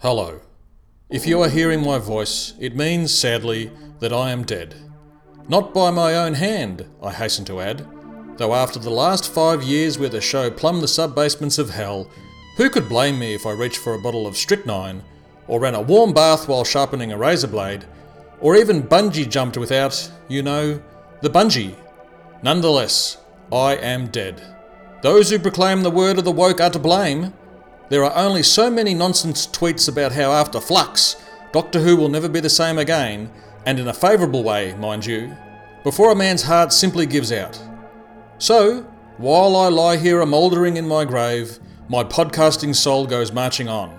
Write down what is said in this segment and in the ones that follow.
Hello. If you are hearing my voice, it means, sadly, that I am dead. Not by my own hand, I hasten to add, though after the last five years where the show plumbed the sub-basements of hell, who could blame me if I reached for a bottle of strychnine, or ran a warm bath while sharpening a razor blade, or even bungee jumped without, you know, the bungee? Nonetheless, I am dead. Those who proclaim the word of the woke are to blame. There are only so many nonsense tweets about how after Flux, Doctor Who will never be the same again, and in a favourable way, mind you, before a man's heart simply gives out. So, while I lie here a mouldering in my grave, my podcasting soul goes marching on.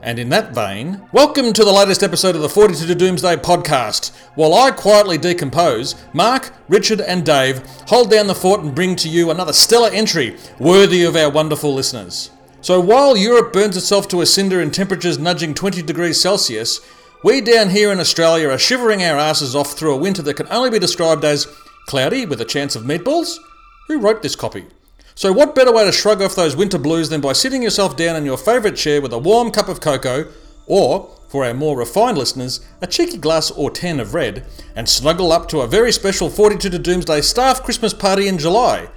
And in that vein, welcome to the latest episode of the 42 to Doomsday podcast. While I quietly decompose, Mark, Richard, and Dave hold down the fort and bring to you another stellar entry worthy of our wonderful listeners. So while Europe burns itself to a cinder in temperatures nudging 20 degrees Celsius, we down here in Australia are shivering our asses off through a winter that can only be described as cloudy with a chance of meatballs? Who wrote this copy? So, what better way to shrug off those winter blues than by sitting yourself down in your favourite chair with a warm cup of cocoa, or, for our more refined listeners, a cheeky glass or ten of red, and snuggle up to a very special 42 to Doomsday staff Christmas party in July,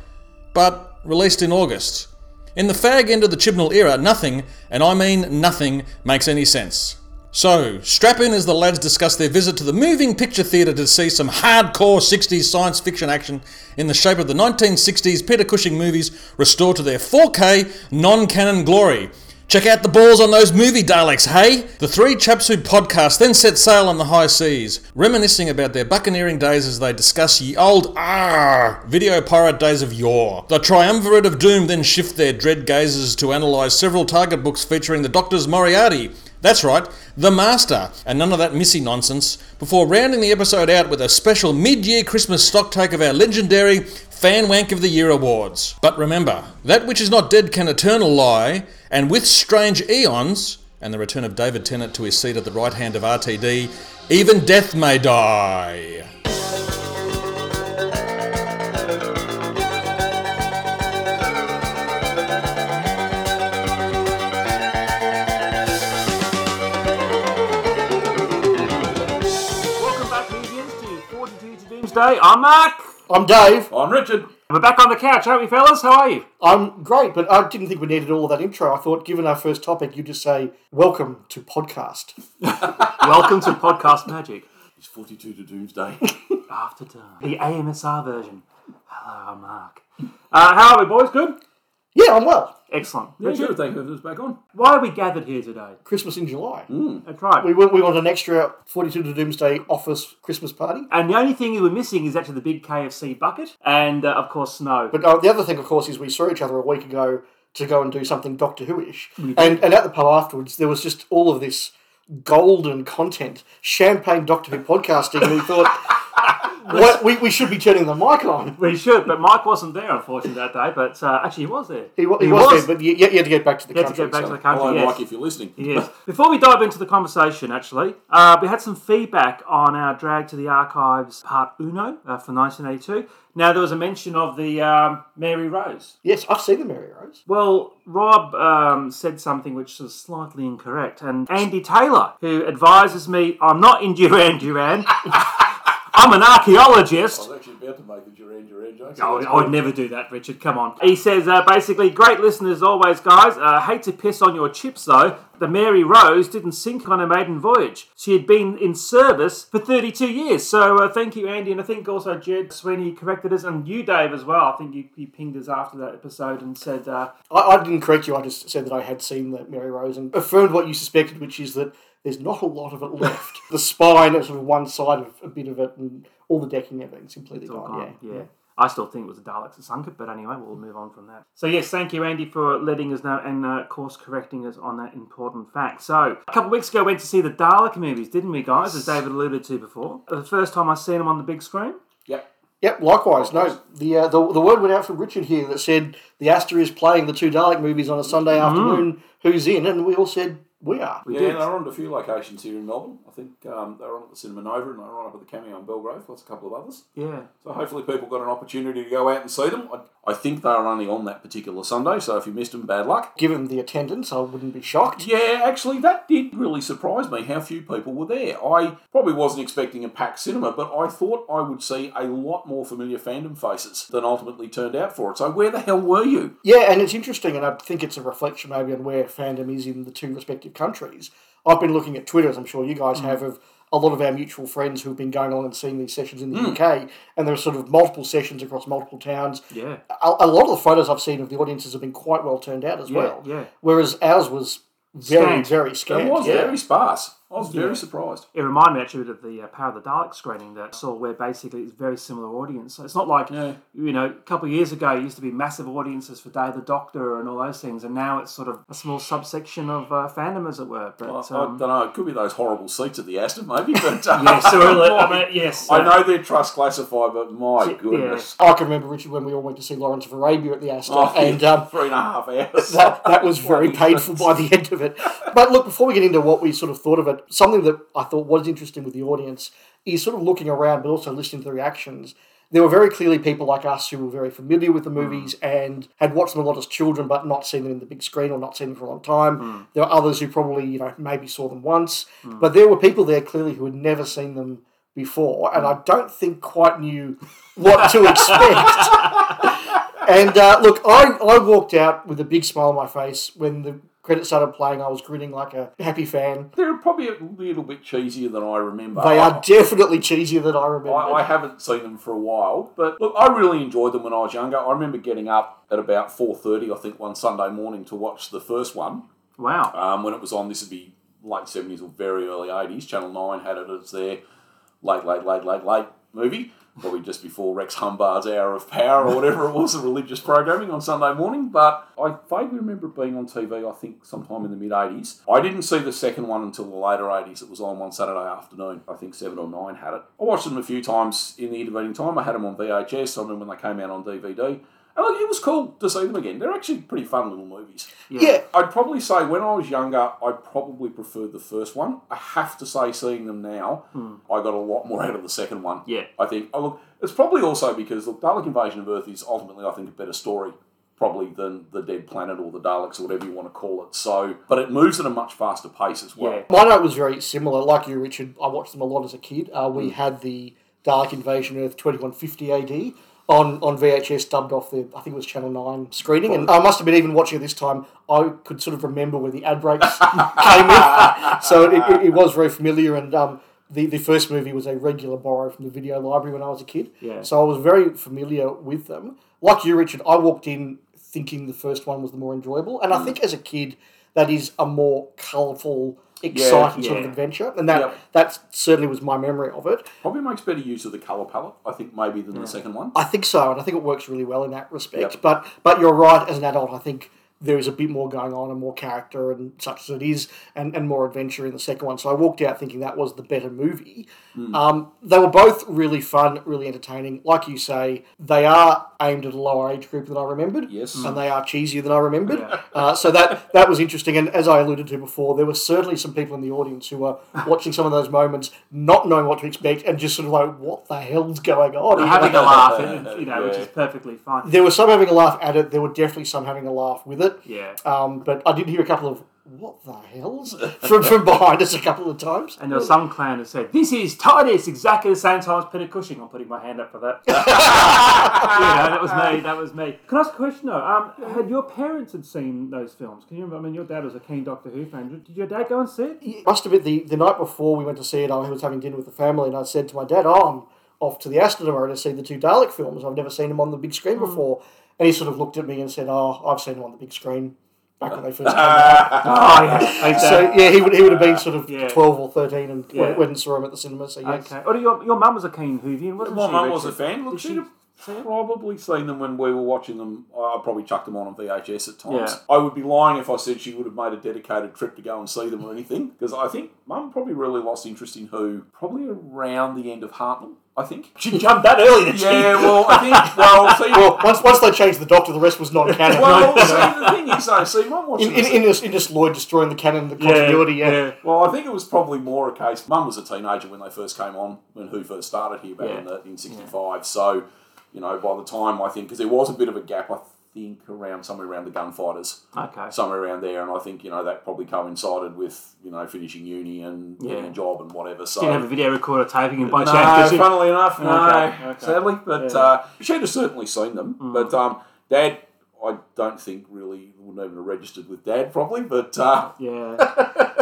but released in August? In the fag end of the Chibnall era, nothing, and I mean nothing, makes any sense. So, strap in as the lads discuss their visit to the moving picture theatre to see some hardcore 60s science fiction action in the shape of the 1960s Peter Cushing movies restored to their 4K non canon glory. Check out the balls on those movie Daleks, hey? The three chaps who podcast then set sail on the high seas, reminiscing about their buccaneering days as they discuss ye old ah video pirate days of yore. The triumvirate of doom then shift their dread gazes to analyse several target books featuring the Doctors Moriarty, that's right, The Master, and none of that missy nonsense, before rounding the episode out with a special mid year Christmas stock take of our legendary Fan Wank of the Year awards. But remember, that which is not dead can eternal lie, and with strange eons, and the return of David Tennant to his seat at the right hand of RTD, even death may die. 42. I'm Mark. I'm Dave. I'm Richard. We're back on the couch, aren't we, fellas? How are you? I'm great, but I didn't think we needed all of that intro. I thought, given our first topic, you'd just say, Welcome to podcast. Welcome to Podcast Magic. It's 42 to Doomsday. After Dark. The AMSR version. Hello, I'm Mark. Uh, how are we, boys? Good? Yeah, I'm well. Excellent. yeah, Richard, good. Thank you for this back on. why are we gathered here today? Christmas in July. That's right. We, want, we want an extra 42 to Doomsday office Christmas party. and the only thing we were missing is actually the big KFC bucket and, uh, of course, snow. But uh, the other thing, of course, is we saw each other a week ago to go and do something Doctor Who ish. Mm-hmm. And, and at the pub afterwards, there was just all of this golden content, champagne Doctor Who podcasting. And we thought, what, we, we should be turning the mic on. we should, but Mike wasn't there, unfortunately, that day. But uh, actually, he was there. He, wa- he, was, there, but you, you had to get back to the He had to get back to the country. Hello, yes. Mike, if you're listening. Yes. Before we dive into the conversation, actually, uh, we had some feedback on our Drag to the Archives Part Uno uh, for 1982. Now, there was a mention of the um, Mary Rose. Yes, I've seen the Mary Rose. Well, Rob um, said something which was slightly incorrect, and Andy Taylor, who advises me I'm not in Duran Duran, I'm an archaeologist. I was actually about to make the Duran Duran joke. I would never do that, Richard. Come on. He says uh, basically, great listeners always, guys. Uh, hate to piss on your chips though. The Mary Rose didn't sink on her maiden voyage. She had been in service for 32 years. So uh, thank you, Andy, and I think also Jed Sweeney corrected us, and you, Dave, as well. I think you, you pinged us after that episode and said, uh, I, I didn't correct you. I just said that I had seen the Mary Rose and affirmed what you suspected, which is that there's not a lot of it left. the spine is sort of one side of a bit of it, and all the decking and everything's completely gone. gone. Yeah. yeah. I still think it was the Daleks that sunk it, but anyway, we'll move on from that. So, yes, thank you, Andy, for letting us know and, uh, course, correcting us on that important fact. So, a couple of weeks ago, we went to see the Dalek movies, didn't we, guys? As David alluded to before. The first time I've seen them on the big screen. Yep. Yep. Likewise. No. The, uh, the the word went out from Richard here that said the Astor is playing the two Dalek movies on a Sunday Mm. afternoon. Who's in? And we all said we are. We yeah, did. they're on a few locations here in Melbourne. I think um, they were on at the Cinema Nova and they were on up at the Cameo in Belgrave, plus a couple of others. Yeah. So hopefully people got an opportunity to go out and see them. I, I think they are only on that particular Sunday, so if you missed them, bad luck. Given the attendance, I wouldn't be shocked. Yeah, actually, that did really surprise me how few people were there. I probably wasn't expecting a packed cinema, but I thought I would see a lot more familiar fandom faces than ultimately turned out for it. So where the hell were you? Yeah, and it's interesting, and I think it's a reflection maybe on where fandom is in the two respective countries. I've been looking at Twitter, as I'm sure you guys mm. have, of a lot of our mutual friends who've been going along and seeing these sessions in the hmm. UK, and there are sort of multiple sessions across multiple towns. Yeah. A, a lot of the photos I've seen of the audiences have been quite well turned out as Yeah, well. yeah. Whereas ours was very, Scant. very scant. It was yeah. very sparse. I was Yeah. very surprised. It reminded me actually of the uh, Power of the Dalek screening that I saw, where basically it's a very similar audience. So it's not like Yeah. you know, a couple of years ago, it used to be massive audiences for Day of the Doctor and all those things, and now it's sort of a small subsection of uh, fandom, as it were. But I, um, I don't know. It could be those horrible seats at the Astor, maybe. But uh, yes, or, I mean, yes, I know they're trust classified, but my Yeah. goodness. I can remember, Richard, when we all went to see Lawrence of Arabia at the Astor, Oh, and yeah, um, three and a half hours. that, that was very painful by the end of it. But look, before we get into what we sort of thought of it, something that I thought was interesting with the audience is sort of looking around, but also listening to the reactions. There were very clearly people like us who were very familiar with the movies hmm. and had watched them a lot as children, but not seen them in the big screen or not seen them for a long time. Hmm. There were others who probably, you know, maybe saw them once, hmm. but there were people there clearly who had never seen them before, and I don't think quite knew what to expect. And uh, look, I, I walked out with a big smile on my face when the credits started playing. I was grinning like a happy fan. They're probably a little bit cheesier than I remember. They I- are definitely cheesier than I remember. I, I haven't seen them for a while, but look, I really enjoyed them when I was younger. I remember getting up at about four thirty, I think, one Sunday morning to watch the first one wow. um, when it was on. This would be late seventies or very early eighties. Channel Nine had it as their late, late, late, late, late movie. Probably just before Rex Humbard's Hour of Power or whatever it was, the religious programming on Sunday morning. But I vaguely remember it being on TV, I think, sometime in the mid 80s. I didn't see the second one until the later 80s. It was on one Saturday afternoon. I think 7 or 9 had it. I watched them a few times in the intervening time. I had them on VHS. I remember when they came out on DVD. And look, it was cool to see them again. They're actually pretty fun little movies. yeah, I'd probably say when I was younger, I probably preferred the first one. I have to say, seeing them now, I got a lot more out of the second one. Yeah. I think. Oh, look, it's probably also because the Dalek Invasion of Earth is ultimately, I think, a better story. Probably than the Dead Planet or the Daleks or whatever you want to call it. So, but it moves at a much faster pace as well. Yeah. My note was very similar. Like you, Richard, I watched them a lot as a kid. Uh, we had the Dalek Invasion of Earth 2150 AD on, on VHS dubbed off the, I think it was Channel 9 screening. And I must have been even watching it this time, I could sort of remember where the ad breaks came in. So it, it, it was very familiar. And um, the, the first movie was a regular borrow from the video library when I was a kid. Yeah. So I was very familiar with them. Like you, Richard, I walked in thinking the first one was the more enjoyable. And I think as a kid, that is a more colourful, exciting sort of adventure. And that Yep. that certainly was my memory of it. Probably makes better use of the colour palette, I think, maybe than the second one. I think so, and I think it works really well in that respect. Yep. But but you're right, as an adult, I think there is a bit more going on and more character and such as it is, and, and more adventure in the second one. So I walked out thinking that was the better movie. Hmm. Um, they were both really fun, really entertaining. Like you say, they are aimed at a lower age group than I remembered. Yes. And they are cheesier than I remembered. Uh, so that that was interesting. And as I alluded to before, there were certainly some people in the audience who were watching some of those moments, not knowing what to expect, and just sort of like, what the hell's going on? They're having a laugh, and, you know, which is perfectly fine. There were some having a laugh at it. There were definitely some having a laugh with it. Yeah. Um, but I did hear a couple of what the hell's from from behind us a couple of times. And there was some clown that said, This is Titus, exactly the same time as Peter Cushing. I'm putting my hand up for that. yeah, that was me. That was me. Can I ask a question though? Um, had your parents had seen those films? Can you remember? I mean, your dad was a keen Doctor Who fan. Did your dad go and see it? It must have been the, the night before we went to see it. I was having dinner with the family, and I said to my dad, "Oh, I'm off to the Astor tomorrow to see the two Dalek films. I've never seen them on the big screen before." And he sort of looked at me and said, "Oh, I've seen them on the big screen back when they first came out." Oh, yeah. So yeah, he would he would have been sort of Yeah. twelve or thirteen, and Yeah. went, went and saw him at the cinema. So yes. okay. Oh, your, your mum was a keen Whovian, wasn't My she? mum was a Richard? fan. Look, Did she'd she- have probably seen them when we were watching them. I probably chucked them on on VHS at times. Yeah. I would be lying if I said she would have made a dedicated trip to go and see them or anything, because I think Mum probably really lost interest in Who probably around the end of Hartnell. I think. She jumped that early, didn't she? Yeah, well, I think. Well, see, Well, once once they changed the Doctor, the rest was not canon. well, see, the thing is, though, see, Mum watching in, in, this- in, just, in just Lloyd destroying the canon, the continuity, yeah. Well, I think it was probably more a case. Mum was a teenager when they first came on, when Who first started here back in Yeah. the, in '65. So, you know, by the time I think, because there was a bit of a gap, I think around somewhere around the gunfighters, Okay. somewhere around there, and I think you know that probably coincided with you know finishing uni and getting a job and whatever. So. Didn't have a video recorder taping him by no, chance, she? funnily enough, no, Okay, okay. sadly. But Yeah. uh, she'd have certainly seen them. But um, Dad, I don't think really wouldn't even have registered with Dad probably. But uh, Yeah.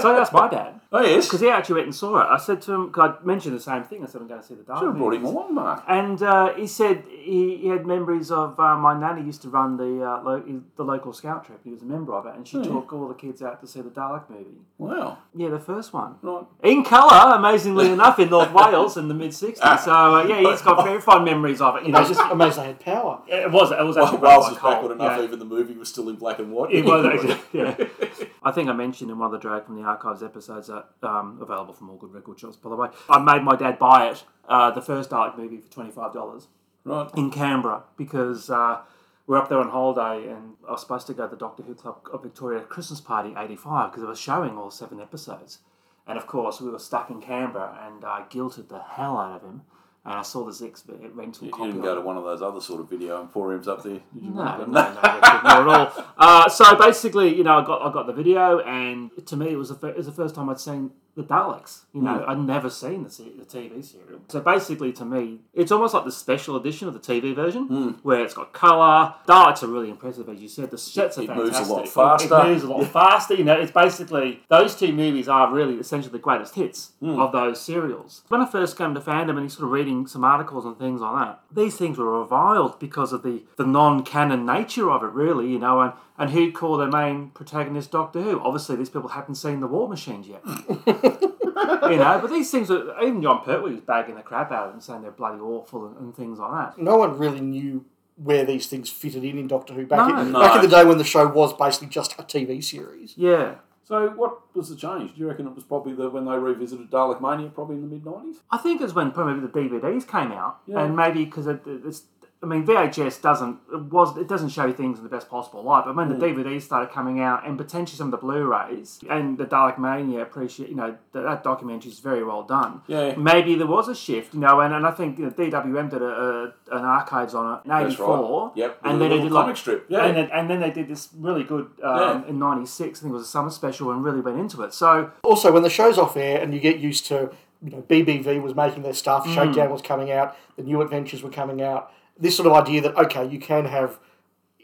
so that's my dad. Oh yes, Because he actually went and saw it. I said to him, cause I mentioned the same thing. I said, I'm going to see the Dalek should have brought him movies." along, Mark. And uh, he said he, he had memories of uh, my nanny used to run the uh, lo- the local scout trip. He was a member of it, and she yeah. took all the kids out to see the Dalek movie. Wow. Yeah, the first one Right. in colour, amazingly enough, in North Wales in the mid '60s. So uh, yeah, he's got very fond memories of it. You know, Amazing, just amazed they had power. it was it was Well, actually Wales was by backward enough, Yeah. even the movie was still in black and white. It was, yeah. I think I mentioned in one of the Drag from the Archives episodes that um, available from all good record shops, by the way. I made my dad buy it, uh, the first Dalek movie, for twenty five dollars right. in Canberra because uh, we're up there on holiday and I was supposed to go to the Doctor Who Club of Victoria Christmas party '85 because it was showing all seven episodes, and of course we were stuck in Canberra and I guilted the hell out of him. And I saw the Zix rental You copy. didn't go to one of those other sort of video emporiums up there, did you? No, no, no, not at all. Uh, so basically, you know, I got I got the video, and to me, it was the fir- it was the first time I'd seen the Daleks. You know, I'd never seen the, the TV serial. So basically, to me, it's almost like the special edition of the TV version, hmm. where it's got color. Daleks are really impressive, as you said. The sets are It moves a lot faster. It, moves a lot faster. You know, it's basically those two movies are really essentially the greatest hits hmm. of those serials. When I first came to fandom and sort of reading some articles and things like that, these things were reviled because of the, the non-canon nature of it, really. You know, and and he'd call their main protagonist Doctor Who? Obviously, these people hadn't seen the War Machines yet. you know, but these things are even Jon Pertwee was bagging the crap out of them, saying they're bloody awful and, and things like that. No one really knew where these things fitted in in Doctor Who back, in, No. back in the day when the show was basically just a TV series. Yeah. So what was the change? Do you reckon it was probably the when they revisited Dalek Mania, probably in the mid nineties? I think it's when probably the DVDs came out, Yeah. and maybe because it, it's. I mean, VHS doesn't it was it doesn't show things in the best possible light. But when the DVDs started coming out, and potentially some of the Blu-rays and the Dalek Mania, appreciate you know that, that documentary is very well done. Yeah. Maybe there was a shift, you know, and, and I think you know, DWM did a, a, an archives on it in That's '84. right. Yep. and then they did comic like strip. Yeah. and then, and then they did this really good um, Yeah. in '96. I think it was a summer special, and really went into it. So Also, when the show's off air and you get used to, you know, BBV was making their stuff, Mm. Shakedown was coming out, the new adventures were coming out. This sort of idea that okay, you can have,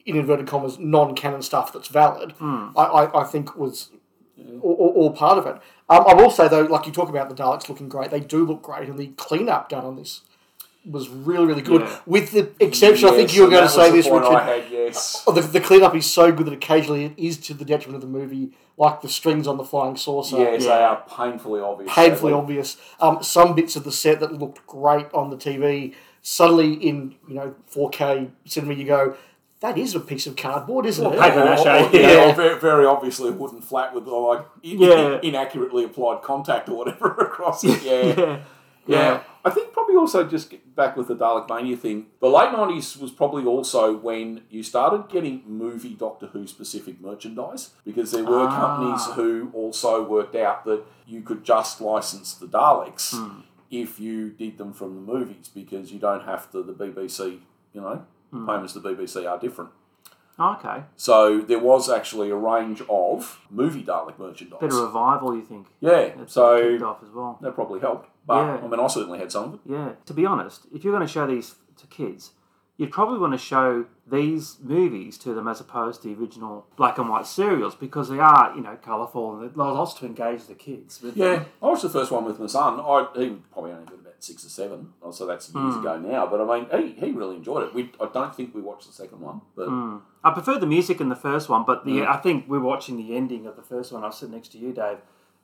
in inverted commas, non-canon stuff that's valid. Hmm. I, I, I think was all, all, all part of it. Um, I will say though, like you talk about the Daleks looking great, they do look great, and the cleanup done on this was really, really good. Yeah. With the exception, I think you were going to say this, Richard. I had, yes. Oh, the, the cleanup is so good that occasionally it is to the detriment of the movie, like the strings on the flying saucer. yes, they are painfully obvious. Painfully sadly. obvious. Um, some bits of the set that looked great on the TV, suddenly in you know 4K cinema, you go, that is a piece of cardboard, isn't it? paper mache, or, you yeah. or very, very obviously a wooden flat with uh, like in, Yeah. inaccurately applied contact or whatever across it. Yeah. yeah, Yeah. yeah. I think probably also just get back with the Dalek Mania thing. The late nineties was probably also when you started getting movie Doctor Who specific merchandise because there were Ah. companies who also worked out that you could just license the Daleks Hmm. If you did them from the movies because you don't have to the BBC. You know, the payments to the BBC are different. Oh, okay, So there was actually a range of movie Dalek merchandise. bit of revival, you think? yeah, That's kicked so off as well. that probably helped. But Yeah. I mean, I certainly had some of it. Yeah. To be honest, if you're going to show these to kids, you'd probably want to show these movies to them as opposed to the original black and white serials because they are, you know, colourful and lots to engage the kids. with. Yeah, I watched the first one with my son. I he probably only got about six or seven, so that's years Hmm. ago now. But I mean, he, he really enjoyed it. We I don't think we watched the second one, but Hmm. I prefer the music in the first one, but the I think we're watching the ending of the first one. I was sitting next to you, Dave,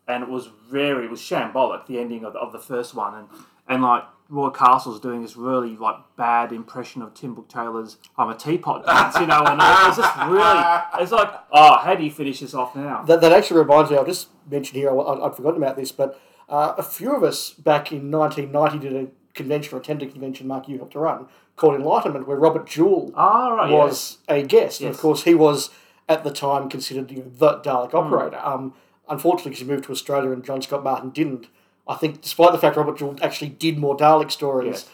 and it was very it was shambolic the ending of the, of the first one, and and like Roy Castle's doing this really like bad impression of Tim Brooke Taylor's "I'm a teapot" dance, you know, and it's just really, it's like, oh, how do you finish this off now? That, that actually reminds me, I'll just mention here, I, I'd forgotten about this, but uh, a few of us back in 1990 did a convention or attended a convention, Mark, you helped to run, called Enlightenment, where Robert Jewell Ah, right, was a guest. And of course, he was at the time considered you know, the Dalek Hmm. operator. Um, unfortunately, because he moved to Australia and John Scott Martin didn't, I think, despite the fact Robert Jewell actually did more Dalek stories.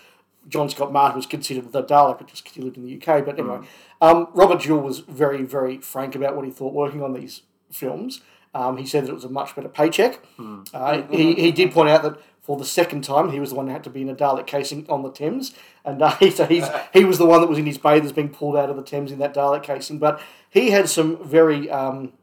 John Scott Martin was considered the Dalek, just because he lived in the UK. But anyway, Hmm. um, Robert Jewell was very, very frank about what he thought working on these films. Um, he said that it was a much better paycheck. Hmm. Uh, he, he did point out that for the second time, he was the one who had to be in a Dalek casing on the Thames. And uh, so he's, he was the one that was in his bathers being pulled out of the Thames in that Dalek casing. But he had some very um,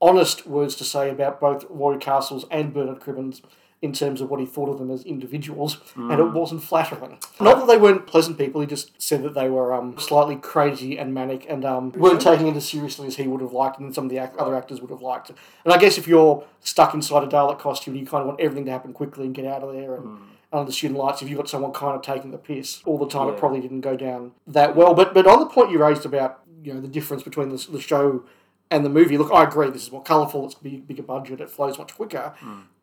honest words to say about both Roy Castles and Bernard Cribbins in terms of what he thought of them as individuals, and it wasn't flattering. Not that they weren't pleasant people, he just said that they were um, slightly crazy and manic and um, weren't taking it as seriously as he would have liked and some of the ac- other actors would have liked. And I guess if you're stuck inside a Dalek costume, you kind of want everything to happen quickly and get out of there and under the student lights, if you've got someone kind of taking the piss all the time, it probably didn't go down that well. But but on the point you raised about you know the difference between the, the show and the movie, look, I agree. This is more colourful. It's big, bigger budget. It flows much quicker.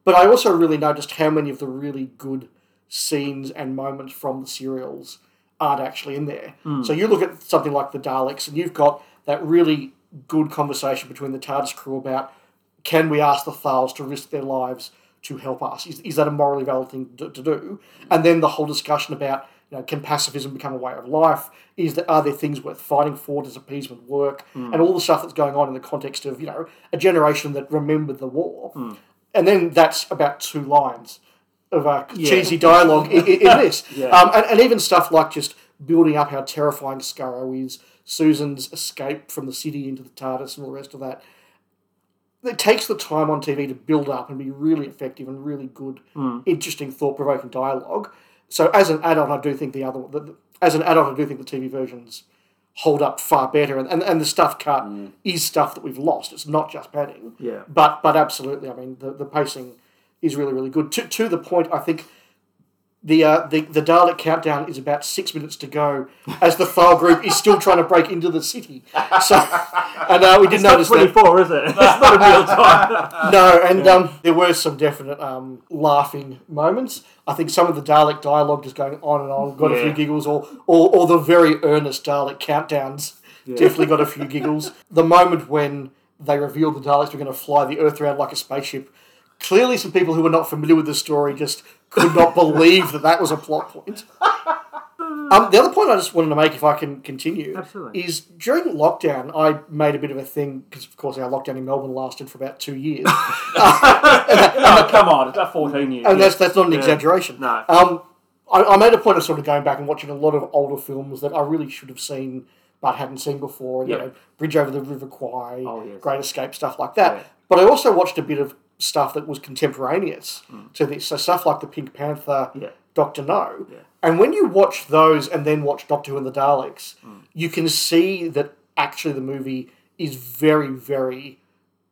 But I also really noticed how many of the really good scenes and moments from the serials aren't actually in there. Hmm. So you look at something like the Daleks, and you've got that really good conversation between the TARDIS crew about can we ask the Thals to risk their lives to help us? Is, is that a morally valid thing to, to do? And then the whole discussion about you know, can pacifism become a way of life? Is there, are there things worth fighting for? Does appeasement work? Hmm. And all the stuff that's going on in the context of you know a generation that remembered the war. Hmm. And then that's about two lines of uh, cheesy dialogue in, in, this. Yeah. Um, and, and even stuff like just building up how terrifying Skaro is, Susan's escape from the city into the TARDIS and all the rest of that. It takes the time on TV to build up and be really effective and really good, interesting, thought provoking dialogue. So as an adult, I do think the other, the, the- as an adult, I do think the TV versions hold up far better, and, and, and the stuff cut mm. is stuff that we've lost. It's not just padding. Yeah. But but absolutely, I mean the, the pacing is really really good. To to the point, I think the uh, the the Dalek countdown is about six minutes to go as the Thal group is still trying to break into the city. So and uh, we did It's not notice that 24, is it? It's not in real time. no, and um, there were some definite um, laughing moments. I think some of the Dalek dialogue just going on and on got a few giggles, or, or or the very earnest Dalek countdowns definitely got a few giggles. The moment when they revealed the Daleks were going to fly the Earth around like a spaceship, clearly some people who were not familiar with the story just could not believe that that was a plot point. Um, the other point I just wanted to make, if I can continue, Absolutely. is during lockdown, I made a bit of a thing because, of course, our lockdown in Melbourne lasted for about two years. Oh, come on. It's about 14 years. and that's that's not an exaggeration. No. Um, I, I made a point of sort of going back and watching a lot of older films that I really should have seen but hadn't seen before. You Yeah. know, Bridge over the River Kwai, Oh, yes. Great Escape, stuff like that. Yeah. But I also watched a bit of stuff that was contemporaneous Mm. to this. So stuff like the Pink Panther, Yeah. Doctor No. Yeah. And when you watch those and then watch Doctor Who and the Daleks, Mm. you can see that actually the movie is very, very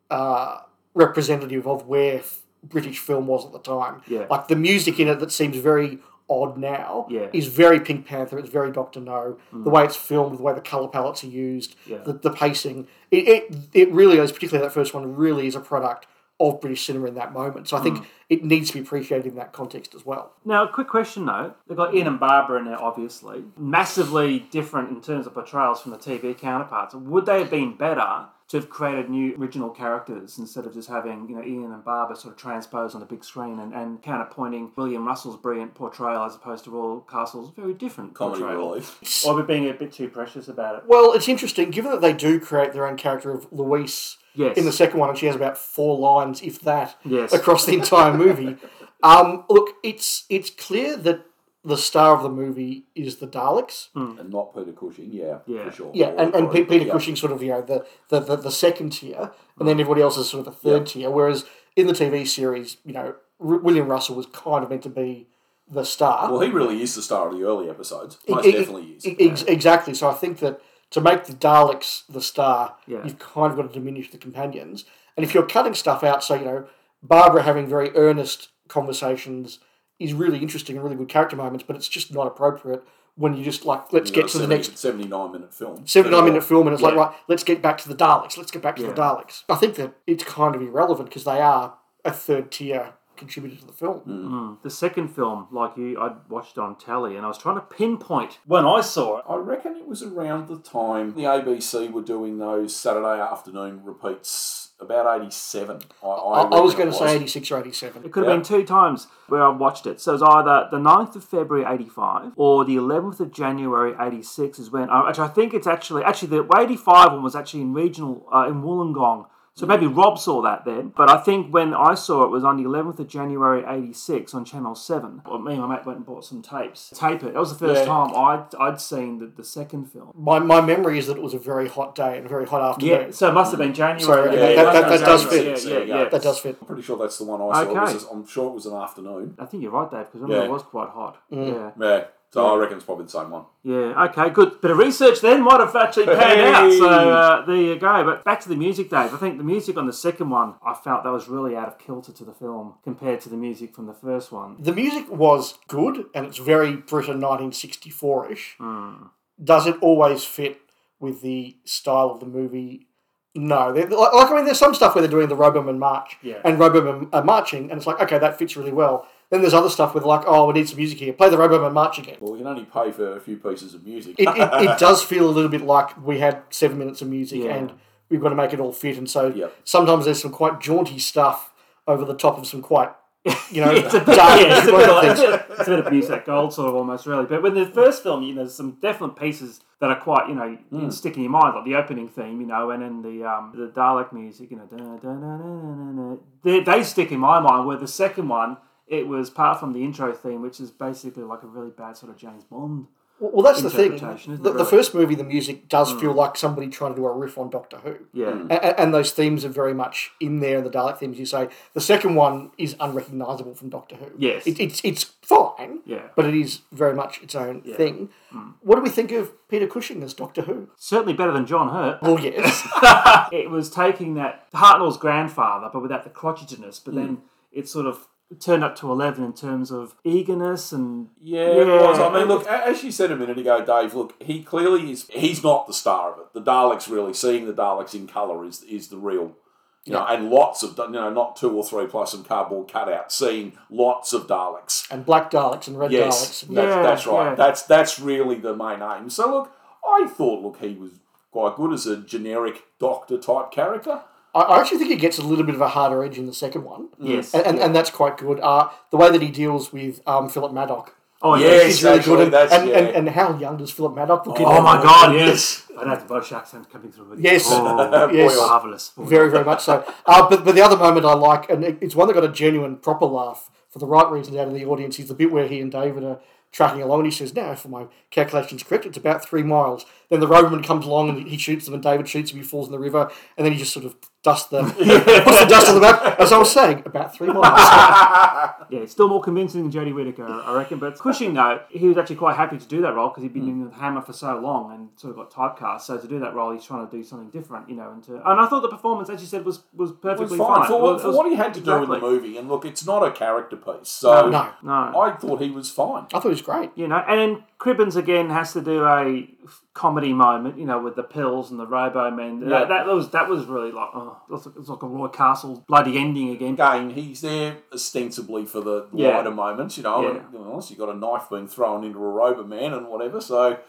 uh, representative of where f- British film was at the time. Yeah. Like the music in it that seems very odd now Yeah. is very Pink Panther. It's very Doctor No. The way it's filmed, the way the color palettes are used, Yeah. the, the pacing. It, it it really is, particularly that first one, really is a product of British cinema in that moment. So I think hmm. it needs to be appreciated in that context as well. Now, a quick question though. They've got Ian and Barbara in there, obviously. Massively different in terms of portrayals from the TV counterparts. Would they have been better to have created new original characters instead of just having, you know, Ian and Barbara sort of transposed on the big screen and, and counterpointing William Russell's brilliant portrayal as opposed to Roy Castle's very different Comedy portrayal? relief. Or we're being a bit too precious about it. Well, it's interesting, given that they do create their own character of Louise Yes. in the second one, and she has about four lines, if that, Yes. across the entire movie. um, look, it's it's clear that the star of the movie is the Daleks. And not Peter Cushing, yeah, Yeah. for sure. Yeah, and, and Pe- Peter Yeah. Cushing sort of, you know, the, the, the, the second tier, and then everybody else is sort of the third tier. Whereas in the TV series, you know, R- William Russell was kind of meant to be the star. Well, he really is the star of the early episodes. Most E- e- definitely is. e- ex- exactly. So I think that to make the Daleks the star, Yeah. you've kind of got to diminish the companions. And if you're cutting stuff out, so you know, Barbara having very earnest conversations is really interesting and really good character moments, but it's just not appropriate when you just like let's get to a the next 79 minute film. 79 minute film and it's like right let's get back to the daleks let's get back to the daleks i think that it's kind of irrelevant because they are a third tier contributor to the film The second film, like you, I watched it on telly, and I was trying to pinpoint when I saw it. I reckon it was around the time the ABC were doing those Saturday afternoon repeats, about 87. I, I, i, I was going to say 86 or 87 It could have Yeah. been two times where I watched it. So it was either the 9th of February 85 or the 11th of January 86 is when, uh, actually, I think it's actually, actually the 85 one was actually in regional, uh, in Wollongong. So maybe Rob saw that then. But I think when I saw it was on the 11th of January 86 on Channel 7. Well, me and my mate went and bought some tapes. Tape it. That was the first Yeah. time I'd, I'd seen the, the second film. my, my memory is that it was a very hot day and a very hot afternoon Yeah, so it must have been January. Sorry, Yeah, that- it that- that- have does January. fit. Yeah, yeah, Yeah, yeah. that does fit I'm pretty sure that's the one I saw. It Okay. was, I'm sure it was an afternoon. I think you're right, Dave, because I remember Yeah. it was quite hot. Mm. Yeah. Yeah. So I reckon it's probably the same one. Yeah, okay, good. Bit of research then might have actually panned out. So uh, there you go. But back to the music, Dave. I think the music on the second one, I felt that was really out of kilter to the film compared to the music from the first one. the music was good and it's very britain 1964ish Hmm. does it always fit with the style of the movie no, like, like I mean, there's some stuff where they're doing the Roboman march, Yeah. and Roboman are marching, and it's like, okay, that fits really well. Then there's other stuff with like, oh, we need some music here. Play the Roboman march again. Well, we can only pay for a few pieces of music. It, it, it does feel a little bit like we had seven minutes of music, Yeah. and we've got to make it all fit. And so Yep. sometimes there's some quite jaunty stuff over the top of some quite, you know, it's a bit, dark yeah, it's a bit, like, it's a bit- it's a bit of music gold sort of almost really. But with the first film, you know, there's some definite pieces that are quite, you know, Hmm. stick in your mind, like the opening theme, you know, and then the um, the Dalek music, you know, da, da, da. They, they stick in my mind. Where the second one, it was apart from the intro theme, which is basically like a really bad sort of James Bond. Well, that's the thing. The, it, the first movie, the music does hmm. feel like somebody trying to do a riff on Doctor Who. Yeah. Hmm. A- a- and those themes are very much in there, and the Dalek themes you say. The second one is unrecognisable from Doctor Who. Yes. It, it's, it's fine, Yeah. but it is very much its own thing. Hmm. What do we think of Peter Cushing as Doctor Who? Certainly better than John Hurt. Well, yes. it was taking that Hartnell's grandfather, but without the crotchetedness. But then it sort of turned up to eleven in terms of eagerness and Yeah, it was. I mean, look, as you said a minute ago, Dave. Look, he clearly is. He's not the star of it. The Daleks really seeing the Daleks in colour is is the real. You know, and lots of you know, not two or three plus some cardboard cutouts. Seeing lots of Daleks. and black Daleks and red Yes, Daleks. that's, Yeah, that's right. yeah. That's that's really the main aim. So look, I thought look he was quite good as a generic doctor type character. I, I actually think he gets a little bit of a harder edge in the second one. yes, And, and, and that's quite good. Uh, the way that he deals with um, Philip Madoc oh Yes, yes, is really actually, good. And, that's- and, and, yeah. and how young does Philip Madoc look in oh my god, yes. I know the Welsh accent coming through. With. Yes. oh, Yes. marvelous. Very, very much so. Uh, but, but the other moment I like, and it's one that got a genuine, proper laugh for the right reasons out of the audience, is the bit where he and David are tracking along and he says, Now, if my calculation's correct, it's about three miles. Then the Roboman comes along and he shoots them, and David shoots him, he falls in the river, and then he just sort of dusts the, puts the dust on the map. As I was saying, about three miles. Yeah, it's still more convincing than Jodie Whittaker, I reckon. But Cushing, though, he was actually quite happy to do that role because he'd been mm. in the Hammer for so long and sort of got typecast. So to do that role, he's trying to do something different, you know. And to, and I thought the performance, as you said, was was It was perfectly fine fine. for, It what, was- for was- what he had to do in the movie. And look, it's not a character piece, so no, No, I thought he was fine. I thought it was great. you know, and then Cribbins again has to do a comedy moment, you know, with the pills and the Robo Men. Yeah. That, that was that was really like oh, it was, like a Roy Castle bloody ending again. Again, he's there ostensibly for the Yeah. wider moments, you know. Yeah. And, you know, so you got a knife being thrown into a Roboman and whatever. So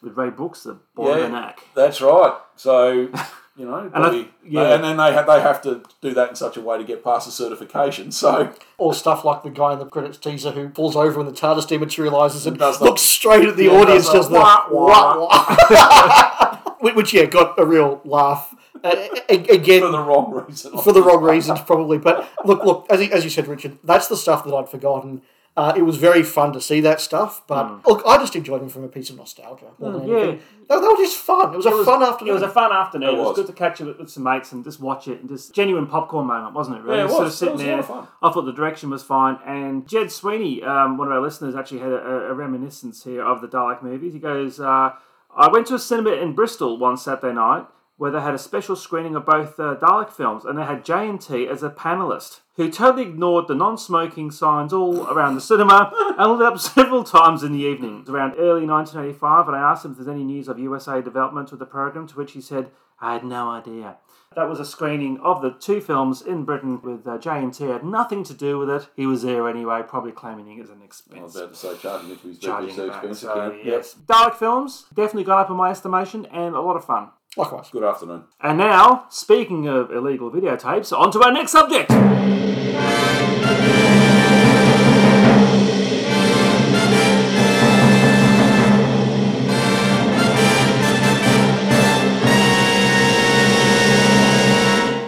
With Ray Brooks, the boy Yeah. the neck. that's right. So you know, I- probably, yeah. and then they have, they have to do that in such a way to get past the certification. So Or stuff like the guy in the credits teaser who falls over when the TARDIS dematerializes and Does the- looks straight at the Yeah, audience, does does the the wah, wah, wah. Which, which, yeah, got a real laugh. Uh, again, for the wrong reason. for the wrong reasons, probably. But look, look, as you, as you said, Richard, that's the stuff that I'd forgotten. Uh, it was very fun to see that stuff, but look, I just enjoyed them from a piece of nostalgia more than Mm, yeah. anything. They, they were just fun. It was a fun afternoon. It was a fun afternoon. It It was, was. good to catch up with, with some mates and just watch it and just genuine popcorn moment, wasn't it? Really, Yeah, it sort of sitting It was a there. lot of fun. I thought the direction was fine. And Jed Sweeney, um, one of our listeners, actually had a, a reminiscence here of the Dalek movies. He goes, uh, "I went to a cinema in Bristol one Saturday night." Where they had a special screening of both uh, Dalek films, and they had JNT as a panelist who totally ignored the non-smoking signs all around the cinema and lit up several times in the evening. It was around early 1985, and I asked him if there's any news of USA development with the program, to which he said, I had no idea. That was a screening of the two films in Britain with uh, JNT. Had nothing to do with it. He was there anyway, probably claiming it as an expense. I was about to say charging it to his Charging BBC it back. expense So, account. yes. Dalek films definitely got up in my estimation and a lot of fun. Likewise. Good afternoon. And now, speaking of illegal videotapes, on to our next subject.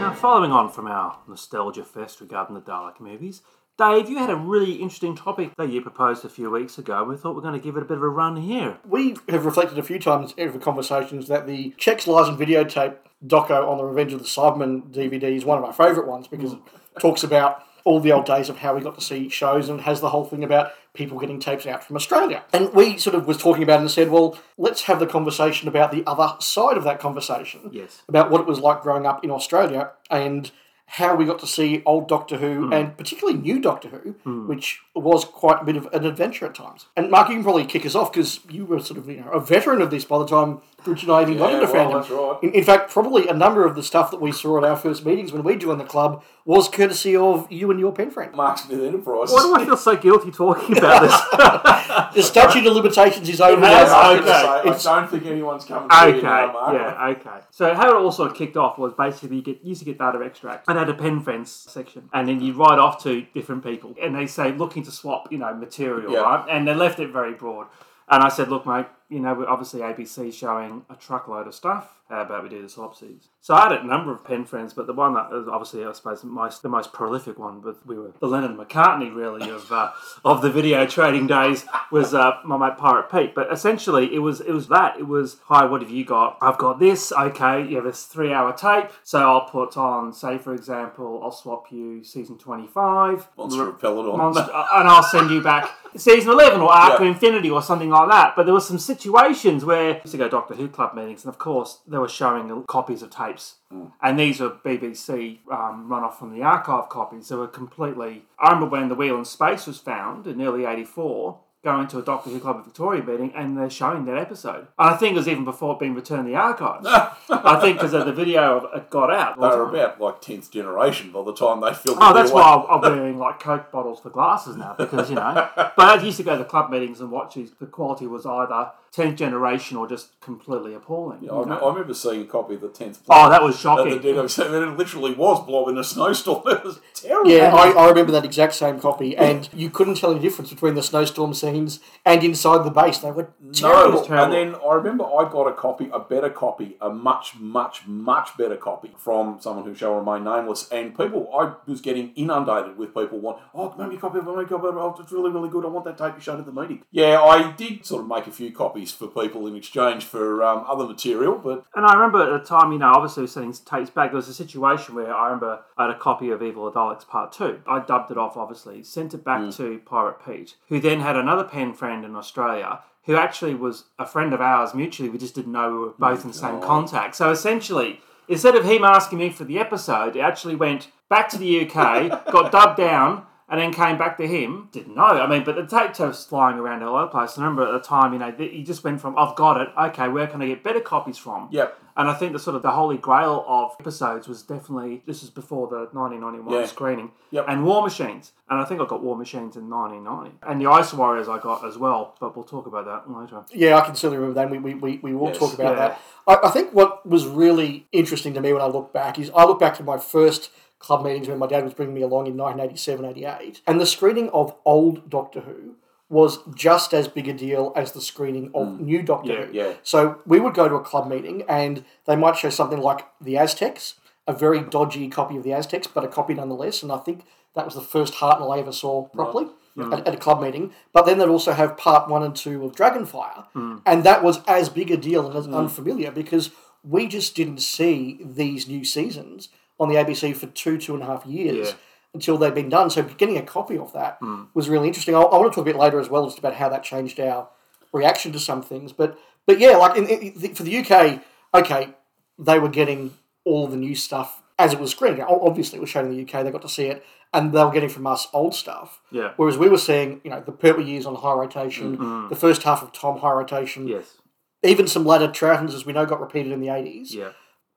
Now, following on from our nostalgia fest regarding the Dalek movies, Dave, you had a really interesting topic that you proposed a few weeks ago. We thought we are going to give it a bit of a run here. We have reflected a few times over conversations that the Cheques, Lies and Videotape doco on the Revenge of the Cybermen DVD is one of my favourite ones because it mm. talks about all the old days of how we got to see shows and has the whole thing about people getting tapes out from Australia. And we sort of was talking about it and said, well, let's have the conversation about the other side of that conversation. Yes. About what it was like growing up in Australia and how we got to see old Doctor Who hmm. and particularly new Doctor Who, hmm. which was quite a bit of an adventure at times. And Mark, you can probably kick us off because you were sort of you know a veteran of this by the time Bridget and I even got into well, fandom. that's right. In, in fact, probably a number of the stuff that we saw at our first meetings when we joined the club was courtesy of you and your pen friend. Mark Smith Enterprises. Why do I feel so guilty talking about this? The statute of limitations is over. has- I, Okay, say, it's- I don't think anyone's coming to Okay, you now, Mark. yeah, okay. So how it all sort of kicked off was basically you get used to get data extract and had a pen friends section, and then you write off to different people, and they say looking to swap, you know, material, Yeah. right? And they left it very broad. And I said, look, mate, you know, obviously ABC showing a truckload of stuff. How about we do the swapsies? So I had a number of pen friends, but the one that was obviously, I suppose, the most, the most prolific one, but we were the Lennon McCartney, really, of uh, of the video trading days was uh, my mate Pirate Pete. But essentially, it was it was that. It was, hi, what have you got? I've got this. Okay, you have this three hour tape. So I'll put on, say, for example, I'll swap you season 25. Monster of Peladon. Monster, and I'll send you back season 11 or Arc of Yeah. Infinity or something like that. But there were some situations where I used to go to Doctor Who club meetings, and of course, they were showing copies of tapes. And these were BBC um, run off from the archive copies. They were completely. I remember when The Wheel in Space was found in early 84. Going to a Doctor Who Club of Victoria meeting and they're showing that episode. And I think it was even before it being returned to the archives. I think because the video of it got out. They were about like 10th generation by the time they filmed Oh, that's why I'm wearing like Coke bottles for glasses now because you know. But I used to go to club meetings and watch these. The quality was either tenth generation or just completely appalling. I, you rem- know? I remember seeing a copy of the 10th Oh, that was At shocking. the Dino, so it literally was blob in a snowstorm. It was terrible. Yeah, I, I remember that exact same copy, and you couldn't tell any difference between the snowstorm scenes and inside the base. They were terrible. No, and then I remember I got a copy, a better copy, a much, much, much better copy from someone who shall remain nameless. And people, I was getting inundated with people want, oh, make me a copy of it, make me a copy. Oh, it's really, really good. I want that tape you showed at the meeting. Yeah, I did sort of make a few copies for people in exchange for um, other material, but And I remember at the time, you know, obviously sending tapes back. There was a situation where I remember I had a copy of Evil of the Daleks Part 2. I dubbed it off, obviously, sent it back to Pirate Pete, who then had another pen friend in Australia who actually was a friend of ours mutually. We just didn't know we were both in the same contact. So essentially, instead of him asking me for the episode, it actually went back to the UK, got dubbed down, and then came back to him. Didn't know. I mean, but the tape was flying around all over the place. I remember at the time, you know, th- he just went from, I've got it, okay, where can I get better copies from? Yep. And I think the sort of the holy grail of episodes was definitely, this is before the 1991 Yeah. screening, Yep. and War Machines. And I think I got War Machines in 1990. And the Ice Warriors I got as well, but we'll talk about that later. Yeah, I can certainly remember that. We, we, we, we will Yes. talk about Yeah. that. I, I think what was really interesting to me when I look back is I look back to my first club meetings when my dad was bringing me along in 1987, 88, and the screening of old Doctor Who was just as big a deal as the screening of mm. new Doctor Yeah, Who. yeah. So we would go to a club meeting and they might show something like the Aztecs, a very dodgy copy of the Aztecs, but a copy nonetheless. And I think that was the first Hartnell I ever saw properly at, at a club meeting. But then they'd also have part one and two of Dragonfire. Mm. And that was as big a deal and as mm. unfamiliar because we just didn't see these new seasons on the ABC for two, two and a half years. Yeah. Until they'd been done, so getting a copy of that hmm. was really interesting. I, I want to talk a bit later as well, just about how that changed our reaction to some things. But but yeah, like in, in, for the UK, okay, they were getting all the new stuff as it was screened. Obviously, it was shown in the UK; they got to see it, and they were getting from us old stuff. Yeah. Whereas we were seeing, you know, the Pertwee Years on high rotation, mm-hmm. the first half of Tom high rotation, Yes. even some later Troutons, as we know, got repeated in the eighties. Yeah.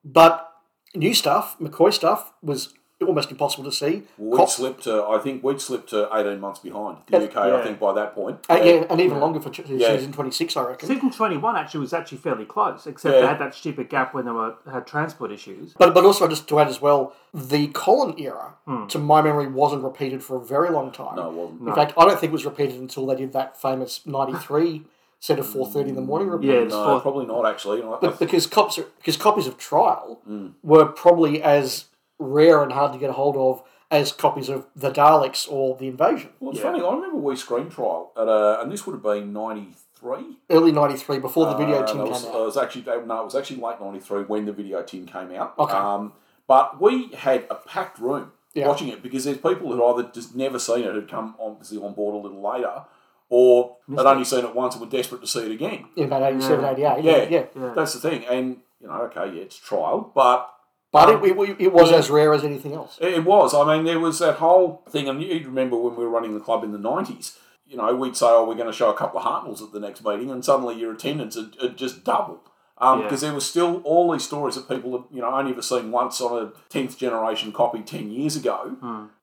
But new stuff, McCoy stuff, was almost impossible to see. We'd Co- slipped to, I think we'd slipped to 18 months behind the UK, Yeah. I think, by that point. uh, yeah, and even longer for ch- Yeah. season twenty six, I reckon. Season 21 actually was actually fairly close, except Yeah. they had that stupid gap when they were had transport issues. But but also just to add as well, the Colin era, Hmm. to my memory, wasn't repeated for a very long time. No, it wasn't. In fact, I don't think it was repeated until they did that famous '93 set of 4:30 in the morning report. Yeah, No, fourth- probably not, actually. I- I- But because cops are, because copies of Trial Mm. were probably as rare and hard to get a hold of as copies of the Daleks or the Invasion. well, it's Yeah. funny, I remember we screen trial, at a, and this would have been 93. Early '93, before the video Uh, tin no, it came was, out. uh, it was actually no, it was actually late '93 when the video tin came out. Okay. Um, but we had a packed room Yeah. watching it because there's people who either just never seen it, had come obviously on board a little later, or had only seen it once and were desperate to see it again. in about 87, Yeah. 88. Yeah, Yeah, yeah. Yeah. That's the thing, and you know, okay, yeah, it's trial, but But Um, it, it, it was yeah. as rare as anything else. It it was. I mean, there was that whole thing, and you'd remember when we were running the club in the 90s, you know, we'd say, oh, we're going to show a couple of Hartnells at the next meeting, and suddenly your attendance had, had just doubled. Um, Yeah. Because there was still all these stories that people had, you know, only ever seen once on a 10th generation copy 10 years ago,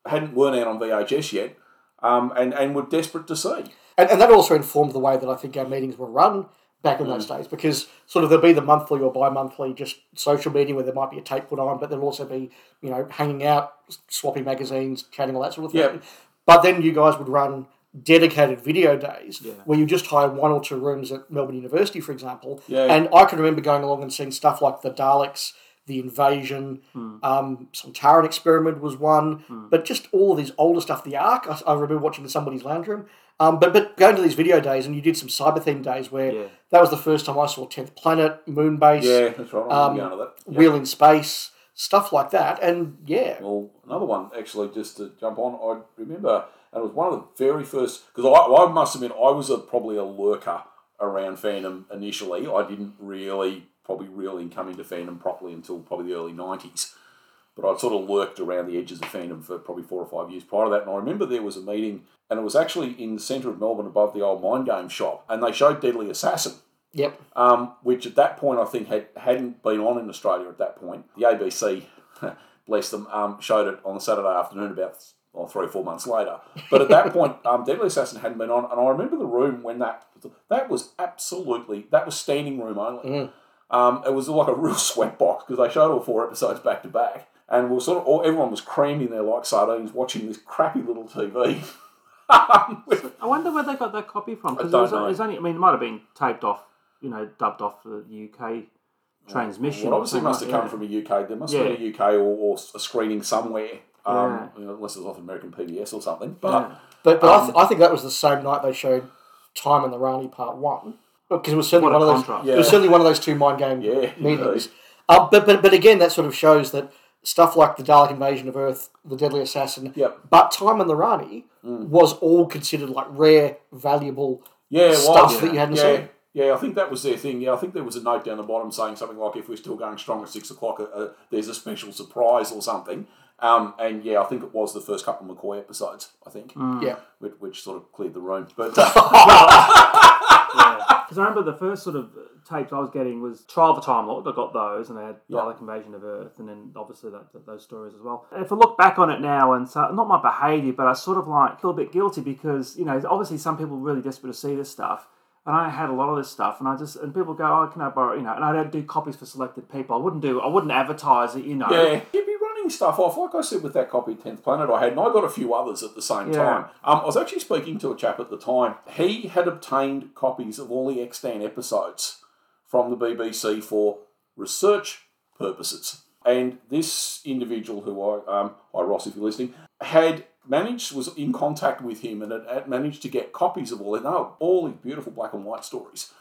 hadn't weren't out on VHS yet, um, and, and were desperate to see. And, and that also informed the way that I think our meetings were run back in Mm. those days because sort of there'll be the monthly or bi-monthly just social meeting where there might be a tape put on, but there'll also be, you know, hanging out, swapping magazines, chatting, all that sort of thing. Yeah. But then you guys would run dedicated video days Yeah. where you just hire one or two rooms at Melbourne University, for example. Yeah. And I can remember going along and seeing stuff like the Daleks, the Invasion, Hmm. um, some Taran experiment was one, but just all of these older stuff. The Ark, I, I remember watching in somebody's lounge room. Um, but but going to these video days, and you did some cyber theme days where Yeah. that was the first time I saw Tenth Planet, Moonbase, Yeah, that's right. Um, going to that. Yeah. Wheel in Space, stuff like that. And yeah, Well, another one actually, just to jump on, I remember, and it was one of the very first because I, I must admit I was a, probably a lurker around fandom initially. I didn't really probably really come into fandom properly until probably the early nineties. But I'd sort of lurked around the edges of fandom for probably four or five years prior to that. And I remember there was a meeting, and it was actually in the centre of Melbourne above the old mind game shop, and they showed Deadly Assassin yep, um, which at that point I think had, hadn't been on in Australia at that point. The ABC, bless them, um, showed it on a Saturday afternoon about or three or four months later. But at that point, um, Deadly Assassin hadn't been on, and I remember the room when that that was absolutely that was standing room only. Um, it was like a real sweat box because they showed all four episodes back to back, and we were sort of all, everyone was crammed in there like sardines watching this crappy little TV. I wonder where they got that copy from. Because I it was, don't know. it was only, I mean, it might have been taped off, you know, dubbed off the UK transmission. Well, obviously, it must have come that. from a UK. There must Yeah. have been a UK or, or a screening somewhere, um, Yeah. you know, unless it was off American PBS or something. But Yeah. but but I, Um, th- I think that was the same night they showed Time and the Rani Part One because it was certainly What a one of those. contrast. It was certainly one of those two mind game Yeah, meetings. Uh, but, but but again, that sort of shows that stuff like the Dalek invasion of Earth, the Deadly Assassin, Yep. but Time and the Rani was all considered like rare, valuable yeah, it stuff was. that you hadn't yeah. seen. Yeah, I think that was their thing. Yeah, I think there was a note down the bottom saying something like, "If we're still going strong at six o'clock, uh, uh, there's a special surprise or something." Um, and yeah, I think it was the first couple of McCoy episodes. I think, Yeah. which, which sort of cleared the room. But uh, Because I remember the first sort of tapes I was getting was Trial of a Time Lord. I got those, and they had Yeah. Dalek Invasion of Earth, and then obviously that, that- those stories as well. If I look back on it now, and so not my behaviour, but I sort of like feel a bit guilty because you know obviously some people are really desperate to see this stuff. And I had a lot of this stuff, and I just and people go, "Oh, can I borrow?" You know, and I don't do copies for selected people. I wouldn't do, I wouldn't advertise it. You know, Yeah, you'd be running stuff off. Like I said with that copy of 10th Planet I had, and I got a few others at the same Yeah. time. Um, I was actually speaking to a chap at the time. He had obtained copies of all the extant episodes from the BBC for research purposes. And this individual, who I, um, hi Ross, if you're listening, had managed, was in contact with him and had, had managed to get copies of all, no, all these beautiful black and white stories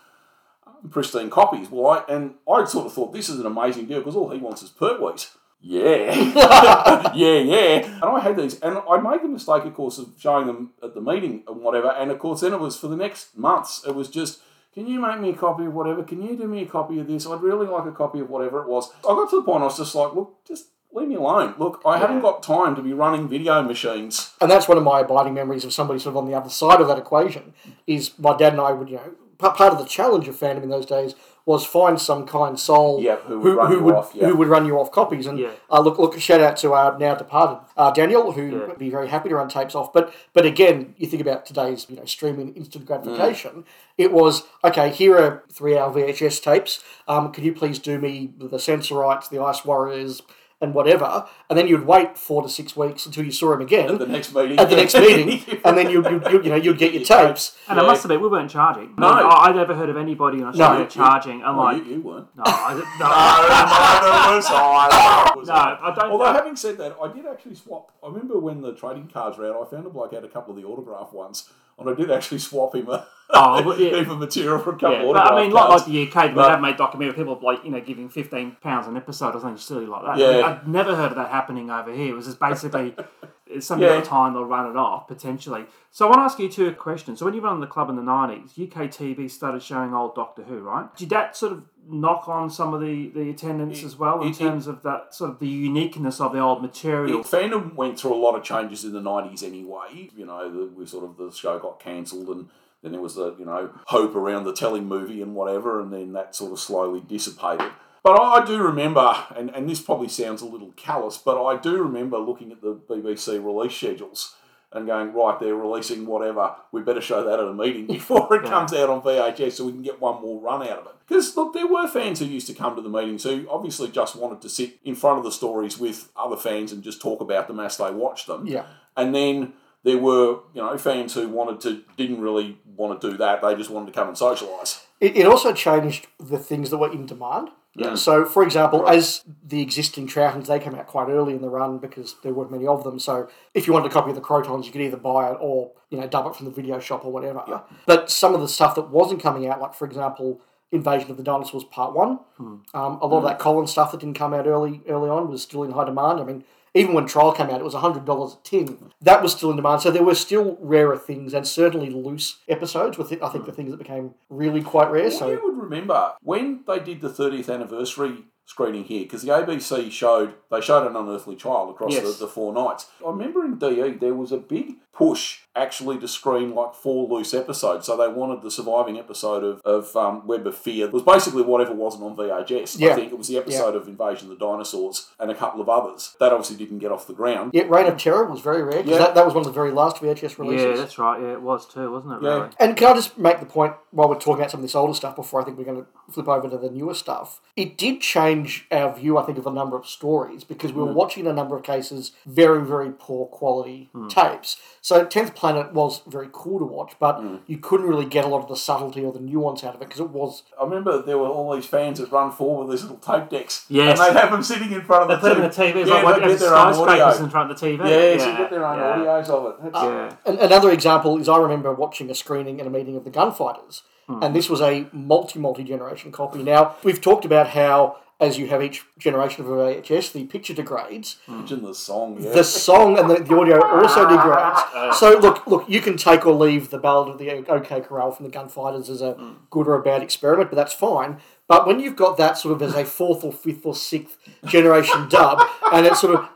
pristine copies. Well, I and I sort of thought this is an amazing deal because all he wants is Pertwees. Yeah, yeah, yeah. And I had these, and I made the mistake, of course, of showing them at the meeting and whatever. And of course, then it was for the next months. It was just Can you make me a copy of whatever? Can you do me a copy of this? I'd really like a copy of whatever it was. I got to the point I was just like, look, just leave me alone. Look, I haven't got time to be running video machines. And that's one of my abiding memories of somebody sort of on the other side of that equation. Is my dad and I would, you know, part of the challenge of fandom in those days was find some kind soul Yeah, who would run you would, off, yeah. who would run you off copies. And Yeah. uh, look, look, shout out to our now departed uh, Daniel, who Yeah. would be very happy to run tapes off. But but again, you think about today's you know streaming instant gratification. It was okay. Here are three hour VHS tapes. Um, can you please do me the Sensorites, the Ice Warriors, and whatever? And then you'd wait four to six weeks until you saw him again At the next meeting. at the next meeting, and then you, you, you, you know you'd get your tapes. And I must admit, we weren't charging. No. I, I never heard of anybody in Australia you- charging. I'm Oh, like, you, you weren't. no, I, no, neither was I. Was no, I. I don't. Although having said that, I did actually swap. I remember when the trading cards were out, I found a bloke had a couple of the autograph ones, and I did actually swap him a Oh, yeah. of material for a couple yeah, of but I mean, like, like the UK, we But- have made documentary people like you know giving fifteen pounds an episode or something silly like that. Yeah. I mean, I'd never heard of that happening over here. It was just basically some Yeah. yeah. time they'll run it off potentially. So I want to ask you two questions. So when you run on the club in the nineties, UK TV started showing old Doctor Who, right? Did that sort of knock on some of the, the attendance as well in it- it- terms of that sort of the uniqueness of the old material? It- fandom went through a lot of changes in the nineties anyway. You know, the, we sort of the show got cancelled, and then there was the you know hope around the telly movie and whatever, and then that sort of slowly dissipated. But I I do remember, and, and this probably sounds a little callous, but I do remember looking at the BBC release schedules and going, right, they're releasing whatever. We better show that at a meeting before it comes out on VHS so we can get one more run out of it. Because, look, there were fans who used to come to the meetings who obviously just wanted to sit in front of the stories with other fans and just talk about them as they watched them. Yeah. And then there were, you know, fans who wanted to, didn't really want to do that. They just wanted to come and socialise. It, it also changed the things that were in demand. Yeah. So, for example, Right. as the existing Troughtons, they came out quite early in the run because there weren't many of them. So, if you wanted a copy of the Crotons, you could either buy it or you know dub it from the video shop or whatever. But some of the stuff that wasn't coming out, like for example, Invasion of the Dinosaurs Part One, um, a lot of that Colin stuff that didn't come out early early on was still in high demand. I mean. Even when Trial came out, it was hundred dollars a tin. That was still in demand, so there were still rarer things, and certainly loose episodes. With it, I think the things that became really quite rare. So you would remember when they did the 30th anniversary screening here, because the ABC showed, they showed an unearthly child across Yes. the, the four nights. I remember in DE there was a big push actually to screen like four loose episodes. So they wanted the surviving episode of, of um, Web of Fear. It was basically whatever wasn't on VHS. I Yeah. think it was the episode of Invasion of the Dinosaurs and a couple of others. That obviously didn't get off the ground. Yeah, Reign of Terror was very rare because Yeah. that, that was one of the very last VHS releases. yeah, that's right. Yeah, it was too, wasn't it? Yeah. Really? and can I just make the point while we're talking about some of this older stuff before I think we're going to flip over to the newer stuff? It did change our view, I think, of a number of stories because we were hmm. watching a number of cases very, very poor quality hmm. tapes. So, 10th Planet was very cool to watch, but hmm. you couldn't really get a lot of the subtlety or the nuance out of it because it was. I remember there were all these fans that run forward with these little tape decks. Yes. And they'd have them sitting in front They of put the them in the TV. It's Yeah, like they'd you get their own skyscrapers audio. in front of the TV. Yeah, so you get their own yeah. audios of it. That's- Yeah. Another example is I remember watching a screening and a meeting of the Gunfighters, and this was a multi multi generation copy. Now we've talked about how as you have each generation of a VHS, the picture degrades, Imagine the song, yeah. the song and the, the audio also degrades. So look, look, you can take or leave the Ballad of the OK Corral from the Gunfighters as a hmm. good or a bad experiment, but that's fine. But when you've got that sort of as a fourth or fifth or sixth generation dub, and it's sort of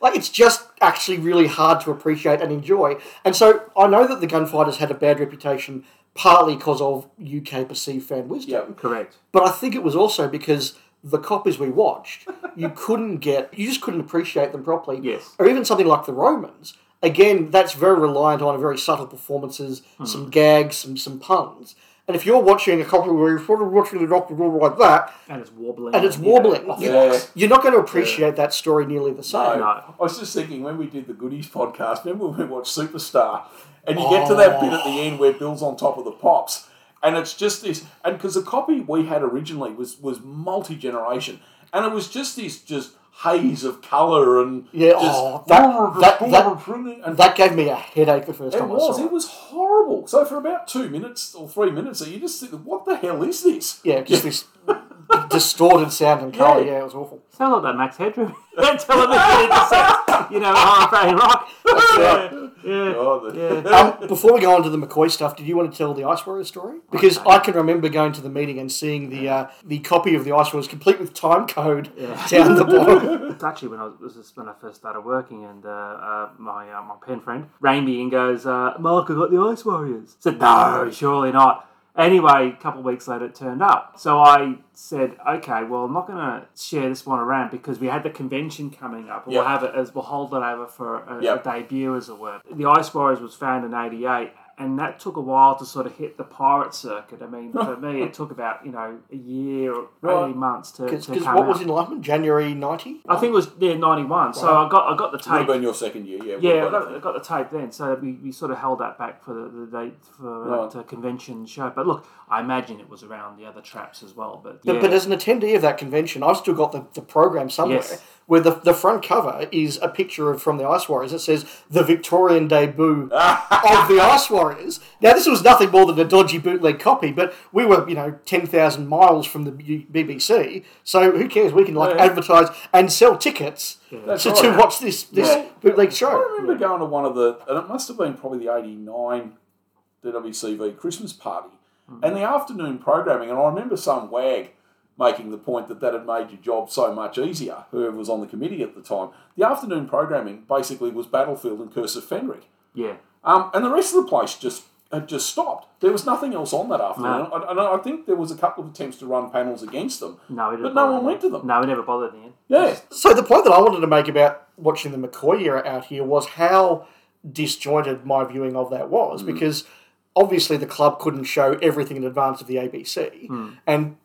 like it's just actually really hard to appreciate and enjoy. And so I know that the Gunfighters had a bad reputation partly because of UK perceived fan wisdom. Yep. Correct. But I think it was also because the copies we watched, you couldn't get, you just couldn't appreciate them properly. Yes. Or even something like the Romans. Again, that's very reliant on very subtle performances, hmm. some gags, some some puns. And if you're watching a copy where you're sort of watching the Doctor Who like that, And it's wobbling. and it's wobbling, oh, you- the box. you're not going to appreciate that story nearly the same. No. I was just thinking when we did the Goodies podcast, remember when we watched Superstar, and you get to that bit at the oh. end where Bill's on top of the pops, and it's just this, and because the copy we had originally was was multi generation, and it was just this just haze of colour and Yeah, just oh, that- that- that- and That gave me a headache the first it time I was saw it was horrible. So for about two minutes or three minutes, you just think, what the hell is this? Yeah, just this distorted sound and colour. Yeah. Yeah. it was awful. Sound like that Max Headroom television intercept, you know, oh, RFA rock. right. Yeah. Yeah. Um, before we go on to the McCoy stuff, did you want to tell the Ice Warriors story? Because Okay. I can remember going to the meeting and seeing the uh, the copy of the Ice Warriors complete with time code down the bottom. It's actually when I was this is when I first started working, and uh, uh, my uh, my pen friend rang me and goes, uh, "Mark, I got the Ice Warriors." I said, "No, surely not." Anyway, a couple of weeks later, it turned up. So I said, "Okay, well, I'm not going to share this one around because we had the convention coming up. We'll Yep. have it as we'll hold it over for a, Yep. a debut, as it were." The Ice Warriors was founded in '88. And that took a while to sort of hit the pirate circuit. I mean, for me, it took about you know a year or Right. eighteen months to, Because to come what out. was Enlightenment? January 90? I think it was yeah ninety one. So I got I got the Would have tape. been your second year, yeah. Yeah, I got, I got the tape then. So we, we sort of held that back for the, the date for Right. that uh, convention show. But look, I imagine it was around the other traps as well. But But, but as an attendee of that convention, I've still got the, the program somewhere Yes. Where the, the front cover is a picture of from the Ice Warriors. It says the Victorian debut of the Ice Warriors. Now, this was nothing more than a dodgy bootleg copy, but we were, you know, 10,000 miles from the BBC, so who cares? We can, like, Yeah. advertise and sell tickets That's to, right. to watch this, this Yeah. bootleg show. I remember going to one of the, and it must have been probably the 89 DWCV Christmas party, hmm. and the afternoon programming, and I remember some wag making the point that that had made your job so much easier, whoever was on the committee at the time. The afternoon programming basically was Battlefield and Curse of Fenric. yeah, Um, and the rest of the place just had just stopped. There was nothing else on that afternoon. And and I think there was a couple of attempts to run panels against them. no, we But no one went to them. No, we never bothered in the end. Yeah. So the point that I wanted to make about watching the McCoy era out here was how disjointed my viewing of that was because obviously the club couldn't show everything in advance of the ABC, and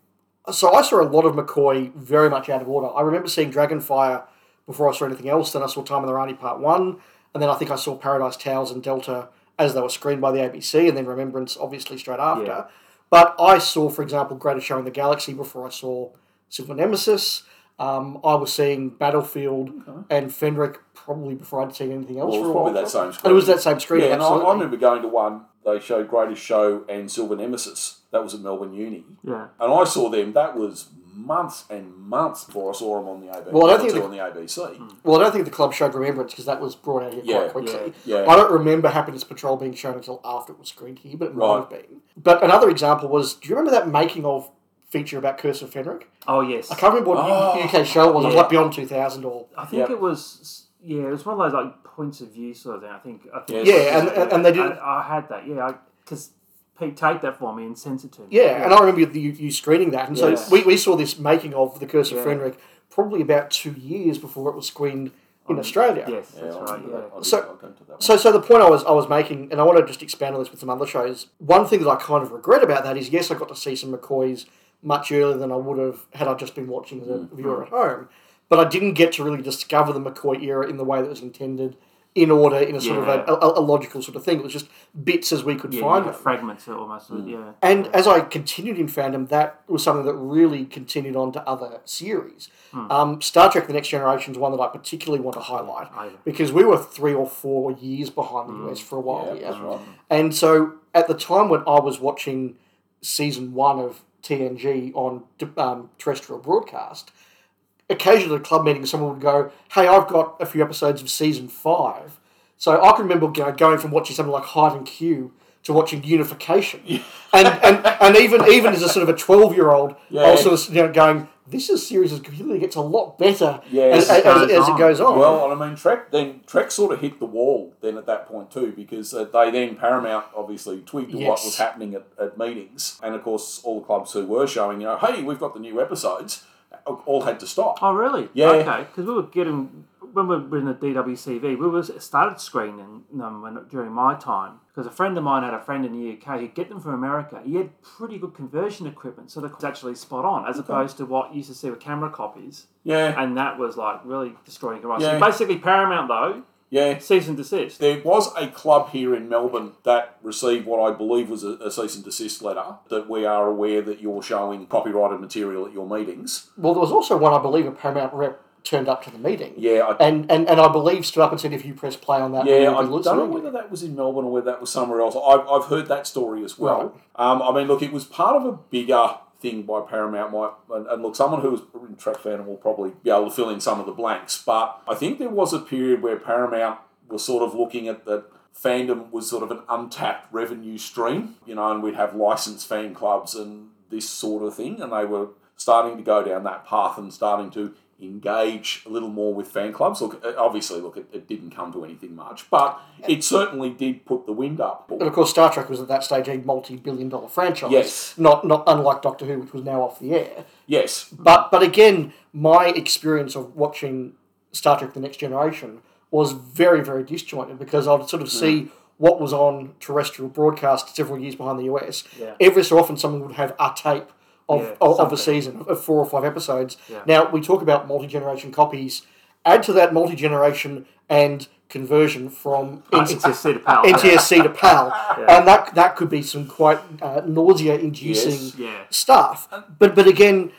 so I saw a lot of McCoy very much out of order. I remember seeing Dragonfire before I saw anything else. Then I saw Time and the Rani Part One, and then I think I saw Paradise Towers and Delta as they were screened by the ABC, and then Remembrance obviously straight after. Yeah. But I saw, for example, Greatest Show in the Galaxy before I saw Silver Nemesis. Um, I was seeing Battlefield and Fenric probably before I'd seen anything else Well, it for was a probably while. that same screen. And it was that same screen. Yeah, and I. I remember going to one. They showed Greatest Show and Silver Nemesis. That was at Melbourne Uni, Yeah, and I saw them. That was months and months before I saw them on the ABC. Well, I don't uh, think the- on the ABC. Hmm. Well, I don't think the club showed Remembrance because that was brought out here Yeah, quite quickly. yeah. yeah. I don't remember Happiness Patrol being shown until after it was screened here, but it might have been. But another example was, do you remember that making of feature about Curse of Fenric? oh yes. I can't remember what Oh, UK show it was. It was like Beyond 2000 or... I think Yep. it was yeah, it was one of those like points of view sort of thing. I think. I think Yes. Yeah, and- and- and they did- I, I had that. Yeah, because Pete take that for me and sent it to me. Yeah, and I remember you, you screening that. And so we, we saw this making of The Curse of Yeah. Fenric probably about two years before it was screened in Australia. Yes, Yeah, that's right. Yeah. So- I went to that one. So, so the point I was I was making, and I want to just expand on this with some other shows. One thing that I kind of regret about that is, yes, I got to see some McCoys much earlier than I would have had I just been watching as a Mm-hmm. viewer at home. But I didn't get to really discover the McCoy era in the way that was intended, in order, in a sort Yeah. of a, a, a logical sort of thing. It was just bits as we could Yeah, find yeah, them. fragments almost. Yeah. And as I continued in fandom, that was something that really continued on to other series. Hmm. Um, Star Trek: The Next Generation is one that I particularly want to highlight I- because we were three or four years behind the US for a while Yeah, here. right. And so at the time when I was watching season one of TNG on um, terrestrial broadcast, occasionally at a club meeting, someone would go, "Hey, I've got a few episodes of season five. So I can remember you know, going from watching something like Hide and Q to watching Unification, and, and and even even as a sort of a twelve year old, Yeah. of you know going, "This is series is really gets a lot better Yes. as, as, as, Goes it goes on." Well, I mean, Trek then Trek sort of hit the wall then at that point too because uh, they then Paramount obviously twigged to what was happening at, at meetings, and of course all the clubs who were showing, you know, hey, we've got the new episodes, all had to stop. Oh, really? Yeah. Okay, because we were getting when we were in the DWCV, we were started screening them when, during my time. Because a friend of mine had a friend in the UK who'd get them from America. He had pretty good conversion equipment, so the was actually spot on, as opposed to what you used to see with camera copies, Yeah, and that was like really destroying your eyes. Yeah. So basically, Paramount though, yeah. cease and desist. There was a club here in Melbourne that received what I believe was a, a cease and desist letter that we are aware that you're showing copyrighted material at your meetings. Well, there was also one I believe a Paramount rep turned up to the meeting. Yeah, I, And, and and I believe stood up and said, if you press play on that, Yeah, I don't know whether that was in Melbourne or whether that was somewhere else. I've, I've heard that story as well. Right. Um, I mean, look, it was part of a bigger thing by Paramount. Might, and, and look, someone who's in track fan will probably be able to fill in some of the blanks. But I think there was a period where Paramount was sort of looking at that fandom was sort of an untapped revenue stream, you know, and we'd have licensed fan clubs and this sort of thing, and they were starting to go down that path and starting to engage a little more with fan clubs. Look, uh, obviously, look, it, it didn't come to anything much, but it certainly did put the wind up. But of course, Star Trek was at that stage a multi-billion-dollar franchise. Yes. Not not unlike Doctor Who, which was now off the air. Yes, But but again, my experience of watching Star Trek: The Next Generation was very very disjointed because I'd sort of Mm. see what was on terrestrial broadcast several years behind the US. Yeah. Every so often, someone would have a tape of, Yeah, of, of a season of four or five episodes. Yeah. Now we talk about multi generation copies. Add to that multi generation and conversion from NTSC to PAL. NTSC to PAL, and that that could be some quite uh, nausea-inducing Yes. Yeah. stuff. But but again,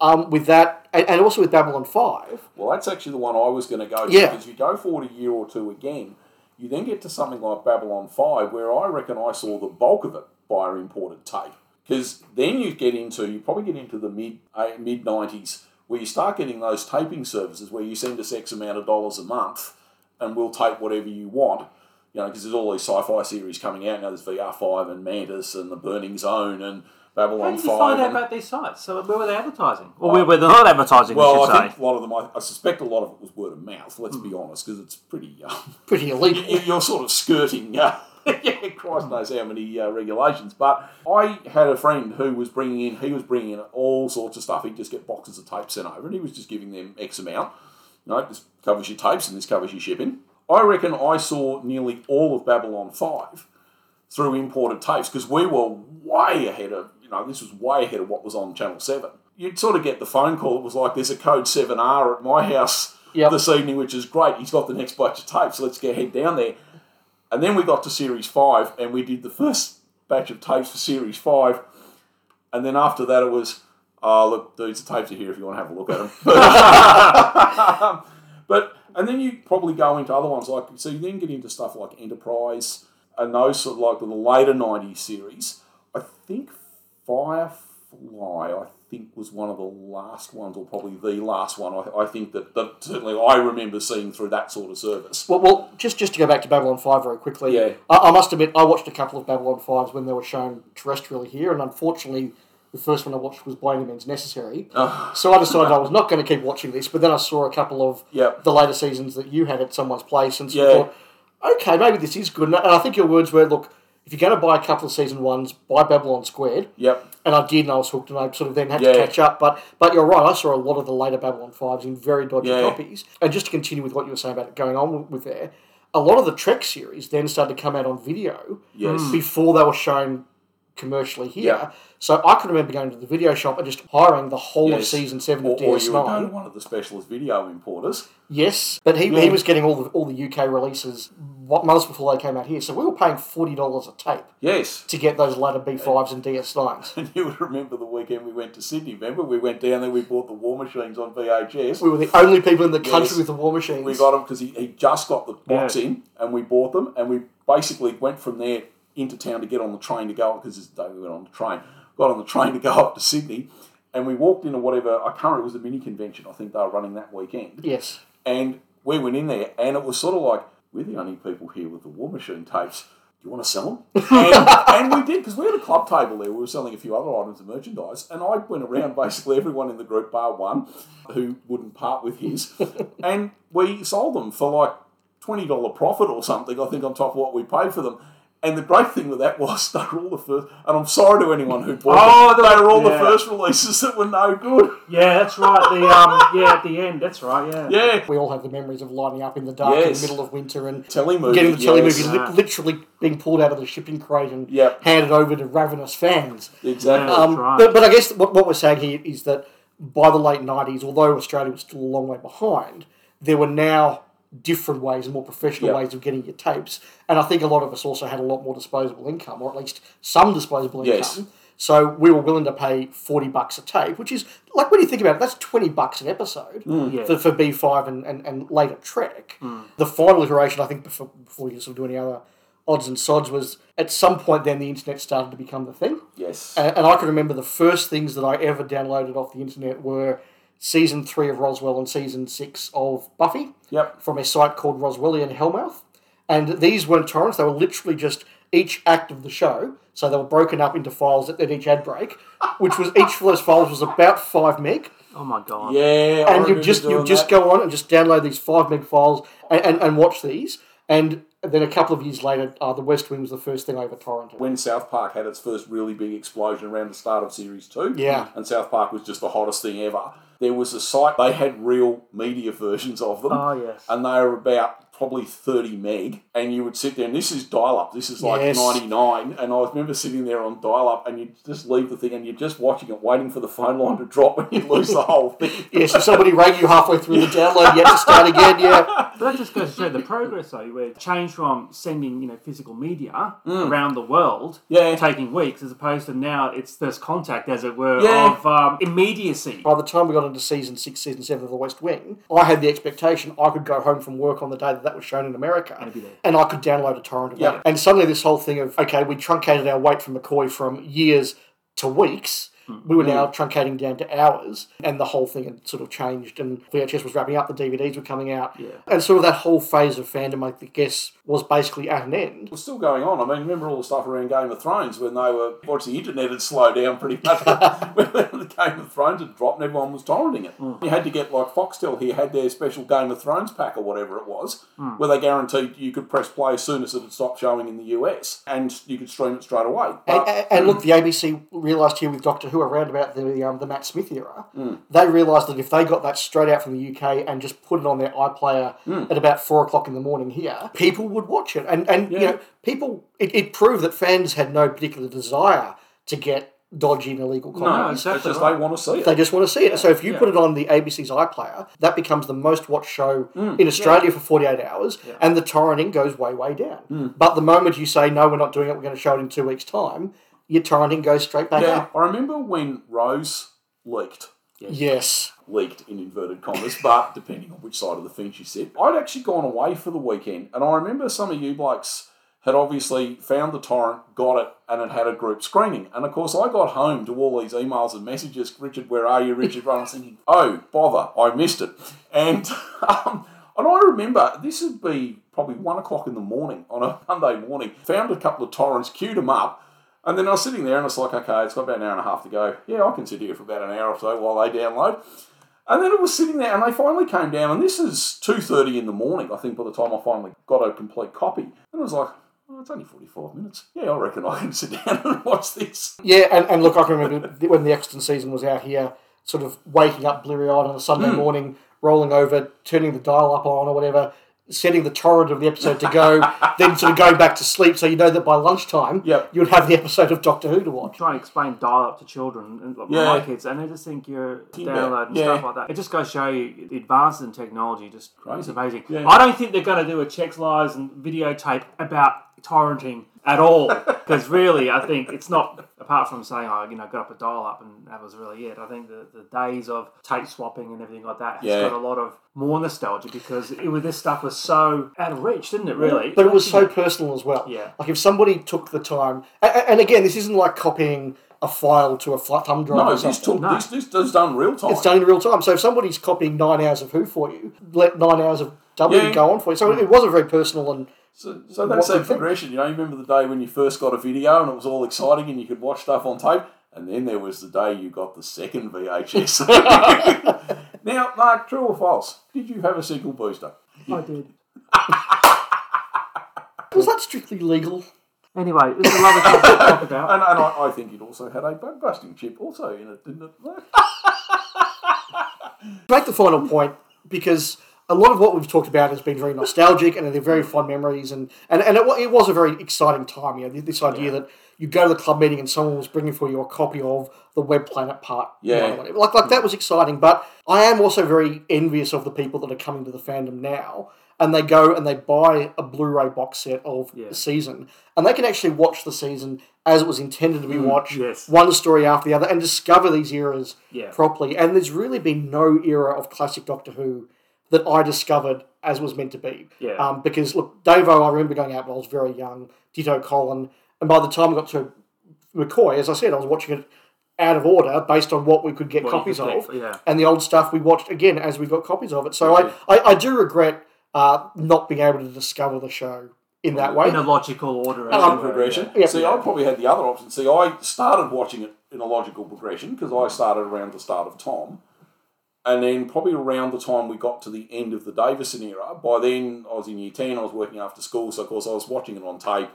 um, with that, and, and also with Babylon Five, Well, that's actually the one I was going to go to Yeah. because you go forward a year or two again, you then get to something like Babylon 5, where I reckon I saw the bulk of it via imported tape. Because then you get into, you probably get into the mid uh, mid 90s, where you start getting those taping services where you send us X amount of dollars a month and we'll tape whatever you want. You know, because there's all these sci-fi series coming out now. There's VR5 and Mantis and The Burning Zone and How Babylon did you 5. find out about these sites? So where were they advertising? Or where were they not advertising, well, we I say? think a lot of them. I, I suspect a lot of it was word of mouth. Let's be honest, because it's pretty. Um, pretty illegal. you- you're sort of skirting. Uh, yeah, Christ knows how many uh, regulations. But I had a friend who was bringing in. He was bringing in all sorts of stuff. He'd just get boxes of tape sent over, and he was just giving them X amount. You know, this covers your tapes, and this covers your shipping. I reckon I saw nearly all of Babylon Five through imported tapes because we were way ahead of. You know, this was way ahead of what was on Channel Seven. You'd sort of get the phone call. It was like, "There's a code seven R at my house." Yep. this evening, which is great. He's got the next batch of tapes. Let's get head down there. And then we got to Series 5 and we did the first batch of tapes for Series 5. And then after that, it was, oh, look, dudes, the tapes are here if you want to have a look at them. but, and then you probably go into other ones. like So you then get into stuff like Enterprise and those sort of like the later 90s series. I think Firefly, I think, was one of the last ones, or probably the last one. I, I think that, that certainly I remember seeing through that sort of service. Well, well, just just to go back to Babylon Five very quickly. Yeah. I, I must admit, I watched a couple of Babylon Fives when they were shown terrestrially here, and unfortunately, the first one I watched was By Any Means Necessary. Ah. So I decided I was not going to keep watching this. But then I saw a couple of Yep. the later seasons that you had at someone's place, and so Yeah. thought, okay, maybe this is good. And I think your words were, look. If you're going to buy a couple of season ones, buy Babylon Squared. Yep. And I did, and I was hooked, and I sort of then had Yeah. to catch up. But but you're right, I saw a lot of the later Babylon Fives in very dodgy Yeah. copies. And just to continue with what you were saying about it going on with, with there, a lot of the Trek series then started to come out on video Yes. before they were shown commercially here. Yeah. So I can remember going to the video shop and just hiring the whole of season seven Or, of or you would go to DS9. one of the specialist video importers. Yes, but he, Yeah. he was getting all the all the UK releases what months before they came out here. So we were paying forty dollars a tape Yes. to get those later B fives and DS9s. And you would remember the weekend we went to Sydney. Remember, we went down there. We bought the War Machines on VHS. We were the only people in the country Yes. with the war machines. We got them because he, he just got the box Yeah. in, and we bought them, and we basically went from there into town to get on the train to go because this day we went on the train. Got on the train to go up to Sydney, and we walked into whatever I can't remember. It was a mini convention. I think they were running that weekend. yes. And we went in there, and it was sort of like, we're the only people here with the War Machine tapes. Do you want to sell them? And, and we did, because we had a club table there. We were selling a few other items of merchandise. And I went around basically everyone in the group, bar one, who wouldn't part with his. And we sold them for like $20 profit or something, I think, on top of what we paid for them. And the great thing with that was they were all the first, and I'm sorry to anyone who bought Oh, them, they were all the first releases that were no good. Yeah, that's right. The um, yeah, at the end, that's right. Yeah. Yeah. We all have the memories of lining up in the dark Yes. in the middle of winter and Telly movie. getting the telly yes. movie li- literally being pulled out of the shipping crate and Yep. handed over to ravenous fans. Exactly. Yeah. Um, right. but, but I guess what, what we're saying here is that by the late 90s, although Australia was still a long way behind, there were now different ways and more professional Yep. ways of getting your tapes. And I think a lot of us also had a lot more disposable income, or at least some disposable Yes. income. So we were willing to pay 40 bucks a tape, which is, like, when you think about it, that's 20 bucks an episode hmm. Yeah. for, for B5 and, and, and later Trek. Hmm. The final iteration, I think, before, before you sort of do any other odds and sods, was at some point then the internet started to become the thing. yes. And, and I can remember the first things that I ever downloaded off the internet were season three of Roswell and season six of Buffy Yep. from a site called Roswellian Hellmouth. And these weren't torrents; they were literally just each act of the show. So they were broken up into files at, at each ad break, which was each of those files was about five meg. Oh my god. Yeah, and you just you just go on and just download these five meg files and, and, and watch these. And then a couple of years later, uh, the West Wing was the first thing I ever torrented. when South Park had its first really big explosion around the start of series two. Yeah. And South Park was just the hottest thing ever. There was a site, they had real media versions of them. Oh yes. And they were about probably 30 meg. And you would sit there, and this is dial up. This is like Yes. 99. And I remember sitting there on dial up, and you'd just leave the thing, and you're just watching it, waiting for the phone line to drop, and you lose the whole thing. Yeah, so somebody rang you halfway through the download, you had to start again. Yeah, But that just goes to show the progress, though, where it changed from sending you know physical media around the world, Yeah. taking weeks, as opposed to now it's first contact, as it were, Yeah. of um, immediacy. by the time we got into season six, season seven of The West Wing, I had the expectation I could go home from work on the day that that was shown in America, And it'd be there. and I could download a torrent of Yeah. that. And suddenly, this whole thing of okay, we truncated our wait for McCoy from years to weeks. Hmm. We were hmm. now truncating down to hours, and the whole thing had sort of changed. And VHS was wrapping up, the DVDs were coming out, Yeah. and sort of that whole phase of fandom, I guess, was basically at an end. was still going on. I mean, remember all the stuff around Game of Thrones when they were, watch the internet had slowed down pretty much when the Game of Thrones had dropped and everyone was torrenting it. Hmm. You had to get, like Foxtel here had their special Game of Thrones pack or whatever it was, hmm. where they guaranteed you could press play as soon as it had stopped showing in the US and you could stream it straight away. And, But, and, and look, the ABC realised here with Doctor Who around about the um, the Matt Smith era, hmm. they realised that if they got that straight out from the UK and just put it on their iPlayer at about four o'clock in the morning here, people would watch it. And and you know, people it, it proved that fans had no particular desire to get dodgy and illegal no, exactly it's just right. they want to see it. They just want to see it. So if you yeah. put it on the ABC's iPlayer, that becomes the most watched show mm. in Australia for 48 hours, and the torrenting goes way, way down. Mm. But the moment you say, no, we're not doing it, we're going to show it in two weeks' time, your torrenting goes straight back yeah, up. I remember when Rose leaked. Yes. leaked in inverted commas, but depending on which side of the fence you sit. I'd actually gone away for the weekend, and I remember some of you blokes had obviously found the torrent, got it, and had had a group screening. And of course, I got home to all these emails and messages. Richard, where are you? Richard, and I was thinking, oh bother, I missed it. And um, and I remember this would be probably one o'clock in the morning on a Monday morning. Found a couple of torrents, queued them up. And then I was sitting there and it's like, okay, it's got about an hour and a half to go. Yeah, I can sit here for about an hour or so while they download. And then it was sitting there, and they finally came down, and this is two thirty in the morning. I think by the time I finally got a complete copy, and I was like, oh, it's only forty five minutes. Yeah, I reckon I can sit down and watch this. Yeah, and, and look, I can remember when the Eccleston season was out here, sort of waking up bleary eyed on a Sunday hmm. morning, rolling over, turning the dial up on or whatever, setting the torrent of the episode to go, then sort of going back to sleep so you know that by lunchtime Yep. you'd have the episode of Doctor Who to watch. Try and explain dial up to children and like Yeah. my kids, and they just think you're downloading and Yeah. stuff like that. It just goes to show you the advances in technology. Just it's amazing. Yeah. I don't think they're going to do a Cheques, Lies and Videotape about torrenting at all because really, I think it's not. Apart from saying, "Oh, you know, got up a dial up," and that was really it. I think the, the days of tape swapping and everything like that has Yeah. got a lot of more nostalgia because it, was- this stuff was so out of reach, didn't it? Really, But it was so personal as well. Yeah. Like if somebody took the time, and, and again, this isn't like copying a file to a flat thumb drive No, this took No. this this is done real time. It's done in real time. So if somebody's copying nine hours of Who for you, let nine hours of W Yeah. go on for you. So it was a very personal and So, so that's What that good progression. You know, you remember the day when you first got a video and it was all exciting and you could watch stuff on tape, and then there was the day you got the second VHS. now, Mark, true or false? Did you have a single booster? I did. was that strictly legal? Anyway, it's a lovely thing to talk about. And, and I, I think it also had a bug busting chip also in it, didn't it? make the final point because a lot of what we've talked about has been very nostalgic and they're very fond memories and and, and it, it was a very exciting time you know this idea that you go to the club meeting and someone was bringing for you a copy of the web planet part Yeah. one like like that was exciting but i am also very envious of the people that are coming to the fandom now and they go and they buy a blu-ray box set of Yeah. the season and they can actually watch the season as it was intended to be mm, watched yes. one story after the other and discover these eras Yeah. properly. And there's really been no era of classic Doctor Who that I discovered as was meant to be. Yeah. Um, because look, Dave I remember going out when I was very young. Ditto Colin, and by the time I got to McCoy, as I said, I was watching it out of order based on what we could get What copies could of, yeah. and the old stuff we watched again as we got copies of it. So I, I, I do regret uh, not being able to discover the show in that way. in a logical order. as Um, progression. Yeah. See, I probably had the other option. See, I started watching it in a logical progression because I started around the start of Tom. And then probably around the time we got to the end of the Davison era, by then I was in year 10, I was working after school, so of course I was watching it on tape.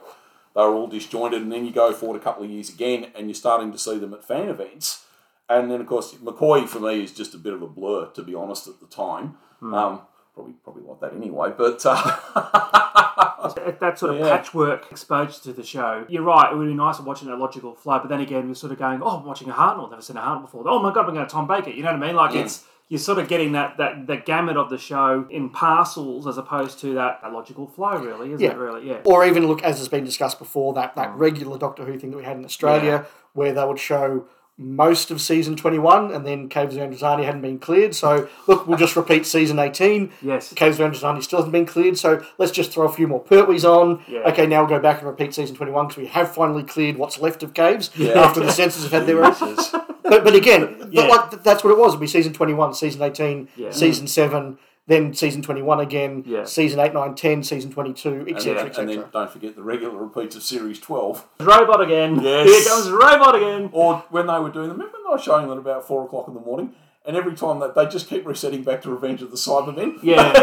They were all disjointed, and then you go forward a couple of years again, and you're starting to see them at fan events. And then, of course, McCoy for me is just a bit of a blur, to be honest, at the time. Um, probably, probably like that anyway. But uh, that sort of Yeah. patchwork exposure to the show, you're right. It would be nice watching a logical flow, but then again, we're sort of going, "Oh, I'm watching a Hartnell. Never seen a Hartnell before. Oh my god, we're going to Tom Baker." You know what I mean? Like it's you're sort of getting that that the gamut of the show in parcels as opposed to that, that logical flow. Really, isn't Yeah. it? Really, yeah. or even look as has been discussed before that that mm. regular Doctor Who thing that we had in Australia, where they would show most of season twenty one, and then Caves of Androzani hadn't been cleared. So look, we'll just repeat season eighteen. Yes. Caves of Androzani still hasn't been cleared, so let's just throw a few more Pertwees on. Yeah. Okay, now we'll go back and repeat season twenty one because we have finally cleared what's left of Caves after the censors have had their own. But but again, Yeah. but like that's what it was. It'd be season twenty one, season eighteen, Yeah. season seven. Then season twenty one again, Yeah. season eight, nine, ten, season twenty two, and, etc. then, etc. and then don't forget the regular repeats of Series 12. Robot again. Yes. Here comes robot again. Or when they were doing them, remember they were showing them at about 4 o'clock in the morning? And every time that they just keep resetting back to Revenge of the Cybermen. Yeah,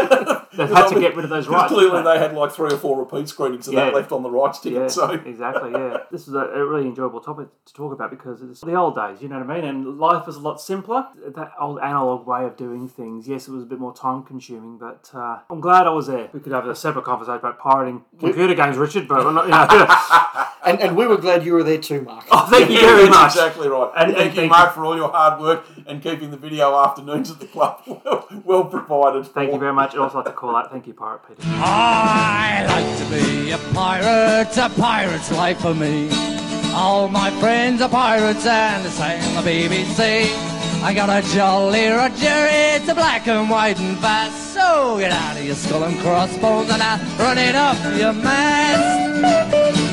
they've had to get rid of those rights. Clearly, haven't they? they had like three or four repeat screenings of that left on the rights ticket. Yeah, So exactly. Yeah, this is a, a really enjoyable topic to talk about because it's the old days. You know what I mean? And life was a lot simpler. That old analog way of doing things. Yes, it was a bit more time consuming, but uh, I'm glad I was there. We could have a separate conversation about pirating computer games, Richard. But I'm not, you know, And, and we were glad you were there too, Mark. oh, thank you very much. Exactly right. And- And, thank and you, thank Mark, for all your hard work and keeping the video afternoons at the club well, well provided. Thank you very much. I'd also like to call out thank you, Pirate Peter. I like to be a pirate, a pirate's life for me. All my friends are pirates and they sing the BBC. I got a jolly Roger, it's a black and white and fast. So get out of your skull and crossbones and I'll run it up your mast.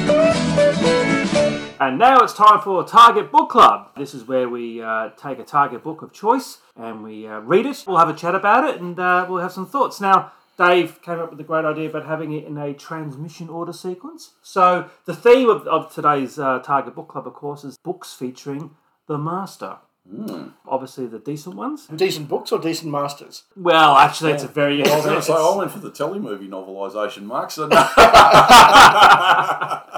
And now it's time for Target Book Club. This is where we uh, take a Target book of choice and we uh, read it. We'll have a chat about it and uh, we'll have some thoughts. Now, Dave came up with a great idea about having it in a transmission order sequence. So, the theme of, of today's uh, Target Book Club, of course, is books featuring the Master. Obviously, the decent ones. Decent books or decent masters? Well, actually, it's a very. I was going to say, I went for the telemovie novelisation, Mark. So no.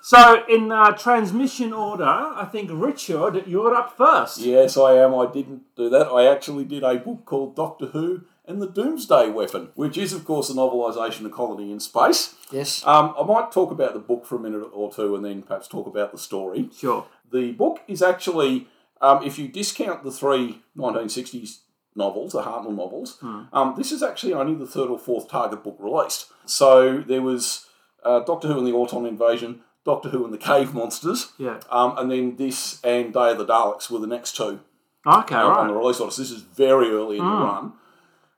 So, in uh, transmission order, I think Richard, you're up first. yes, I am. I didn't do that. I actually did a book called Doctor Who and the Doomsday Weapon, which is, of course, a novelisation of Colony in Space. Yes. Um, I might talk about the book for a minute or two and then perhaps talk about the story. Sure. The book is actually, um, if you discount the three 1960s novels, the Hartnell novels, um, this is actually only the third or fourth Target book released. So there was uh, Doctor Who and the Auton Invasion, Doctor Who and the Cave Monsters, Yeah. um, and then this and Day of the Daleks were the next two Okay, um, on the release order. This is very early in the run.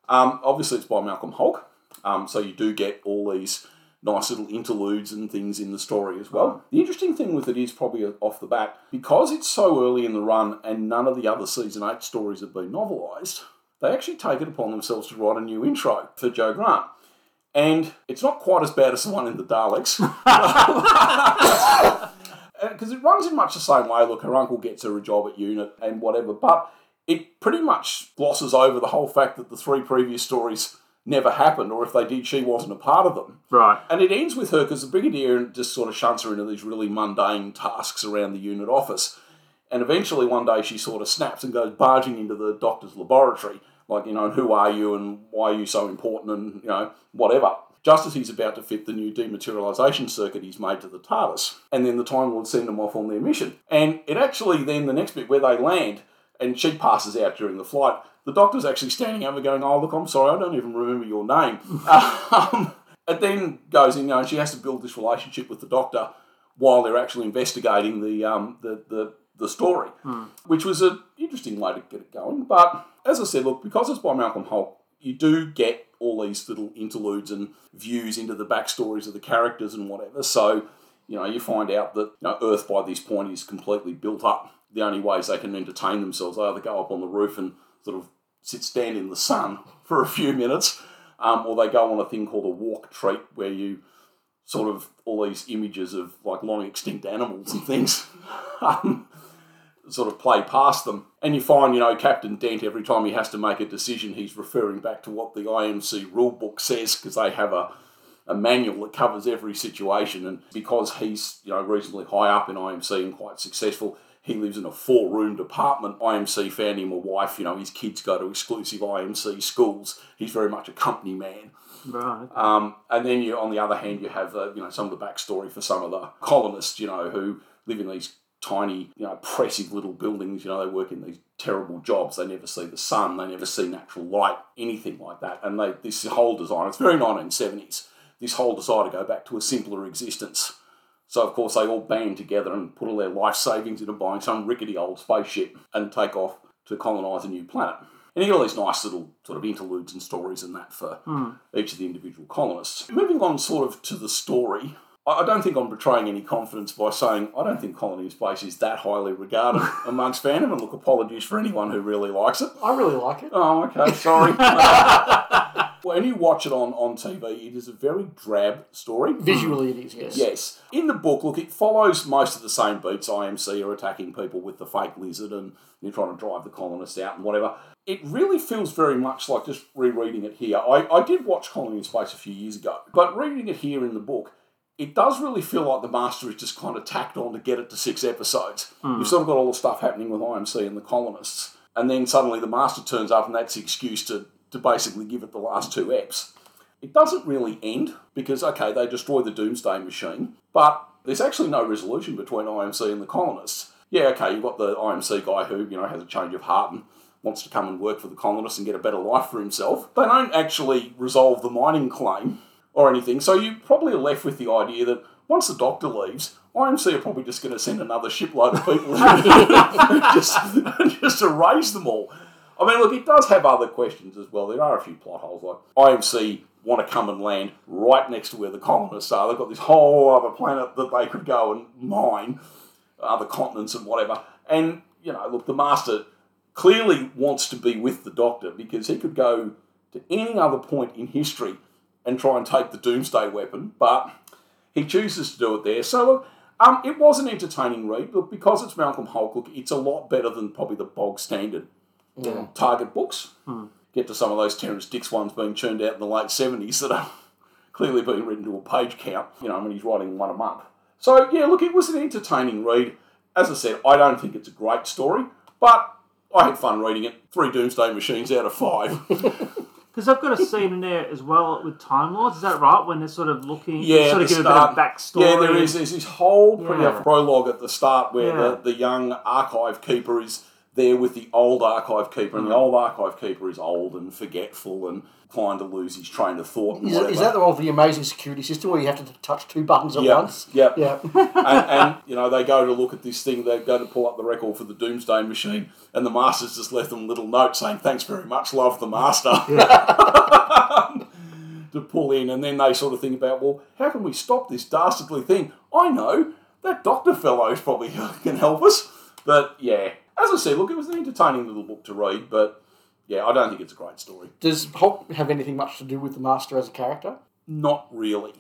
Um, obviously, it's by Malcolm Hulke, um, so you do get all these nice little interludes and things in the story as well. Mm. The interesting thing with it is probably off the bat because it's so early in the run and none of the other season eight stories have been novelised. They actually take it upon themselves to write a new intro for Jo Grant. And it's not quite as bad as the one in the Daleks. because it runs in much the same way. Look, her uncle gets her a job at UNIT and whatever, but it pretty much glosses over the whole fact that the three previous stories never happened, or if they did, she wasn't a part of them. Right. And it ends with her because the brigadier just sort of shunts her into these really mundane tasks around the UNIT office. And eventually, one day, she sort of snaps and goes barging into the doctor's laboratory, like, you know, and who are you and why are you so important and, you know, whatever. Just as he's about to fit the new dematerialisation circuit he's made to the TARDIS. And then the Time Lord send them off on their mission. And it actually, then the next bit where they land, and she passes out during the flight, the doctor's actually standing over going, Oh, look, I'm sorry, I don't even remember your name. um, it then goes in, you know, and she has to build this relationship with the doctor while they're actually investigating the um, the, the, the story, which was an interesting way to get it going. But as I said, look, because it's by Malcolm Hulke, you do get all these little interludes and views into the backstories of the characters and whatever. So, you know, you find out that you know, Earth by this point is completely built up. The only ways they can entertain themselves they either go up on the roof and sort of sit stand in the sun for a few minutes. Um, or they go on a thing called a walk treat where you sort of all these images of like long extinct animals and things um, sort of play past them. And you find, you know, Captain Dent, every time he has to make a decision, he's referring back to what the IMC rule book says because they have a, a manual that covers every situation. And because he's, you know, reasonably high up in IMC and quite successful, he lives in a four room apartment. IMC found him a wife, you know, his kids go to exclusive IMC schools. He's very much a company man. Right. Um, and then you, on the other hand, you have uh, you know some of the backstory for some of the colonists, you know, who live in these tiny, you know, oppressive little buildings. You know, they work in these terrible jobs. They never see the sun. They never see natural light, anything like that. And they this whole design, it's very 1970s. This whole desire to go back to a simpler existence. So of course they all band together and put all their life savings into buying some rickety old spaceship and take off to colonise a new planet. And you get all these nice little sort of interludes and stories and that for hmm. each of the individual colonists. Moving on sort of to the story, I I don't think I'm betraying any confidence by saying I don't think Colony in Space is that highly regarded amongst fandom. And look, apologies for anyone who really likes it. I really like it. Oh, okay, sorry. when you watch it on, on TV, it is a very drab story. Visually, it is, mm. yes. Yes. In the book, look, it follows most of the same beats. IMC are attacking people with the fake lizard and you're trying to drive the colonists out and whatever. It really feels very much like just rereading it here. I, I did watch Colony in Space a few years ago, but reading it here in the book, it does really feel like the Master is just kind of tacked on to get it to six episodes. Hmm. You've sort of got all the stuff happening with IMC and the colonists, and then suddenly the Master turns up and that's the excuse to, to basically give it the last two eps. It doesn't really end because, okay, they destroy the Doomsday Machine, but there's actually no resolution between IMC and the colonists. Yeah, okay, you've got the IMC guy who, you know, has a change of heart and wants to come and work for the colonists and get a better life for himself. They don't actually resolve the mining claim or anything, so you probably are left with the idea that once the doctor leaves, IMC are probably just going to send another shipload of people just, just erase them all. I mean, look, it does have other questions as well. There are a few plot holes. Like IMC want to come and land right next to where the colonists are. They've got this whole other planet that they could go and mine, other continents and whatever. And you know, look, the Master clearly wants to be with the Doctor because he could go to any other point in history and try and take the Doomsday weapon, but he chooses to do it there. So look, um, it was an entertaining read. Look, because it's Malcolm Hulke, look, it's a lot better than probably the bog standard Mm. Target books. Hmm. Get to some of those Terrence Dicks ones being churned out in the late 70s that are clearly being written to a page count. You know, I mean, he's writing one a month. So, yeah, look, it was an entertaining read. As I said, I don't think it's a great story, but I had fun reading it. Three Doomsday Machines out of five. Because I've got a scene in there as well with Time Lords. Is that right? When they're sort of looking, Yeah, sort of give start- a bit of backstory. Yeah, there is. There's this whole pretty Yeah. prologue at the start where Yeah. the, the young archive keeper is there with the old archive keeper, and the mm. old archive keeper is old and forgetful and inclined to lose his train of thought. And Is, is that the the amazing security system where you have to touch two buttons at Yep, once? Yep. Yeah. and, and you know they go to look at this thing. They go to pull up the record for the Doomsday Machine, mm. and the master's just left them a little note saying, "Thanks very much, love the master." to pull in, and then they sort of think about, well, how can we stop this dastardly thing? I know that Doctor Fellow's probably can help us. But yeah, as I said, look, it was an entertaining little book to read, but yeah, I don't think it's a great story. Does Hulke have anything much to do with the Master as a character? Not really.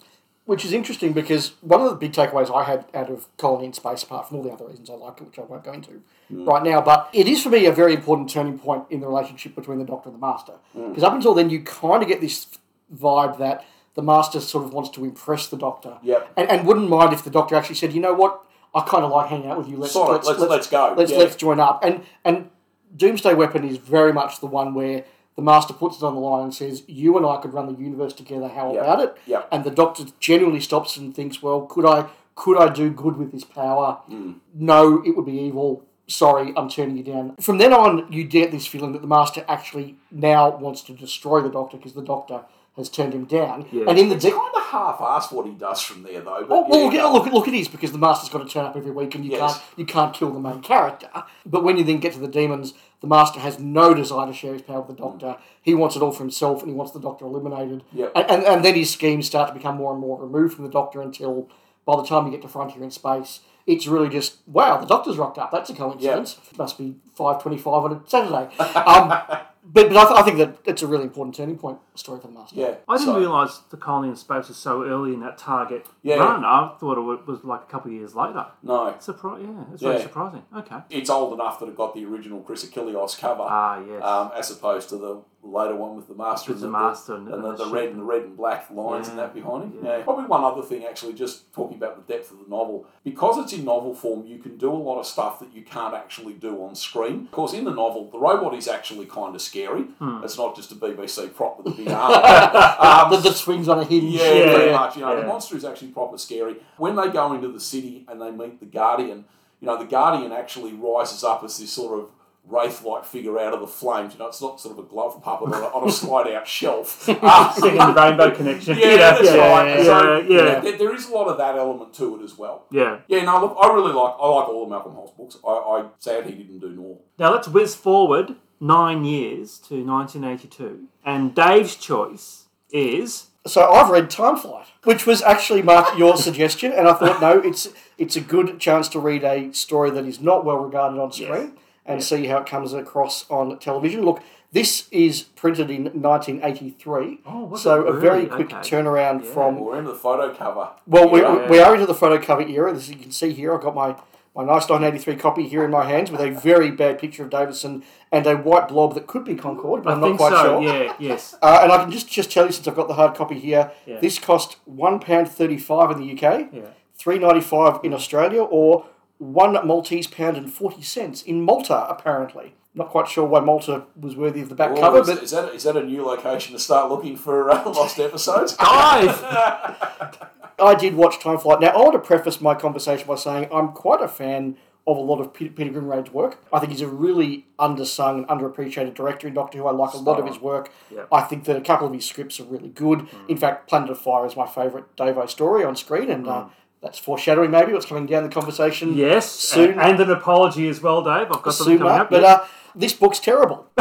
Which is interesting because one of the big takeaways I had out of Colony in Space, apart from all the other reasons I liked it, which I won't go into hmm. right now, but it is for me a very important turning point in the relationship between the Doctor and the Master. Hmm. Because up until then, you kind of get this vibe that the Master sort of wants to impress the Doctor, Yep. and, and wouldn't mind if the Doctor actually said, "You know what? I kind of like hanging out with you. Let's Sorry, let's- let's go." Let's Yeah. let's join up." And and Doomsday Weapon is very much the one where the Master puts it on the line and says, "You and I could run the universe together. How Yep. about it?" Yep. And the Doctor genuinely stops and thinks, "Well, could I could I do good with this power? Hmm. No, it would be evil." Sorry, I'm turning you down. From then on, you get this feeling that the Master actually now wants to destroy the Doctor because the Doctor has turned him down. And in the It's de- kind of half-assed what he does from there, though. But well, well, yeah, look, look, look, it is because the master's got to turn up every week, and you Yes. can't you can't kill the main character. But when you then get to the demons, the master has no desire to share his power with the doctor. He wants it all for himself, and he wants the doctor eliminated. Yep. And, and and then his schemes start to become more and more removed from the doctor until by the time you get to Frontier in Space, it's really just wow, the doctor's rocked up. That's a coincidence. It must be five twenty-five on a Saturday. Um, But, but I, th- I think that it's a really important turning point story for the Master. Yeah. I didn't so- realise the colony in space was so early in that target Yeah. run. I thought it was like a couple of years later. No. Surprise! Yeah, it's really Yeah. surprising. Okay. It's old enough that it got the original Chris Achilleos cover. Ah, yes. um, as opposed to the later one with the master With and the master and- and, the, the the red and the red and black lines and that behind him. Yeah. Yeah. Probably one other thing actually, just talking about the depth of the novel. Because it's in novel form, you can do a lot of stuff that you can't actually do on screen. Of course, in the novel, the robot is actually kind of scary. Hmm. It's not just a BBC prop with a big arm. um, That, swings on a hinge. yeah, Yeah. pretty much. You know, Yeah. the monster is actually proper scary. When they go into the city and they meet the Guardian, you know, the Guardian actually rises up as this sort of wraith-like figure out of the flames. You know, it's not sort of a glove puppet on a, on a slide-out shelf. Um, Singing the Rainbow Connection. yeah, that's yeah, right. Yeah, so, yeah. there, there is a lot of that element to it as well. yeah. Yeah, no, look, I really like I like all of Malcolm Hulke's books. I, I sad he didn't do more. Now let's whiz forward nine years to 1982, and Dave's choice is So I've read Time Flight, which was actually Mark your suggestion, and I thought no, it's it's a good chance to read a story that is not well regarded on screen and see how it comes across on television. Look, this is printed in 1983, Oh, so it a very quick Okay. turnaround Yeah. from We're into the photo cover. Well, we, era. we are into the photo cover era. As you can see here, I've got my, my nice 1983 copy here in my hands with a very bad picture of Davison and a white blob that could be Concorde, but I I'm not quite so. sure. Yeah. Yes. Uh, and I can just, just tell you, since I've got the hard copy here, Yeah. this cost £1.35 in the UK, Yeah. three ninety five in Australia, or one Maltese pound and 40 cents in Malta, apparently. Not quite sure why Malta was worthy of the back Well, cover, is, but is that is that a new location to start looking for uh, lost episodes? Guys. I did watch Time Flight. Now, I want to preface my conversation by saying I'm quite a fan of a lot of Peter, Peter Grimwade's work. I think he's a really undersung and underappreciated director in Doctor Who. I like a lot of his work. Yeah. I think that a couple of his scripts are really good. In fact, Planet of Fire is my favourite Davo story on screen, and uh, that's foreshadowing maybe what's coming down the conversation Yes. soon. And an apology as well, Dave. I've got something coming up. But yeah. uh, this book's terrible.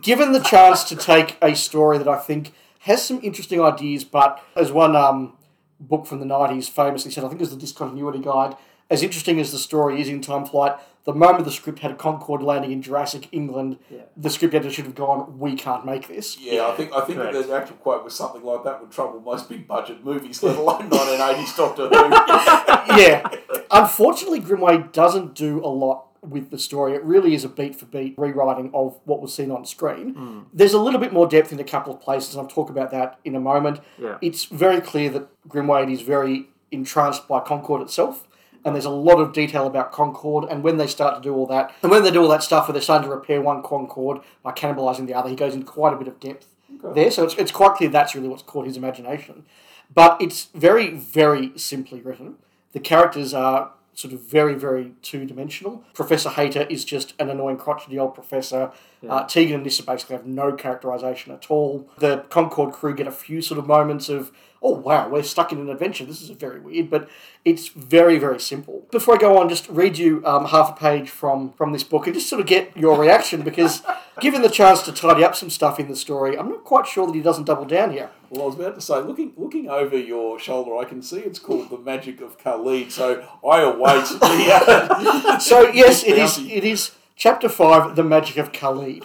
Given the chance to take a story that I think has some interesting ideas, but as one um, book from the 90s famously said, I think it was the Discontinuity Guide, as interesting as the story is in Time Flight, the moment the script had Concorde landing in Jurassic England, the script editor should have gone, we can't make this. Yeah, I think I think correct. the actual quote was something like that would trouble most big budget movies, let alone 1980s Doctor Who. yeah. Unfortunately, Grimwade doesn't do a lot with the story. It really is a beat for beat rewriting of what was seen on screen. Hmm. There's a little bit more depth in a couple of places, and I'll talk about that in a moment. Yeah. It's very clear that Grimwade is very entranced by Concorde itself. And there's a lot of detail about Concorde, and when they start to do all that, and when they do all that stuff where they're starting to repair one Concorde by cannibalising the other, he goes into quite a bit of depth there. So it's, it's quite clear that's really what's caught his imagination. But it's very, very simply written. The characters are sort of very, very two dimensional. Professor Hayter is just an annoying, crotchety old professor. Uh, Tegan and Nyssa basically have no characterization at all. The Concorde crew get a few sort of moments of, oh wow, we're stuck in an adventure. This is very weird, but it's very, very simple. Before I go on, just read you um, half a page from from this book and just sort of get your reaction because, given the chance to tidy up some stuff in the story, I'm not quite sure that he doesn't double down here. Well, I was about to say, looking looking over your shoulder, I can see it's called the Magic of Kalid. So I await the. Uh, So yes, it is. It is chapter five, the magic of Kalid.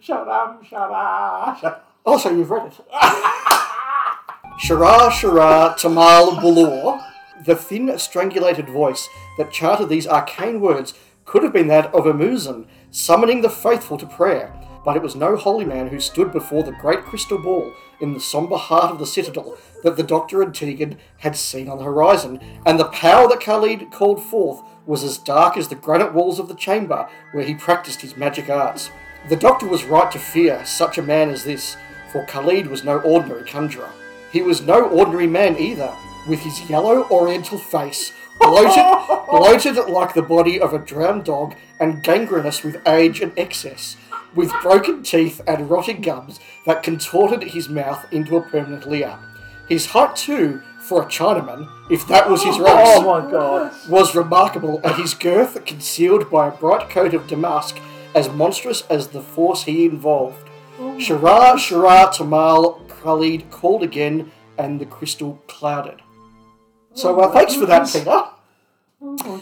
shut up! Shut up! Oh, you've read it. Shara Shara Tamal Bulor, the thin, strangulated voice that chanted these arcane words could have been that of a muezzin, summoning the faithful to prayer, but it was no holy man who stood before the great crystal ball in the sombre heart of the citadel that the Doctor and Tegan had seen on the horizon, and the power that Kalid called forth was as dark as the granite walls of the chamber where he practiced his magic arts. The Doctor was right to fear such a man as this, for Kalid was no ordinary conjurer. He was no ordinary man either, with his yellow oriental face, bloated, bloated like the body of a drowned dog and gangrenous with age and excess, with broken teeth and rotting gums that contorted his mouth into a permanent leer. His height, too, for a Chinaman, if that was his oh race, Oh my god. was remarkable, and his girth concealed by a bright coat of damask as monstrous as the force he involved. Oh shara, Shara, Tamal, Kalid called again, and the crystal clouded. So, uh, thanks for that, Peter.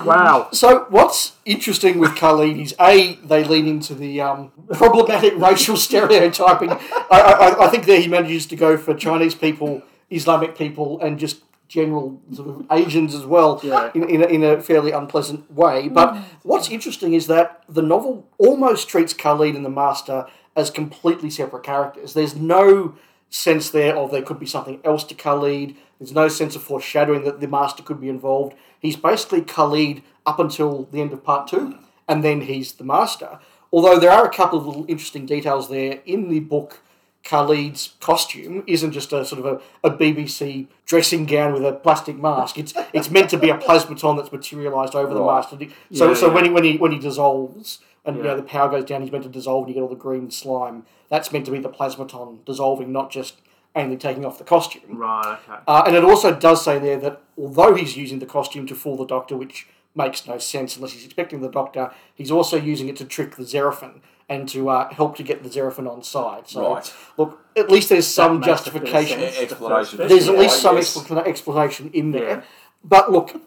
Wow. So what's interesting with Kalid is a they lean into the um, problematic racial stereotyping. I, I, I think there he manages to go for Chinese people, Islamic people, and just general sort of Asians as well Yeah. in, in, a, in a fairly unpleasant way. But what's interesting is that the novel almost treats Kalid and the Master as completely separate characters. There's no sense there of there could be something else to Kalid. There's no sense of foreshadowing that the Master could be involved. He's basically Kalid up until the end of part two, and then he's the Master. Although there are a couple of little interesting details there in the book. Kalid's costume isn't just a sort of a, a BBC dressing gown with a plastic mask. It's it's meant to be a plasmaton that's materialised over the Right. master. So Yeah, so yeah. when he when he when he dissolves and you know the power goes down, he's meant to dissolve and you get all the green slime. That's meant to be the plasmaton dissolving, not just only taking off the costume. Right. Okay. Uh, and it also does say there that although he's using the costume to fool the Doctor, which makes no sense unless he's expecting the Doctor, he's also using it to trick the Xeraphin and to uh, help to get the Xeraphin on side. So, Right. look, at least there's some That makes a bit of justification. Explanation. There's at least some yes. explanation in there. Yeah. But look,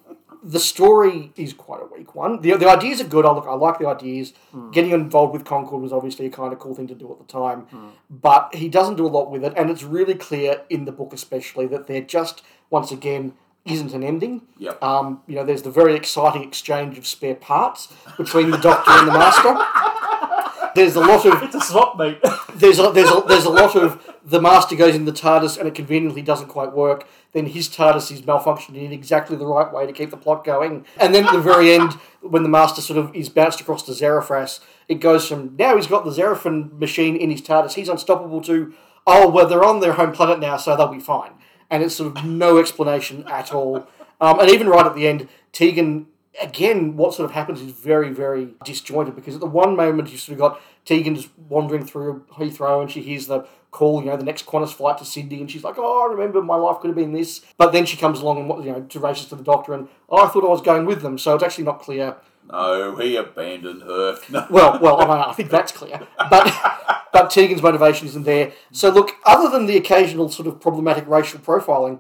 the story is quite a weak one. The, the ideas are good. I look, I like the ideas. Getting involved with Concorde was obviously a kind of cool thing to do at the time, but he doesn't do a lot with it, and it's really clear in the book, especially, that there just once again isn't an ending. Yep. Um, you know, there's the very exciting exchange of spare parts between the Doctor and the Master. There's a lot of It's a swap meet. there's a, there's a, there's a lot of the master goes in the TARDIS and it conveniently doesn't quite work. Then his TARDIS is malfunctioning in exactly the right way to keep the plot going. And then at the very end, when the master sort of is bounced across to Xeriphas, it goes from now he's got the Xeraphin machine in his TARDIS, he's unstoppable to oh well they're on their home planet now so they'll be fine. And it's sort of no explanation at all. Um, and even right at the end, Tegan again, what sort of happens is very, very disjointed because at the one moment you've sort of got Tegan just wandering through Heathrow and she hears the call, you know, the next Qantas flight to Sydney, and she's like, "Oh, I remember my life could have been this." But then she comes along and you know to races to the doctor, and oh, I thought I was going with them, so it's actually not clear. No, he abandoned her. No. Well, well, I, mean, I think that's clear, but but Tegan's motivation isn't there. So look, other than the occasional sort of problematic racial profiling,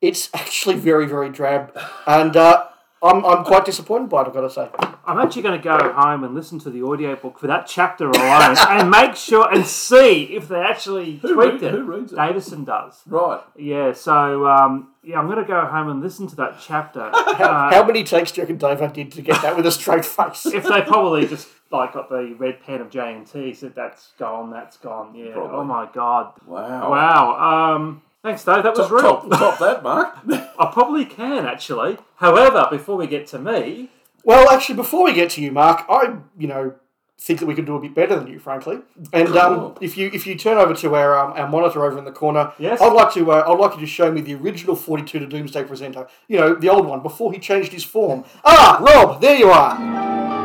it's actually very, very drab, and uh, I'm I'm quite disappointed by it. I've got to say. I'm actually going to go home and listen to the audiobook for that chapter alone and make sure and see if they actually tweaked read- it. who reads it? Davison does. Right. Yeah, so um, yeah, I'm going to go home and listen to that chapter. Uh, How many takes do you reckon Dave did to get that with a straight face? if they probably just like got the red pen of JNT, said that's gone, that's gone. Yeah. Probably. Oh my god. Wow. Wow. Um, thanks, Dave. That was Top, real. top, top that, Mark. I probably can actually. However, before we get to me, Well, actually, before we get to you, Mark, I you know think that we can do a bit better than you, frankly. And um, Cool. if you if you turn over to our um, our monitor over in the corner, Yes. I'd like to uh, I'd like you to show me the original Forty Two to Doomsday presenter. You know, the old one before he changed his form. Ah, Rob, there you are.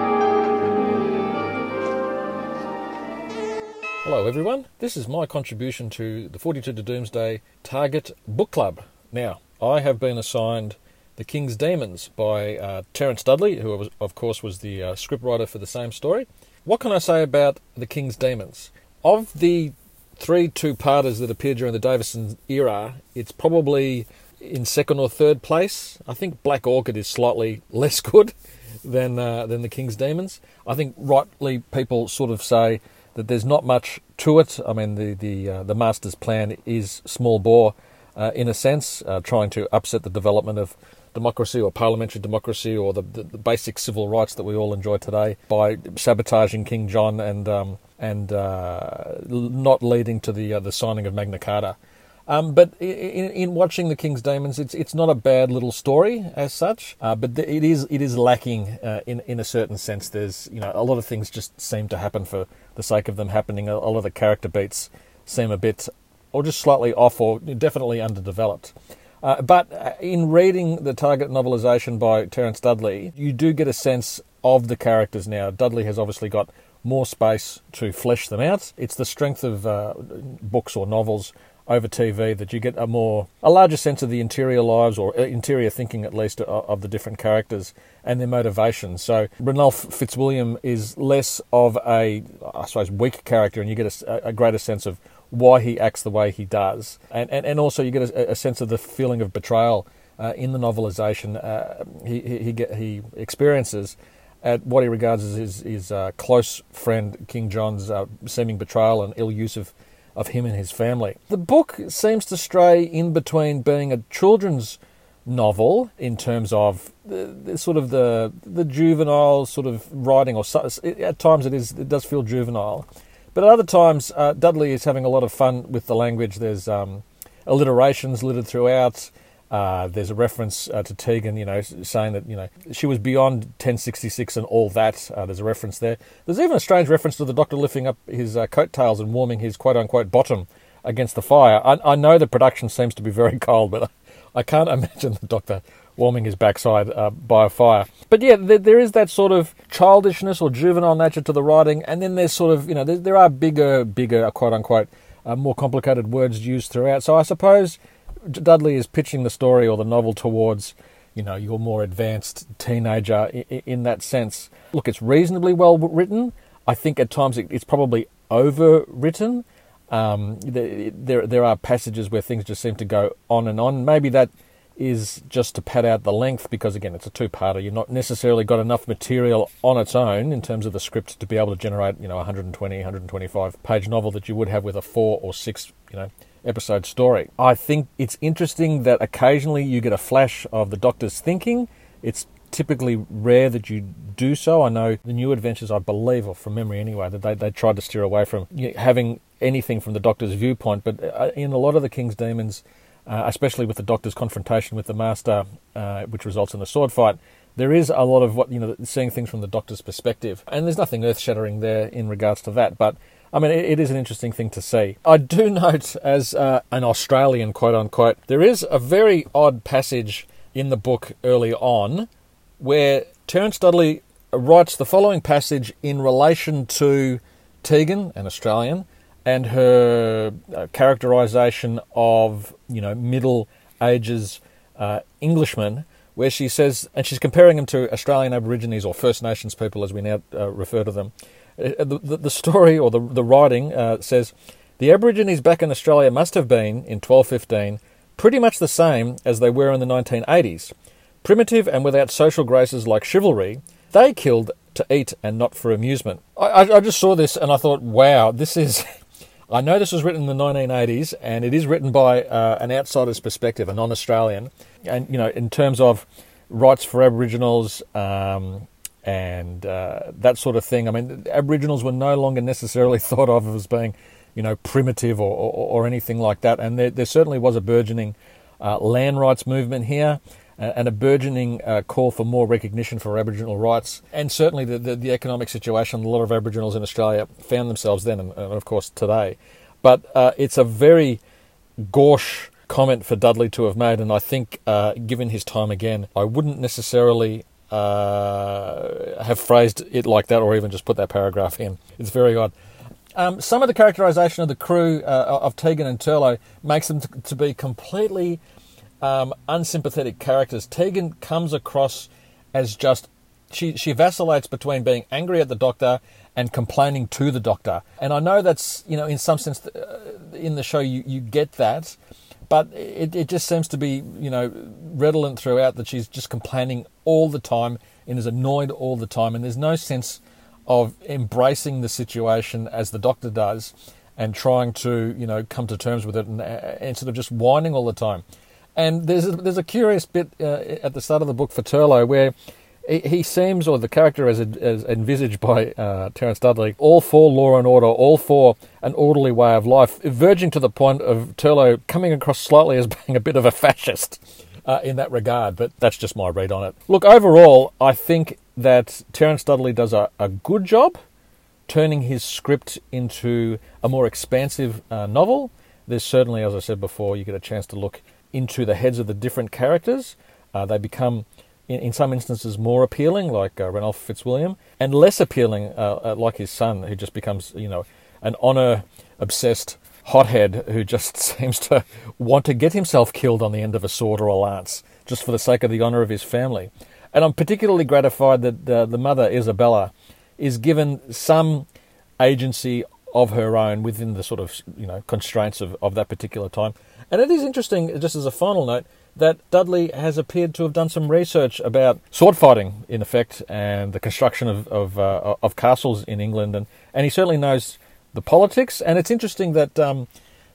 Hello, everyone. This is my contribution to the 42 to Doomsday Target Book Club. Now, I have been assigned The King's Demons by uh, Terence Dudley, who, was, of course, was the uh, scriptwriter for the same story. What can I say about The King's Demons? Of the three two-parters that appeared during the Davison era, it's probably in second or third place. I think Black Orchid is slightly less good than uh, than the King's Demons. I think rightly people sort of say that there's not much to it. I mean, the the uh, the master's plan is small bore uh, in a sense, uh, trying to upset the development of democracy or parliamentary democracy or the, the, the basic civil rights that we all enjoy today by sabotaging King John and um, and uh, not leading to the uh, the signing of Magna Carta. Um, but in, in watching the King's Demons, it's it's not a bad little story as such, uh, but it is it is lacking uh, in in a certain sense. There's you know a lot of things just seem to happen for the sake of them happening. A, a lot of the character beats seem a bit or just slightly off or definitely underdeveloped. Uh, but uh, in reading the Target novelisation by Terence Dudley, you do get a sense of the characters now. Dudley has obviously got more space to flesh them out. It's the strength of uh, books or novels over TV that you get a more a larger sense of the interior lives or uh, interior thinking at least of, the different characters and their motivations. So Ranulph Fitzwilliam is less of a I suppose weak character, and you get a, a greater sense of why he acts the way he does, and and, and also you get a, a sense of the feeling of betrayal uh, in the novelization, uh, he he he, get, he experiences at what he regards as his, his uh, close friend King John's uh, seeming betrayal and ill use of, of him and his family. The book seems to stray in between being a children's novel in terms of the, the sort of the the juvenile sort of writing, or at times it is it does feel juvenile, but at other times uh, Dudley is having a lot of fun with the language. There's um, alliterations littered throughout. Uh, there's a reference uh, to Tegan, you know, saying that you know she was beyond 1066 and all that. Uh, there's a reference there. There's even a strange reference to the Doctor lifting up his uh, coattails and warming his quote unquote bottom against the fire. I, I, know the production seems to be very cold, but I can't imagine the Doctor warming his backside uh, by a fire. But yeah, there, there is that sort of childishness or juvenile nature to the writing, and then there's sort of you know there, there are bigger, bigger quote unquote more complicated words used throughout. So I suppose Dudley is pitching the story or the novel towards, you know, your more advanced teenager in, that sense. Look, it's reasonably well written. I think at times it, it's probably overwritten. Um, there, there are passages where things just seem to go on and on. Maybe that is just to pad out the length because again it's a two-parter you're not necessarily got enough material on its own in terms of the script to be able to generate you know 120 125 page novel that you would have with a four or six you know episode story. I think it's interesting that occasionally you get a flash of the Doctor's thinking. It's typically rare that you do so. I know the new adventures, I believe, or from memory anyway, that they, they tried to steer away from having anything from the Doctor's viewpoint. But uh, in a lot of the King's Demons, uh, especially with the Doctor's confrontation with the Master, uh, which results in the sword fight, there is a lot of what you know, seeing things from the Doctor's perspective, and there's nothing earth-shattering there in regards to that. But I mean, it, it is an interesting thing to see. I do note, as uh, an Australian quote unquote, there is a very odd passage in the book early on where Terence Dudley writes the following passage in relation to Tegan, an Australian, and her uh, characterization of, you know, Middle Ages uh, Englishmen, where she says, and she's comparing them to Australian Aborigines or First Nations people as we now uh, refer to them. Uh, the, the, story or the, the writing uh, says the Aborigines back in Australia must have been, in 1215, pretty much the same as they were in the 1980s. Primitive and without social graces like chivalry, they killed to eat and not for amusement. I, I, just saw this and I thought, wow, this is. I know this was written in the 1980s, and it is written by uh, an outsider's perspective, a non-Australian, and you know, in terms of rights for Aboriginals, um, and uh, that sort of thing. I mean, Aboriginals were no longer necessarily thought of as being, you know, primitive or, or, or anything like that. And there, there certainly was a burgeoning uh, land rights movement here and a burgeoning uh, call for more recognition for Aboriginal rights. And certainly the, the, the, economic situation a lot of Aboriginals in Australia found themselves then and, and of course today. But uh, it's a very gauche comment for Dudley to have made, and I think, uh, given his time again, I wouldn't necessarily uh, have phrased it like that or even just put that paragraph in. It's very odd. Um, some of the characterization of the crew uh, of Tegan and Turlough makes them to, to be completely um, unsympathetic characters. Tegan comes across as just she she vacillates between being angry at the doctor and complaining to the doctor. And I know that's you know in some sense uh, in the show you you get that, but it, it just seems to be, you know, redolent throughout that she's just complaining all the time and is annoyed all the time. And there's no sense of embracing the situation as the doctor does and trying to, you know, come to terms with it and, uh, instead of just whining all the time. And there's a, there's a curious bit uh, at the start of the book for Turlough where he seems, or the character as, as envisaged by uh, Terence Dudley, all for law and order, all for an orderly way of life, verging to the point of Turlough coming across slightly as being a bit of a fascist uh, in that regard. But that's just my read on it. Look, overall, I think that Terence Dudley does a, a good job turning his script into a more expansive uh, novel. There's certainly, as I said before, you get a chance to look into the heads of the different characters. Uh, they become in, in some instances more appealing, like uh, Ranulph Fitzwilliam, and less appealing, uh, uh, like his son, who just becomes, you know, an honour obsessed hothead who just seems to want to get himself killed on the end of a sword or a lance, just for the sake of the honour of his family. And I'm particularly gratified that uh, the mother, Isabella, is given some agency of her own within the sort of you know constraints of, of that particular time. And it is interesting, just as a final note, that Dudley has appeared to have done some research about sword fighting, in effect, and the construction of of, uh, of castles in England, and, and he certainly knows the politics. And it's interesting that um,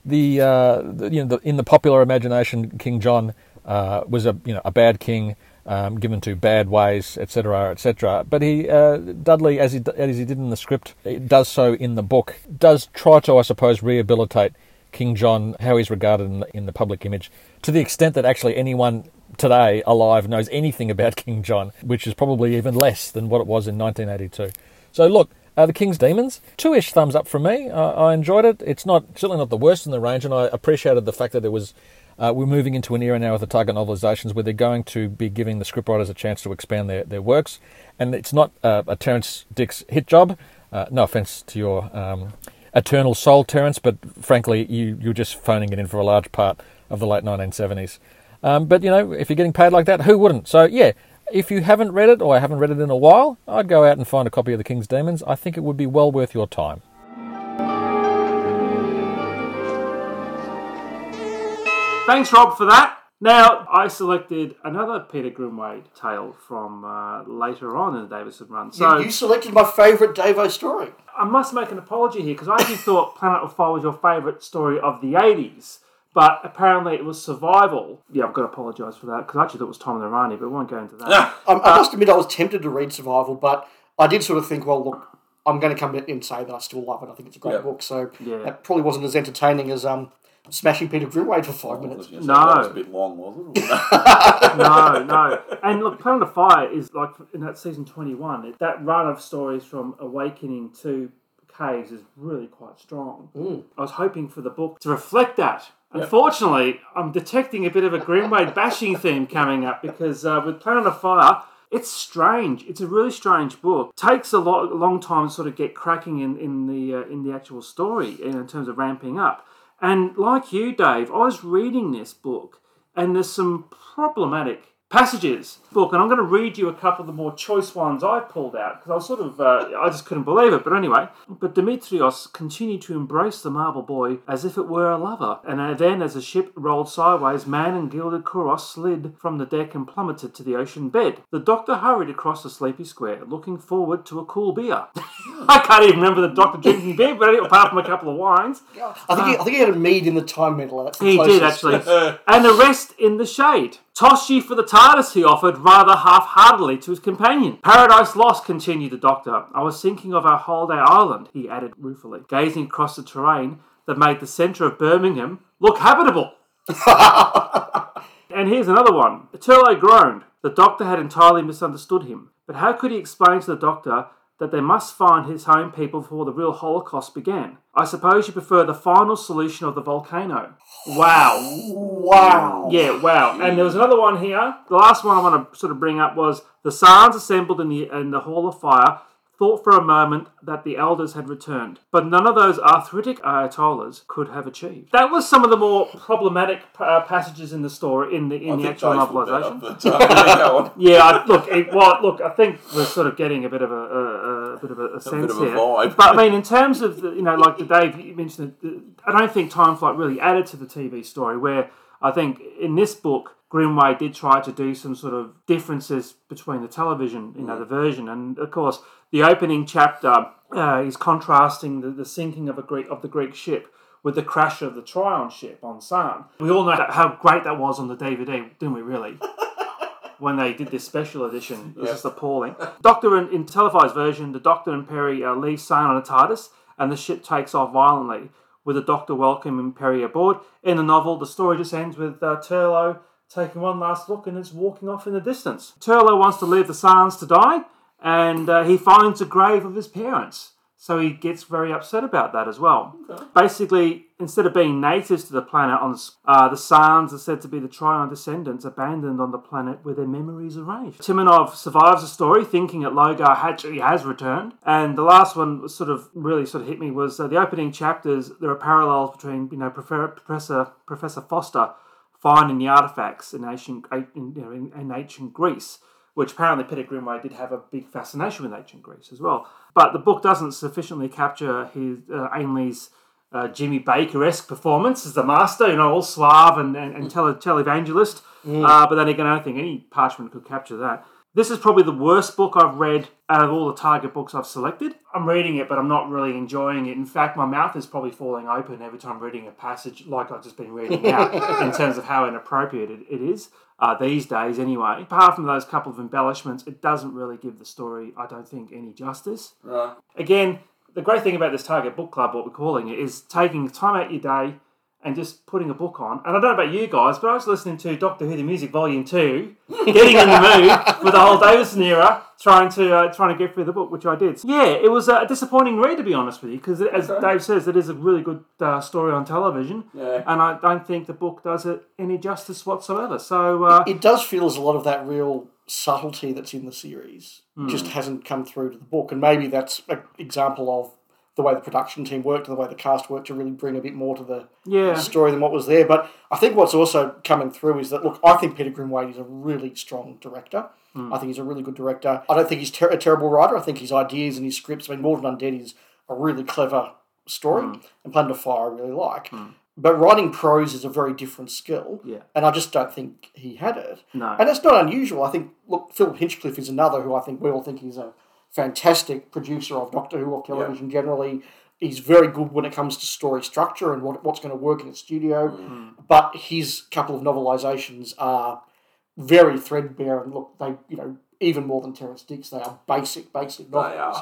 the, uh, the, you know the, in the popular imagination, King John uh, was a you know a bad king. Um, given to bad ways, etc., etc. But he, uh, Dudley, as he as he did in the script, does so in the book. Does try to, I suppose, rehabilitate King John, how he's regarded in the, in the public image, to the extent that actually anyone today alive knows anything about King John, which is probably even less than what it was in 1982. So look, uh, the King's Demons, two-ish thumbs up from me. Uh, I enjoyed it. It's not certainly not the worst in the range, and I appreciated the fact that it was. Uh, we're moving into an era now with the target novelizations where they're going to be giving the scriptwriters a chance to expand their, their works, and it's not uh, a Terence Dicks hit job. Uh, no offense to your um, eternal soul, Terrance, but frankly, you, you're just phoning it in for a large part of the late 1970s. Um, but, you know, if you're getting paid like that, who wouldn't? So, yeah, if you haven't read it or I haven't read it in a while, I'd go out and find a copy of The King's Demons. I think it would be well worth your time. Thanks, Rob, for that. Now, I selected another Peter Grimwade tale from uh, later on in the Davison run. So you, you selected my favourite Davo story. I must make an apology here because I actually thought Planet of Fire was your favourite story of the 80s. But apparently it was survival. Yeah, I've got to apologise for that because I actually thought it was Time and the Rani, but we won't go into that. I, I must admit, I was tempted to read Survival, but I did sort of think, well, look, I'm going to come in and say that I still love it. I think it's a great Yeah. book, so Yeah. that probably wasn't as entertaining as um, smashing Peter Grimwade for five minutes. No. No. That was a bit long, wasn't it? no, no. And look, Planet of Fire is like in that season 21, it, that run of stories from Awakening to Caves is really quite strong. I was hoping for the book to reflect that. Unfortunately, I'm detecting a bit of a Grimwade bashing theme coming up because uh, with Planet of Fire, it's strange. It's a really strange book. Takes a lot, a long time to sort of get cracking in in the uh, in the actual story in, in terms of ramping up. And like you, Dave, I was reading this book, and there's some problematic passages book and i'm going to read you a couple of the more choice ones i pulled out because i was sort of uh, i just couldn't believe it but anyway but demetrios continued to embrace the marble boy as if it were a lover and uh, then as the ship rolled sideways man and gilded kuros slid from the deck and plummeted to the ocean bed the doctor hurried across the sleepy square looking forward to a cool beer i can't even remember the doctor drinking beer but apart from a couple of wines I think he, I think he had a mead in the Time Meddler. That's the he did actually. and a rest in the shade. Toss ye for the TARDIS, he offered rather half heartedly to his companion. Paradise lost, continued the doctor. I was thinking of our holiday island, he added ruefully, gazing across the terrain that made the centre of Birmingham look habitable. and here's another one. Turlough groaned. The doctor had entirely misunderstood him. But how could he explain to the doctor that they must find his home people before the real Holocaust began? I suppose you prefer the final solution of the volcano. Wow. Wow. Yeah, wow. And there was another one here. The last one I want to sort of bring up was the Sarns assembled in the in the Hall of Fire thought for a moment that the elders had returned, but none of those arthritic ayatollahs could have achieved. That was some of the more problematic uh, passages in the story in the in I the actual Dave put that novelization. up, but, yeah. Yeah, I, look, it, well, look, I think we're sort of getting a bit of a, a, bit of a, a sense of a here. vibe. But I mean, in terms of the, you know, like the Dave you mentioned, the, I don't think Time Flight really added to the TV story. Where I think in this book, Grimwade did try to do some sort of differences between the television, you know, the version, and of course, the opening chapter uh, is contrasting the, the sinking of a Greek of the Greek ship with the crash of the Trion ship on Sarn. We all know how great that was on the DVD, didn't we? Really when they did this special edition. It was just appalling. Doctor in, in televised version, the Doctor and Peri uh, leave Sarn on a TARDIS, and the ship takes off violently, with the Doctor welcoming Peri aboard. In the novel, the story just ends with uh, Turlough taking one last look and is walking off in the distance. Turlough wants to leave the Sans to die, and uh, he finds the grave of his parents. So he gets very upset about that as well. Basically, instead of being natives to the planet, on uh, the Sans are said to be the Trion descendants abandoned on the planet where their memories are erased. Timanov survives the story, thinking that Logar actually has returned. And the last one sort of really sort of hit me was uh, the opening chapters. There are parallels between you know Profe- Professor Professor Foster finding the artifacts in ancient in, you know, in, in ancient Greece which apparently Peter Grimwade did have a big fascination with ancient Greece as well. But the book doesn't sufficiently capture his uh, Ainley's uh, Jimmy Bakker esque performance as the master, you know, all suave and, and, and tele- televangelist. Uh, but then again, I don't think any parchment could capture that. This is probably the worst book I've read out of all the Target books I've selected. I'm reading it, but I'm not really enjoying it. In fact, my mouth is probably falling open every time I'm reading a passage like I've just been reading out in terms of how inappropriate it, it is uh, these days, anyway. Apart from those couple of embellishments, it doesn't really give the story, I don't think, any justice. Right. Again, the great thing about this Target Book Club, what we're calling it, is taking time out your day and just putting a book on. And I don't know about you guys, but I was listening to Doctor Who: The Music Volume Two, getting in the mood for the whole Davison era, trying to uh, trying to get through the book, which I did. Yeah, it was a disappointing read to be honest with you, because as Okay. Dave says, it is a really good uh, story on television, Yeah. and I don't think the book does it any justice whatsoever. So uh, It does feel as a lot of that real subtlety that's in the series just hasn't come through to the book, and maybe that's an example of the way the production team worked and the way the cast worked to really bring a bit more to the yeah, story than what was there. But I think what's also coming through is that look, I think Peter Grimwade is a really strong director. Hmm. I think he's a really good director. I don't think he's ter- a terrible writer. I think his ideas and his scripts. I mean, Mawdryn Undead is a really clever story, hmm. and Planet of Fire I really like. Hmm. But writing prose is a very different skill, Yeah. and I just don't think he had it. No. And that's not unusual. I think, look, Phil Hinchcliffe is another who I think we all think is a fantastic producer of Doctor Who or television generally. He's very good when it comes to story structure and what, what's going to work in a studio. Mm-hmm. But his couple of novelizations are very threadbare and look, they, you know, even more than Terrence Dicks, they are basic, basic novels.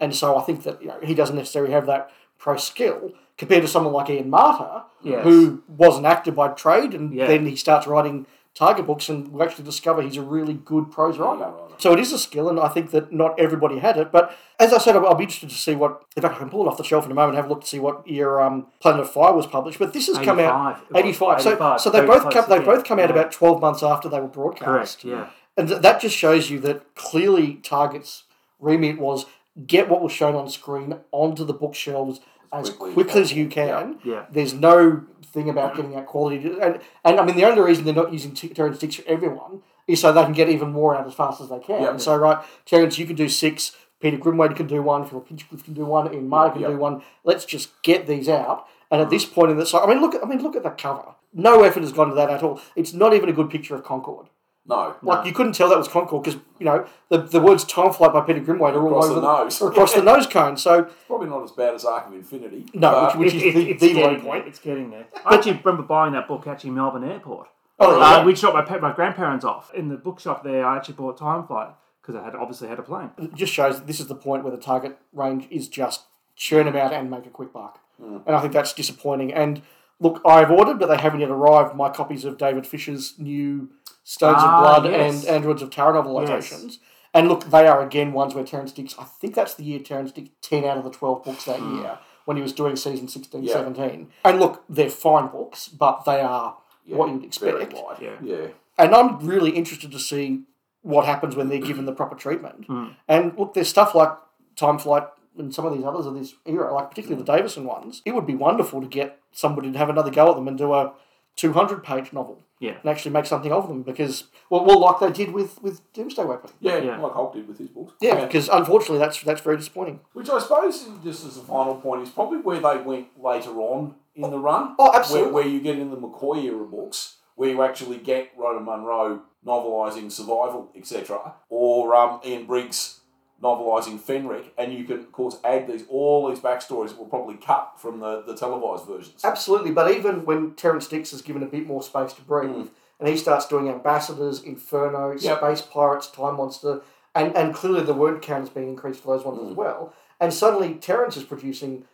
And so I think that you know, he doesn't necessarily have that pro skill compared to someone like Ian Marter, Yes. who was an actor by trade, and Yeah. then he starts writing target books, and we actually discover he's a really good prose writer. right. So it is a skill, and I think that not everybody had it. But as I said, I'll be interested to see what. In fact, I can pull it off the shelf in a moment and have a look to see what year um, Planet of Fire was published. But this has come out 85. Eighty five. So 85, so they both come, they together. both come out Yeah. about twelve months after they were broadcast. correct. Yeah, And th- that just shows you that clearly Target's remit was get what was shown on screen onto the bookshelves as Quickly quickly, as as you can. Yeah. Yeah. There's no thing about getting that quality. And, and I mean, the only reason they're not using t- Terrence Dicks for everyone is so they can get even more out as fast as they can. Yeah. And so, right, Terrence, you can do six. Peter Grimwade can do one. Philip Hinchcliffe can do one. Ian Marr can Yeah. do one. Let's just get these out. And at mm-hmm. this point in the, I mean, look I mean, look at the cover. No effort has gone to that at all. It's not even a good picture of Concorde. No. Like you couldn't tell that was Concorde because you know the, the words "time flight" by Peter Grimwade are all Across over the nose. or across the nose cone. So Probably not as bad as Arc of Infinity. No, but- which- It- is it- the- it's the low getting point. There. It's getting there. I actually remember buying that book actually in Melbourne Airport. Oh, uh, we dropped my, pa- my grandparents off in the bookshop there. I actually bought Time Flight because I had obviously had a plane. it just shows that this is the point where the target range is just churn them out and make a quick buck. And I think that's disappointing. And look, I've ordered, but they haven't yet arrived. My copies of David Fisher's new Stones Ah, of Blood yes. and Androids of Tara novelizations. And look, they are again ones where Terrence Dicks, I think that's the year Terrence Dicks 10 out of the 12 books that hmm. year when he was doing season 16, Yeah. 17. And look, they're fine books, but they are Yeah, what you'd very expect. light. Yeah. Yeah. And I'm really interested to see what happens when they're given the proper treatment. Hmm. And look, there's stuff like Time Flight and some of these others of this era, like particularly the hmm. Davison ones. It would be wonderful to get somebody to have another go at them and do a 200 page novel Yeah. and actually make something of them because, well, well like they did with, with Doomsday Weapon. Yeah, Yeah. like Hulke did with his books. Yeah, because unfortunately that's that's very disappointing. Which I suppose, just as a final point, is probably where they went later on in the run. Oh, absolutely. Where, where you get in the McCoy era books, where you actually get Rona Munro novelising survival, etc., or um, Ian Briggs novelising Fenric, and you can, of course, add these all these backstories that were probably cut from the, the televised versions. Absolutely, but even when Terrence Dicks is given a bit more space to breathe, hmm. and he starts doing Ambassadors, Inferno, Yep. Space Pirates, Time Monster, and, and clearly the word count is being increased for those ones as hmm. well. And suddenly Terrence is producing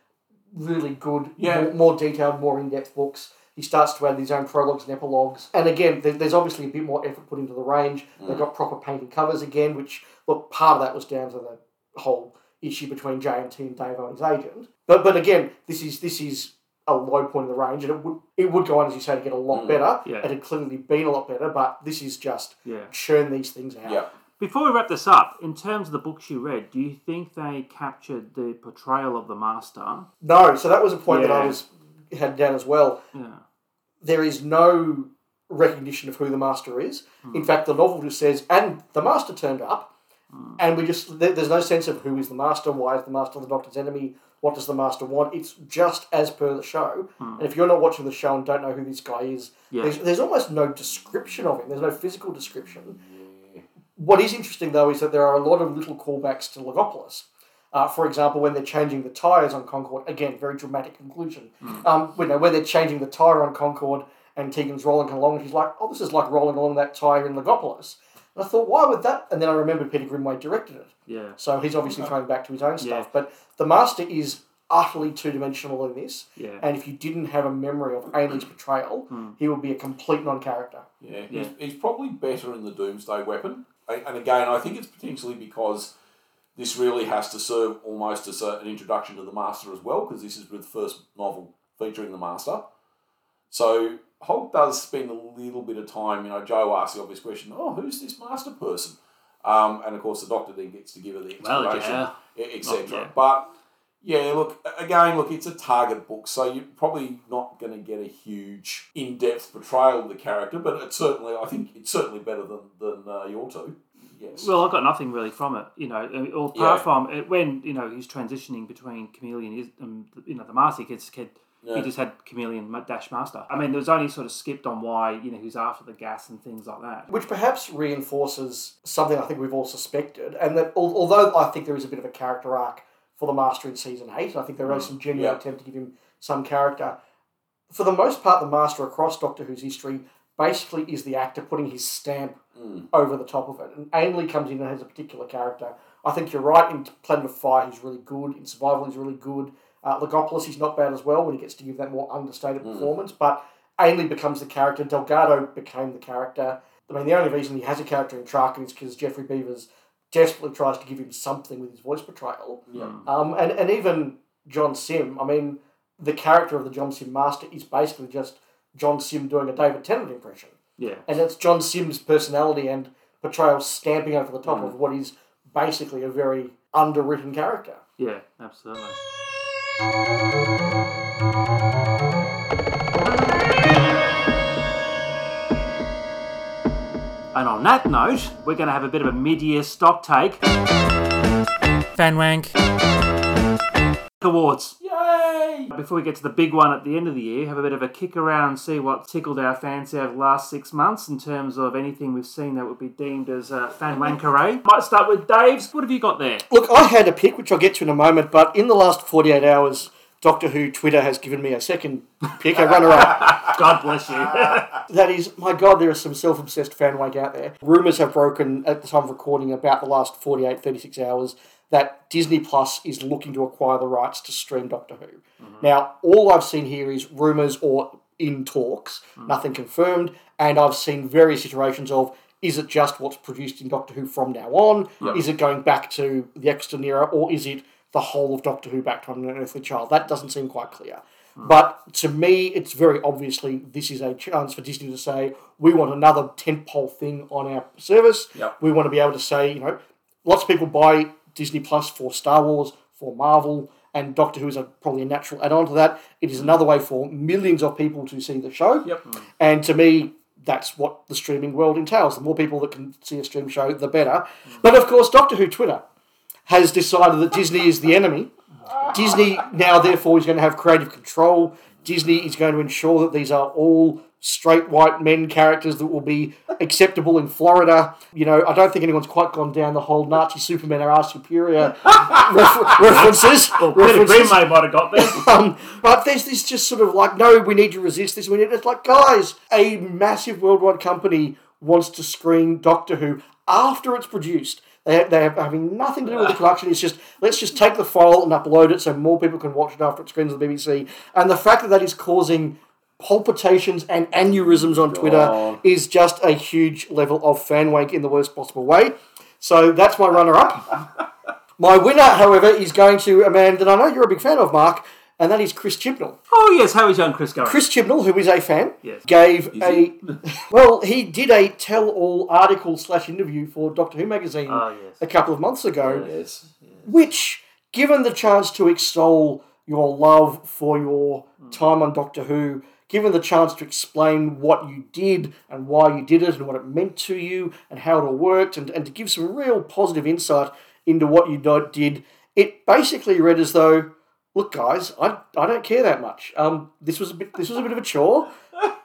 really good, Yeah. more, more detailed, more in depth books. He starts to add his own prologues and epilogues. And again, there's obviously a bit more effort put into the range. They've mm. got proper painted covers again, which, look, part of that was down to the whole issue between JNT and Dave and his agent. But but again, this is this is a low point in the range, and it would it would go on as you say to get a lot mm. better. Yeah. It had clearly been a lot better, but this is just Yeah. churn these things out. Yeah. Before we wrap this up, in terms of the books you read, do you think they captured the portrayal of the master? No, so that was a point that I was had down as well. Yeah. There is no recognition of who the master is. Hmm. In fact, the novel just says, and the master turned up, hmm. and we just there, there's no sense of who is the master, why is the master the Doctor's enemy, what does the master want. It's just as per the show. Hmm. And if you're not watching the show and don't know who this guy is, Yeah. there's, there's almost no description of him. There's no physical description. What is interesting though is that there are a lot of little callbacks to Logopolis. Uh, for example, when they're changing the tires on Concorde, again, very dramatic conclusion. Um, when, when they're changing the tire on Concorde and Tegan's rolling along, and he's like, "Oh, this is like rolling along that tire in Logopolis." And I thought, why would that? And then I remembered Peter Grimwade directed it, Yeah. so he's obviously throwing back to his own stuff. Yeah. But the Master is utterly two dimensional in this, Yeah. and if you didn't have a memory of Ainley's portrayal, he would be a complete non-character. Yeah, Yeah. He's, he's probably better in the Doomsday Weapon. And again, I think it's potentially because this really has to serve almost as a, an introduction to the Master as well, because this is the first novel featuring the Master. So Hulke does spend a little bit of time. You know, Jo asks the obvious question: "Oh, who's this Master person?" Um, and of course, the Doctor then gets to give her the Well, explanation, yeah. etc. But yeah, look again. Look, it's a target book, so you're probably not going to get a huge, in-depth portrayal of the character. But it's certainly, I think, it's certainly better than than uh, your two. Yes. Well, I got nothing really from it, you know. Or apart Yeah. from it, when you know he's transitioning between Kamelion, is um, you know, the master gets kid. Yeah. He just had Kamelion dash master. I mean, there was only sort of skipped on why you know he's after the gas and things like that. which perhaps reinforces something I think we've all suspected, and that although I think there is a bit of a character arc for the Master in season eight, I think there is some genuine Yeah. attempt to give him some character. For the most part, the Master across Doctor Who's history basically is the actor putting his stamp over the top of it, and Ainley comes in and has a particular character. I think you're right in Planet of Fire. He's really good in Survival. He's really good. Uh, Logopolis, he's not bad as well when he gets to give that more understated performance, but Ainley becomes the character. Delgado became the character. I mean, the only reason he has a character in Traken is because Geoffrey Beevers desperately tries to give him something with his voice portrayal. yeah. Um, and, and even John Simm, I mean, the character of the John Simm Master is basically just John Simm doing a David Tennant impression. Yeah, And it's John Simm's personality and portrayal stamping over the top of mm. what is basically a very underwritten character. yeah, absolutely. And on that note, we're going to have a bit of a mid-year stock take. Fan wank. Awards. Yay! Before we get to the big one at the end of the year, have a bit of a kick around, see what tickled our fancy over the last six months in terms of anything we've seen that would be deemed as uh, fan wankeray. Might start with Dave's. What have you got there? Look, I had a pick, which I'll get to in a moment, but in the last 48 hours, Doctor Who Twitter has given me a second pick, a runner up. God bless you. That is, my God, there is some self obsessed fan wank out there. Rumours have broken at the time of recording about the last 48, 36 hours that Disney Plus is looking to acquire the rights to stream Doctor Who. Now, all I've seen here is rumours or in talks, nothing confirmed, and I've seen various iterations of is it just what's produced in Doctor Who from now on? Is it going back to the Eccleston era, or is it the whole of Doctor Who back to An Unearthly Child? That doesn't seem quite clear. But to me, it's very obviously this is a chance for Disney to say we want another tentpole thing on our service. Yep. We want to be able to say, you know, lots of people buy Disney Plus for Star Wars, for Marvel, and Doctor Who is a, probably a natural add-on to that. It is another way for millions of people to see the show. Yep. And to me, that's what the streaming world entails. The more people that can see a stream show, the better. But of course, Doctor Who Twitter has decided that Disney is the enemy. Disney now, therefore, is going to have creative control. Disney is going to ensure that these are all straight white men characters that will be acceptable in Florida. You know, I don't think anyone's quite gone down the whole Nazi Superman are our superior refer- references. Peter references. Greenway might have got there. Um, but there's this just sort of like, no, we need to resist this. We need. It's like, guys, a massive worldwide company wants to screen Doctor Who after it's produced. They, they're having nothing to do with the production. It's just let's just take the file and upload it so more people can watch it after it screens on the BBC. And the fact that that is causing palpitations and aneurysms on Twitter God. is just a huge level of fan wank in the worst possible way. So that's my runner up. My winner, however, is going to a man that I know you're a big fan of, Mark, and that is Chris Chibnall. Oh yes, how is young Chris going? Chris Chibnall, who is a fan, Yes. gave a he? well, he did a tell-all article slash interview for Doctor Who magazine Oh, yes. a couple of months ago, Yes. which, given the chance to extol your love for your hmm. time on Doctor Who, given the chance to explain what you did and why you did it and what it meant to you and how it all worked, and, and to give some real positive insight into what you did, it basically read as though, look, guys, I, I don't care that much. Um, this was a bit this was a bit of a chore.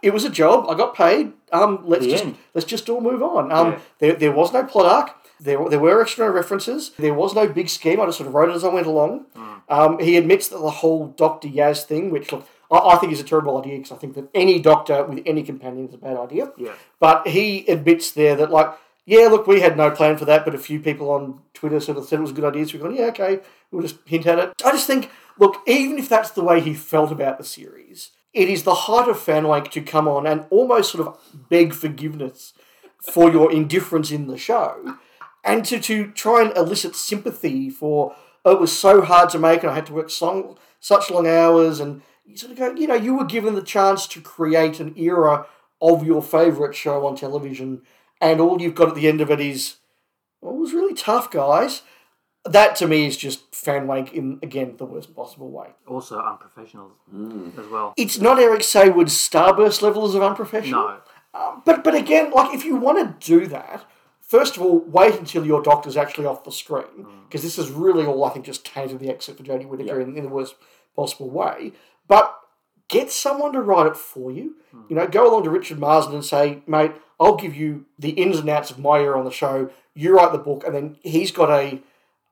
It was a job. I got paid. Um, let's The just end. let's just all move on. Um, Yeah. there, there was no plot arc. There, there were extra references. There was no big scheme. I just sort of wrote it as I went along. Um, he admits that the whole Doctor Yaz thing, which look, I, I think is a terrible idea because I think that any doctor with any companion is a bad idea. Yeah. But he admits there that, like, yeah, look, we had no plan for that, but a few people on Twitter sort of said it was a good idea, so we're going, yeah, okay, we'll just hint at it. I just think, look, even if that's the way he felt about the series, it is the height of fanwank to come on and almost sort of beg forgiveness for your indifference in the show and to, to try and elicit sympathy for, oh, it was so hard to make and I had to work so, such long hours and you sort of go, you know, you were given the chance to create an era of your favourite show on television and all you've got at the end of it is, well, it was really tough, guys. That to me is just fan wank in, again, the worst possible way. Also unprofessional hmm. as well. It's not Eric Saward's starburst levels of unprofessional. No. Uh, but but again, like if you want to do that, first of all, wait until your doctor's actually off the screen hmm. because this is really all I think just tainted the exit for Jodie Whittaker in, in the worst possible way. But get someone to write it for you. Hmm. You know, go along to Richard Marson and say, mate, I'll give you the ins and outs of my era on the show. You write the book, and then he's got a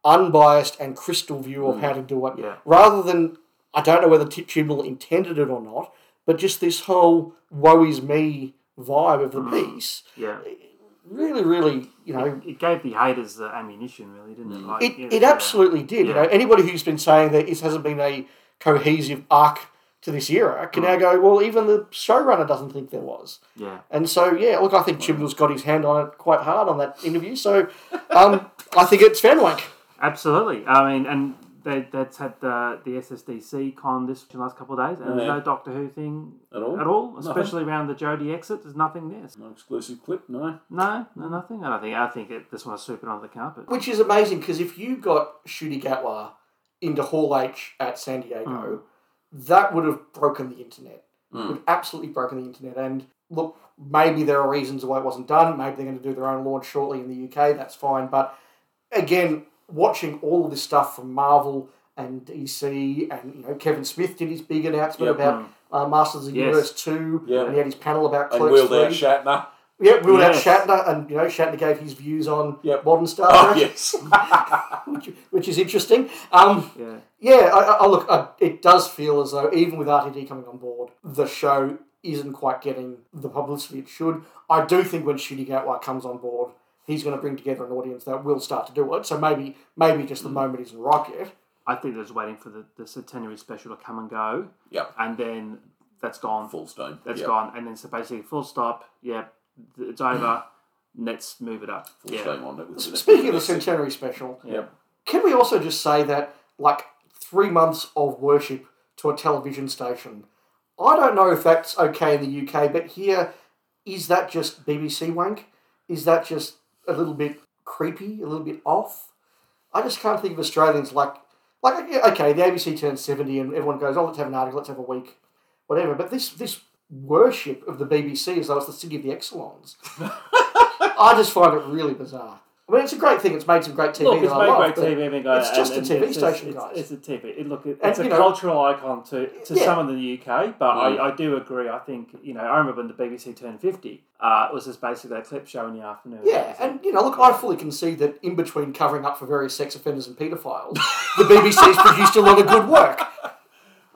unbiased and crystal view of hmm. how to do it. Yeah. Rather than I don't know whether Tip Chibnall intended it or not, but just this whole woe is me vibe of the hmm. piece Yeah. really, really, you know, It gave the haters the ammunition, really, didn't it? Mm. Like, it, yeah, it yeah. Uh, absolutely did. You know, anybody who's been saying that it hasn't been a cohesive arc to this era can now go, well, even the showrunner doesn't think there was. Yeah. And so, yeah, look, I think Chibnall's got his hand on it quite hard on that interview. So, um, I think it's fan wank. Absolutely. I mean, and they, that's had the, the SDCC con this last couple of days, and Yeah. no Doctor Who thing At all? At all, especially around the Jodie exit. There's nothing there. No exclusive clip, no. No, no, nothing. I don't think. I think it, just want to sweep under the carpet. Which is amazing because if you got Ncuti Gatwa into Hall H at San Diego, Hmm. that would have broken the internet. Would absolutely broken the internet. And look, maybe there are reasons why it wasn't done. Maybe they're going to do their own launch shortly in the UK. That's fine. But again, watching all of this stuff from Marvel and DC, and you know, Kevin Smith did his big announcement Yep. about uh, Masters of the Yes. Universe two, Yeah. and he had his panel about And Clerks wheeled 3. Shatner. Yeah, we were Yes. at Shatner, and you know, Shatner gave his views on Yep. modern Star Oh, Trek yes. which, which is interesting. Um, Yeah. yeah, I, I, I look, I, it does feel as though even with RTD coming on board, the show isn't quite getting the publicity it should. I do think when Ncuti Gatwa comes on board, he's going to bring together an audience that will start to do it. So maybe, maybe just the moment isn't right yet. I think they're just waiting for the, the centenary special to come and go, Yep. and then that's gone. Full steam. That's Yep. gone, and then so basically full stop. Yeah, it's over. Let's move it up. Full yeah. steam on it. with Speaking of the centenary special, Yep. can we also just say that like three months of worship to a television station? I don't know if that's okay in the UK, but here, is that just BBC wank? Is that just a little bit creepy, a little bit off? I just can't think of Australians like like okay, the ABC turns seventy and everyone goes, oh, let's have an article, let's have a week, whatever. But this this worship of the BBC as though it's the city of the Exxilons. I just find it really bizarre. I mean, it's a great thing. It's made some great TV Look, it's made love, great TV, and guys, it's just and, a and TV it's station, it's, guys. It's a TV. It, look, it, And, it's a know- cultural icon to, to Yeah. someone in the UK, but I, I do agree. I think you know. I remember when the BBC turned fifty. Uh, it was just basically a clip show in the afternoon. Yeah, and you know, look, I fully concede that in between covering up for various sex offenders and paedophiles, the BBC's produced a lot of good work.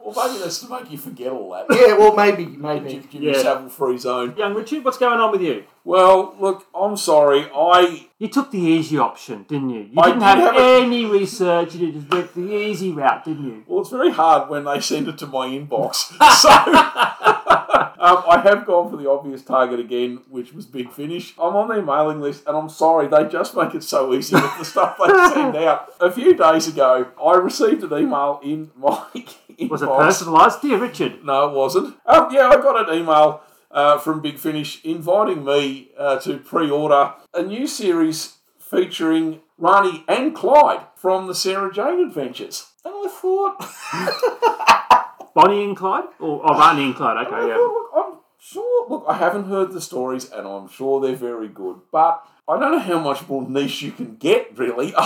Well, maybe that's to make you forget all that. Yeah, well, maybe, maybe. Give, give Yeah. yourself a free zone. young Richard, what's going on with you? Well, look, I'm sorry. I You took the easy option, didn't you? You I didn't did have, have a- any research. You just went the easy route, didn't you? Well, it's very hard when they send it to my inbox. so um, I have gone for the obvious target again, which was Big Finish. I'm on their mailing list, and I'm sorry, they just make it so easy with the stuff they send out. A few days ago, I received an email in my inbox. Was it personalised, dear Richard? No, it wasn't. Um, yeah, I got an email uh, from Big Finish inviting me uh, to pre-order a new series featuring Rani and Clyde from the Sarah Jane Adventures. And I thought, Bonnie and Clyde, or, or Rani and Clyde? Okay, yeah. Look, I'm sure. Look, I haven't heard the stories, and I'm sure they're very good. But I don't know how much more niche you can get, really.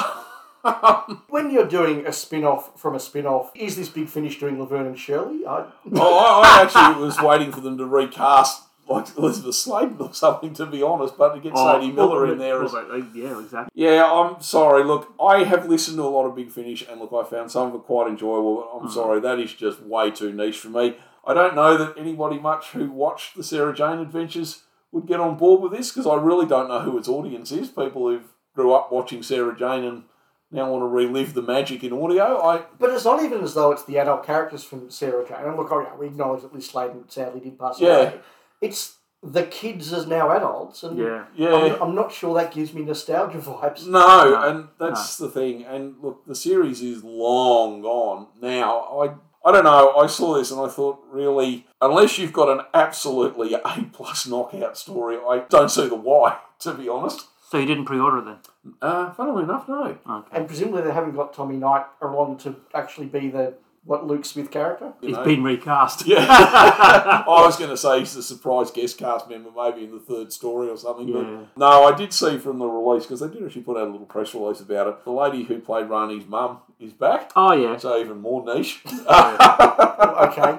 When you're doing a spin off from a spin off, is this Big Finish doing Laverne and Shirley? I, Oh, I, I actually was waiting for them to recast like Elizabeth Sladen or something, to be honest, but to get Sadie Miller in there is. Oh, Well, but, uh, yeah, exactly. Yeah, I'm sorry. Look, I have listened to a lot of Big Finish, and look, I found some of it quite enjoyable. But. I'm sorry, that is just way too niche for me. I don't know that anybody much who watched the Sarah Jane Adventures would get on board with this because I really don't know who its audience is. People who grew up watching Sarah Jane and now want to relive the magic in audio. I but it's not even as though it's the adult characters from Sarah Jane. And look, oh, yeah, we acknowledge that Liz Sladen sadly did pass Yeah. away. It's the kids as now adults. And Yeah. yeah. I'm, I'm not sure that gives me nostalgia vibes. No, No, and that's the thing. And look, the series is long gone now. I I don't know. I saw this and I thought, really, unless you've got an absolutely A plus knockout story, I don't see the why. To be honest, So you didn't pre-order it then? uh, funnily enough, no. Okay. And presumably they haven't got Tommy Knight along to actually be the what Luke Smith character. You It's know? been recast. Yeah, I was going to say he's a surprise guest cast member, maybe in the third story or something. Yeah. But no, I did see from the release because they did actually put out a little press release about it. The lady who played Rani's mum is back, Oh yeah. so even more niche. Okay.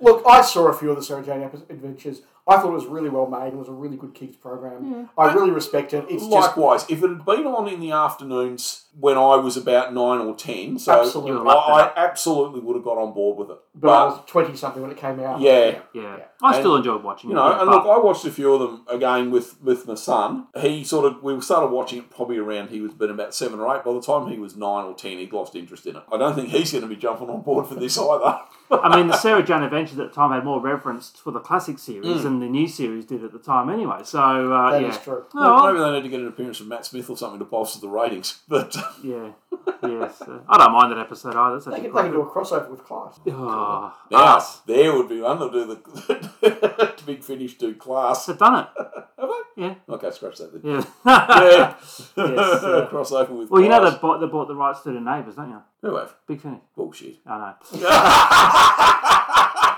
Look, I saw a few of the Sarah Jane adventures. I thought it was really well made. It was a really good kids program. I really respect it. It's just Likewise, if it had been on in the afternoons when I was about nine or ten, so Absolutely. I, I absolutely would have got on board with it. but I was twenty something when it came out. yeah, Yeah. I And, still enjoyed watching it. you it. know, yeah, and but- look, I watched a few of them again with with my son. He sort of we started watching it probably around he was been about seven or eight. By the time he was nine or ten, he'd lost interest in it. I don't think he's going to be jumping on board for this either. I mean, the Sarah Jane Adventures at the time had more reverence for the classic series Hmm. Than the new series did at the time, anyway. So uh, That yeah, is true. Oh, Maybe they need to get an appearance from Matt Smith or something to bolster the ratings. But yeah, yes. Uh, I don't mind that episode either. That's They actually can, they can do a crossover with class. Oh, now us. there would be one to do the big finish do class. They've done it. Have they? Yeah, Okay, scratch that then. yeah. Yeah. Yes, uh, Crossover with. well, you know they bought they bought the rights to the neighbours, don't you? Who have? Big finish. Bullshit. I know.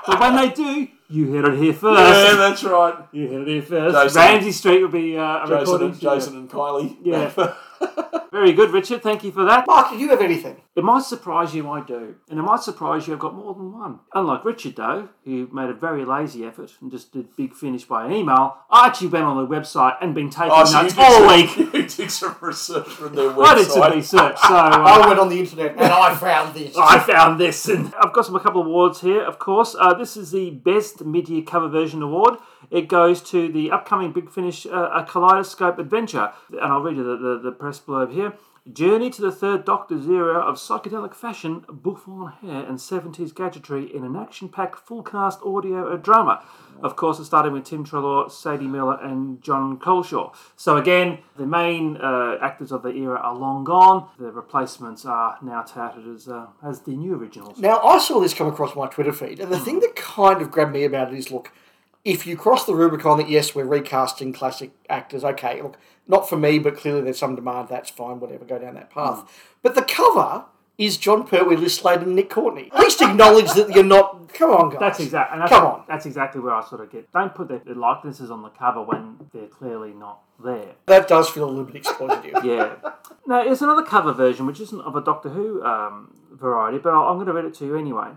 But when they do, you heard it here first. Yeah, that's right. You heard it here first. Jason- Ramsey Street will be uh, a Jason recording. and, Jason and Kylie. Yeah. Very good, Richard. Thank you for that. Mark, did you have anything? It might surprise you, I do. And it might surprise you, I've got more than one. Unlike Richard, though, who made a very lazy effort and just did big finish by an email, I actually went on the website and been taking Oh, so notes all some, week. you did some research from their website. I did some research, so I uh, went on the internet and I found this. I found this. And I've got some a couple of awards here, of course. Uh, this is the Best Mid-Year Cover Version Award. It goes to the upcoming Big Finish uh, A Kaleidoscope Adventure. And I'll read you the, the, the press blurb here. Journey to the Third Doctor's era of psychedelic fashion, bouffant hair, and 70s gadgetry in an action packed full cast audio drama. Of course, it's starting with Tim Treloar, Sadie Miller, and Jon Culshaw. So, again, the main uh, actors of the era are long gone. The replacements are now touted as, uh, as the new originals. Now, I saw this come across my Twitter feed, and the thing that kind of grabbed me about it is look, if you cross the Rubicon that, yes, we're recasting classic actors, okay, look, not for me, but clearly there's some demand, that's fine, whatever, go down that path. But the cover is Jon Pertwee, Liz Sladen, and Nick Courtney. At least acknowledge that you're not. Come on, guys. That's exactly. And that's, Come on. That's exactly where I sort of get. Don't put their, their likenesses on the cover when they're clearly not there. That does feel a little bit exploitative. Yeah. now, there's another cover version, which isn't of a Doctor Who um, variety, but I'm going to read it to you anyway.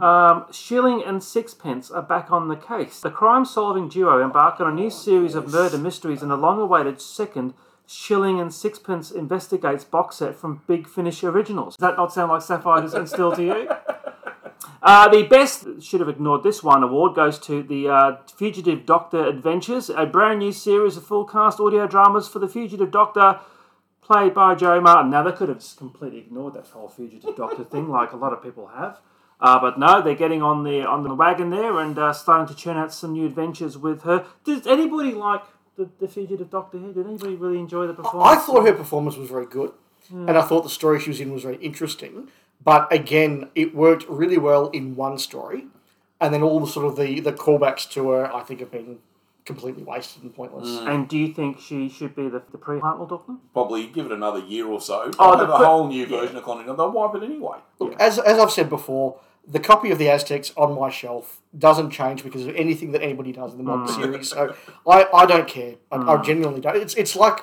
Um, Shilling and Sixpence are back on the case. The crime solving duo embark on a new series of murder mysteries and a long awaited second Shilling and Sixpence Investigates box set from Big Finish Originals. Does that not sound like Sapphire and Steel to you? Uh, the best, should have ignored this one, award goes to the uh, Fugitive Doctor Adventures, a brand new series of full cast audio dramas for the Fugitive Doctor, played by Jo Martin. Now, they could have just completely ignored that whole Fugitive Doctor thing, like a lot of people have. Uh, but no, they're getting on the on the wagon there and uh, starting to churn out some new adventures with her. Does anybody like the, the Fugitive Doctor here? Did anybody really enjoy the performance? I thought her performance was very good, and I thought the story she was in was very interesting. But again, it worked really well in one story, and then all the sort of the, the callbacks to her, I think, have been completely wasted and pointless. Mm. And do you think she should be the, the pre Hartnell Doctor? Probably give it another year or so. Oh, Oh, the have a que- whole new version of Continental. They'll wipe it anyway. Look, as, as I've said before, the copy of the Aztecs on my shelf doesn't change because of anything that anybody does in the modern mm. series. So I, I don't care. I, I mm. genuinely don't. It's it's like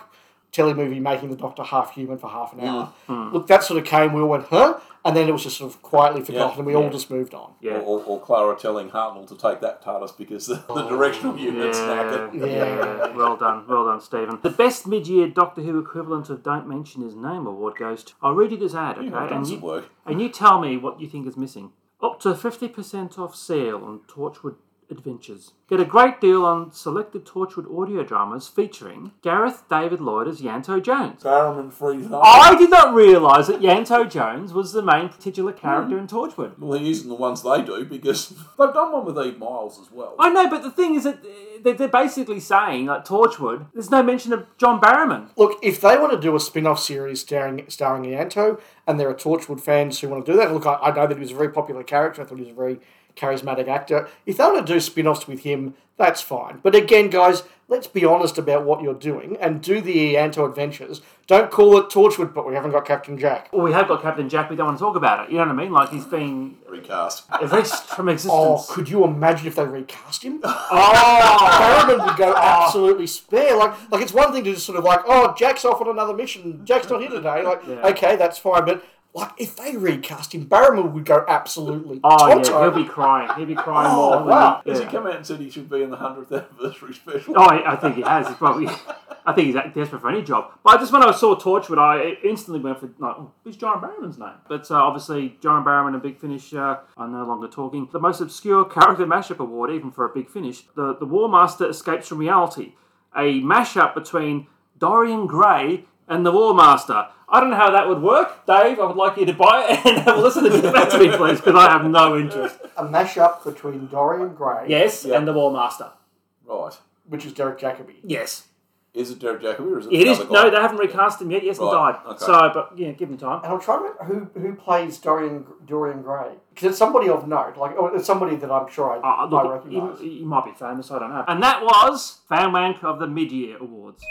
telly movie making the Doctor half human for half an hour. Look, that sort of came. We all went, huh? And then it was just sort of quietly forgotten, and we all just moved on. Yeah. Or, or, or Clara telling Hartnell to take that TARDIS because the, the directional unit's Yeah, knackered. yeah, well done, well done, Stephen. The best mid-year Doctor Who equivalent of "Don't Mention His Name" award goes to. I'll read you this ad, okay? I've and, you, work. and you tell me what you think is missing. Up to fifty percent off sale on Torchwood Adventures. Get a great deal on selected Torchwood audio dramas featuring Gareth David Lloyd as Ianto Jones. Barrowman frees up. I did not realise that Ianto Jones was the main titular character in Torchwood. Well, he isn't the ones they do because they've done one with Eve Miles as well. I know, but the thing is that they're they're basically saying, like Torchwood, there's no mention of John Barrowman. Look, if they want to do a spin-off series starring starring Ianto, and there are Torchwood fans who want to do that, look, I, I know that he was a very popular character. I thought he was a very charismatic actor. If they want to do spin-offs with him, that's fine. But again, guys, let's be honest about what you're doing and do the Ianto adventures. Don't call it Torchwood, but we haven't got Captain Jack. Well, we have got Captain Jack. We don't want to talk about it. You know what I mean? Like he's been Recast. erased from oh, existence. Oh, could you imagine if they recast him? Oh! Barrowman would go absolutely spare. Like, like it's one thing to just sort of like, oh, Jack's off on another mission. Jack's not here today. Like, okay, that's fine. But like, if they recast him, Barrowman would go absolutely Oh yeah, tonto. he'll be crying. He'll be crying Oh, more. wouldn't wow. he? Has Yeah. he come out and said he should be in the 100th anniversary special? Oh, I I think he has. He's probably. I think he's desperate for any job. But I just when I saw Torchwood, I instantly went for like, oh, who's John Barrowman's name? But uh, obviously, John Barrowman and Big Finish uh, are no longer talking. The most obscure character mashup award, even for a Big Finish, the the War Master escapes from reality, a mashup between Dorian Gray and the War Master. I don't know how that would work, Dave. I would like you to buy it and have a listen to get back to me, please, because I have no interest. a mashup between Dorian Gray, Yes, and the War Master. Right. which is Derek Jacobi. Yes. Is it Derek Jacobi or is it It is another guy? no, they haven't recast him yet. Yes, he Right, died. okay. So, but yeah, give him time. And I'm trying to remember who who plays Dorian Dorian Gray because it's somebody of note, like or it's somebody that I'm sure I, Uh, I look, recognise. he, he might be famous. I don't know. And that was Fan Wank of the Mid-Year Awards.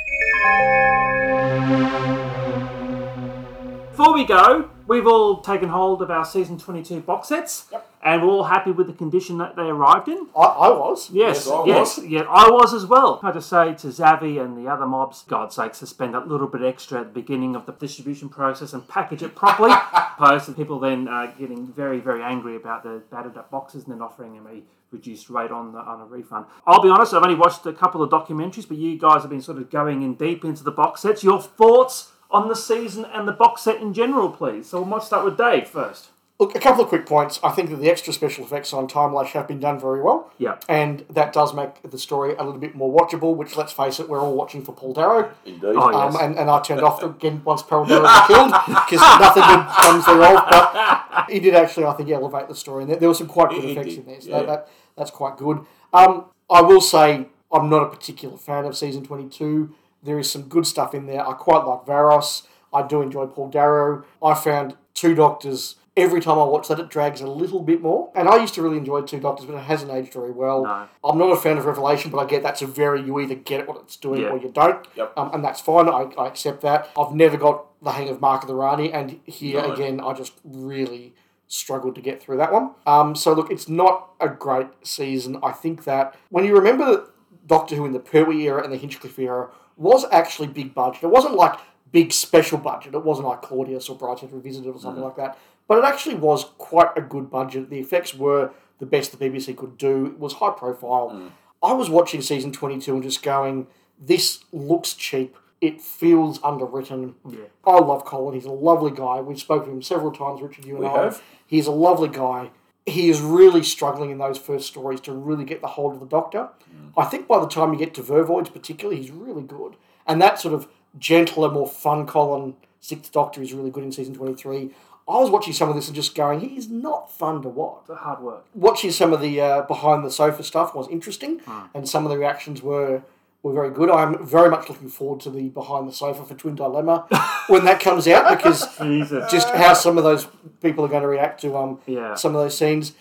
Before we go, we've all taken hold of our season 22 box sets, and we're all happy with the condition that they arrived in. I, I was. Yes, Yes, I yes, was. yeah, I was as well. I just say to Zavvi and the other mobs, God's sake, to spend a little bit extra at the beginning of the distribution process and package it properly. opposed to people then uh, getting very, very angry about the battered up boxes and then offering them a reduced rate on the, on a refund. I'll be honest, I've only watched a couple of documentaries, but you guys have been sort of going in deep into the box sets. Your thoughts on the season and the box set in general, please. So we might start with Dave first. Look, a couple of quick points. I think that the extra special effects on Timelash have been done very well. Yeah. And that does make the story a little bit more watchable, which, let's face it, we're all watching for Paul Darrow. Indeed. Oh, yeah. Um, Yes. and, and I turned off again once Paul Darrow was killed because nothing good comes thereof. But he did actually, I think, elevate the story. And there, there were some quite good He- he effects did, in there. So yeah. that, that, that's quite good. Um, I will say I'm not a particular fan of season 22. There is some good stuff in there. I quite like Varos. I do enjoy Paul Darrow. I found Two Doctors. Every time I watch that, it drags a little bit more. And I used to really enjoy Two Doctors, but it hasn't aged very well. No. I'm not a fan of Revelation, but I get that's a very, you either get what it's doing Yeah. or you don't. Yep. Um, and that's fine. I, I accept that. I've never got the hang of Mark of the Rani, and here No. again, I just really struggled to get through that one. Um, so look, it's not a great season. I think that when you remember Doctor Who in the Pertwee era and the Hinchcliffe era was actually big budget. It wasn't like big special budget. It wasn't like Claudius or Brideshead Revisited or something mm. like that. But it actually was quite a good budget. The effects were the best the BBC could do. It was high profile. Mm. I was watching season 22 and just going, this looks cheap. It feels underwritten. Yeah. I love Colin. He's a lovely guy. We've spoken to him several times, Richard, you and We I. have. He's a lovely guy. He is really struggling in those first stories to really get the hold of the Doctor. I think by the time you get to Vervoids, particularly, he's really good. And that sort of gentler, more fun Colin Sixth Doctor is really good in season 23. I was watching some of this and just going, he's not fun to watch It's hard work. watching some of the uh, behind the sofa stuff was interesting, and some of the reactions were were very good. I'm very much looking forward to the behind the sofa for Twin Dilemma when that comes out because Jesus. just how some of those people are going to react to um Yeah. some of those scenes.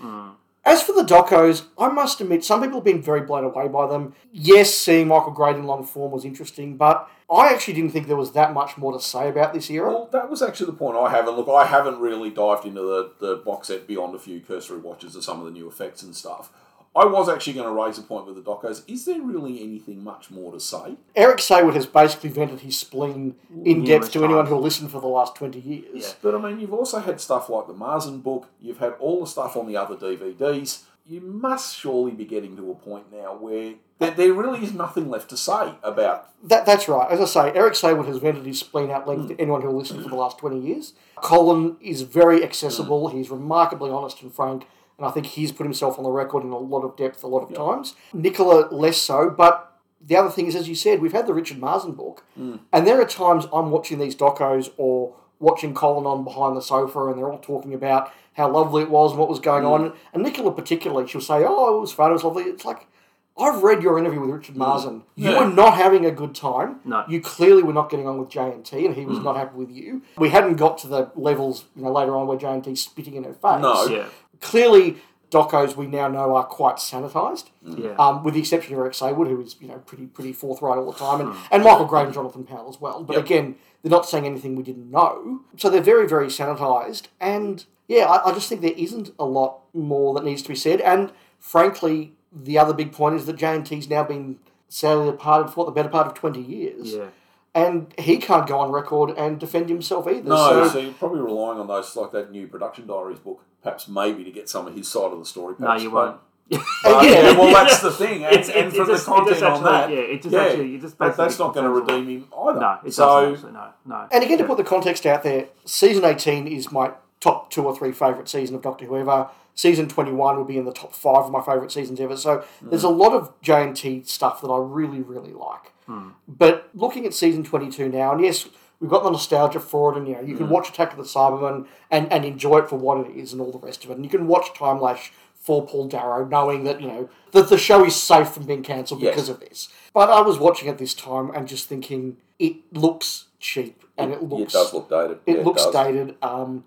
As for the docos, I must admit some people have been very blown away by them. Yes, seeing Michael Grade in long form was interesting, but I actually didn't think there was that much more to say about this era. Well, that was actually the point I haven't. Look, I haven't really dived into the, the box set beyond a few cursory watches of some of the new effects and stuff. I was actually going to raise a point with the docos. Is there really anything much more to say? Eric Saward has basically vented his spleen in Numerous depth to anyone times. who'll listen for the last 20 years. Yeah. But I mean, you've also had stuff like the Marson book. You've had all the stuff on the other DVDs. You must surely be getting to a point now where there, there really is nothing left to say about. That, that's right. As I say, Eric Saward has vented his spleen out length to hmm. anyone who'll listen for the last 20 years. Colin is very accessible. Hmm. He's remarkably honest and frank. And I think he's put himself on the record in a lot of depth a lot of times. Nicola less so. But the other thing is, as you said, we've had the Richard Marson book. Mm. And there are times I'm watching these docos or watching Colin on behind the sofa and they're all talking about how lovely it was and what was going mm. on. And Nicola particularly, she'll say, oh, it was fun, it was lovely. It's like, I've read your interview with Richard mm. Marson. You Yeah. were not having a good time. No. You clearly were not getting on with JNT and he was not happy with you. We hadn't got to the levels, you know, later on where JNT's spitting in her face. No. Yeah. Clearly, docos we now know are quite sanitised. Yeah. Um, with the exception of Eric Saward, who is you know pretty pretty forthright all the time, and, and Michael Grade and Jonathan Powell as well. But Yep. again, they're not saying anything we didn't know, so they're very very sanitised. And yeah, I, I just think there isn't a lot more that needs to be said. And frankly, the other big point is that JNT's now been sadly departed for the better part of twenty years, Yeah. And he can't go on record and defend himself either. No, so, so you're probably relying on those like that new production diaries book, perhaps maybe to get some of his side of the story. No, you won't. But, Yeah. yeah, well, that's the thing, and, It's- and it- from it the just- it content just on that, yeah, it just actually- it just that- that's not going to redeem him either. No, it so, doesn't. actually, No, no. And again, to put the context out there, season 18 is my top two or three favourite season of Doctor Who ever. Season 21 would be in the top five of my favourite seasons ever. So there's a lot of JNT stuff that I really, really like. Hmm. But looking at season 22 now, and yes, we've got the nostalgia for it, and you know, you can hmm. watch Attack of the Cybermen and, and enjoy it for what it is and all the rest of it. And you can watch Timelash for Paul Darrow, knowing that, you know, that the show is safe from being cancelled Yes. because of this. But I was watching it this time and just thinking, it looks cheap and it it looks does look dated. it Yeah, looks does. dated. Um,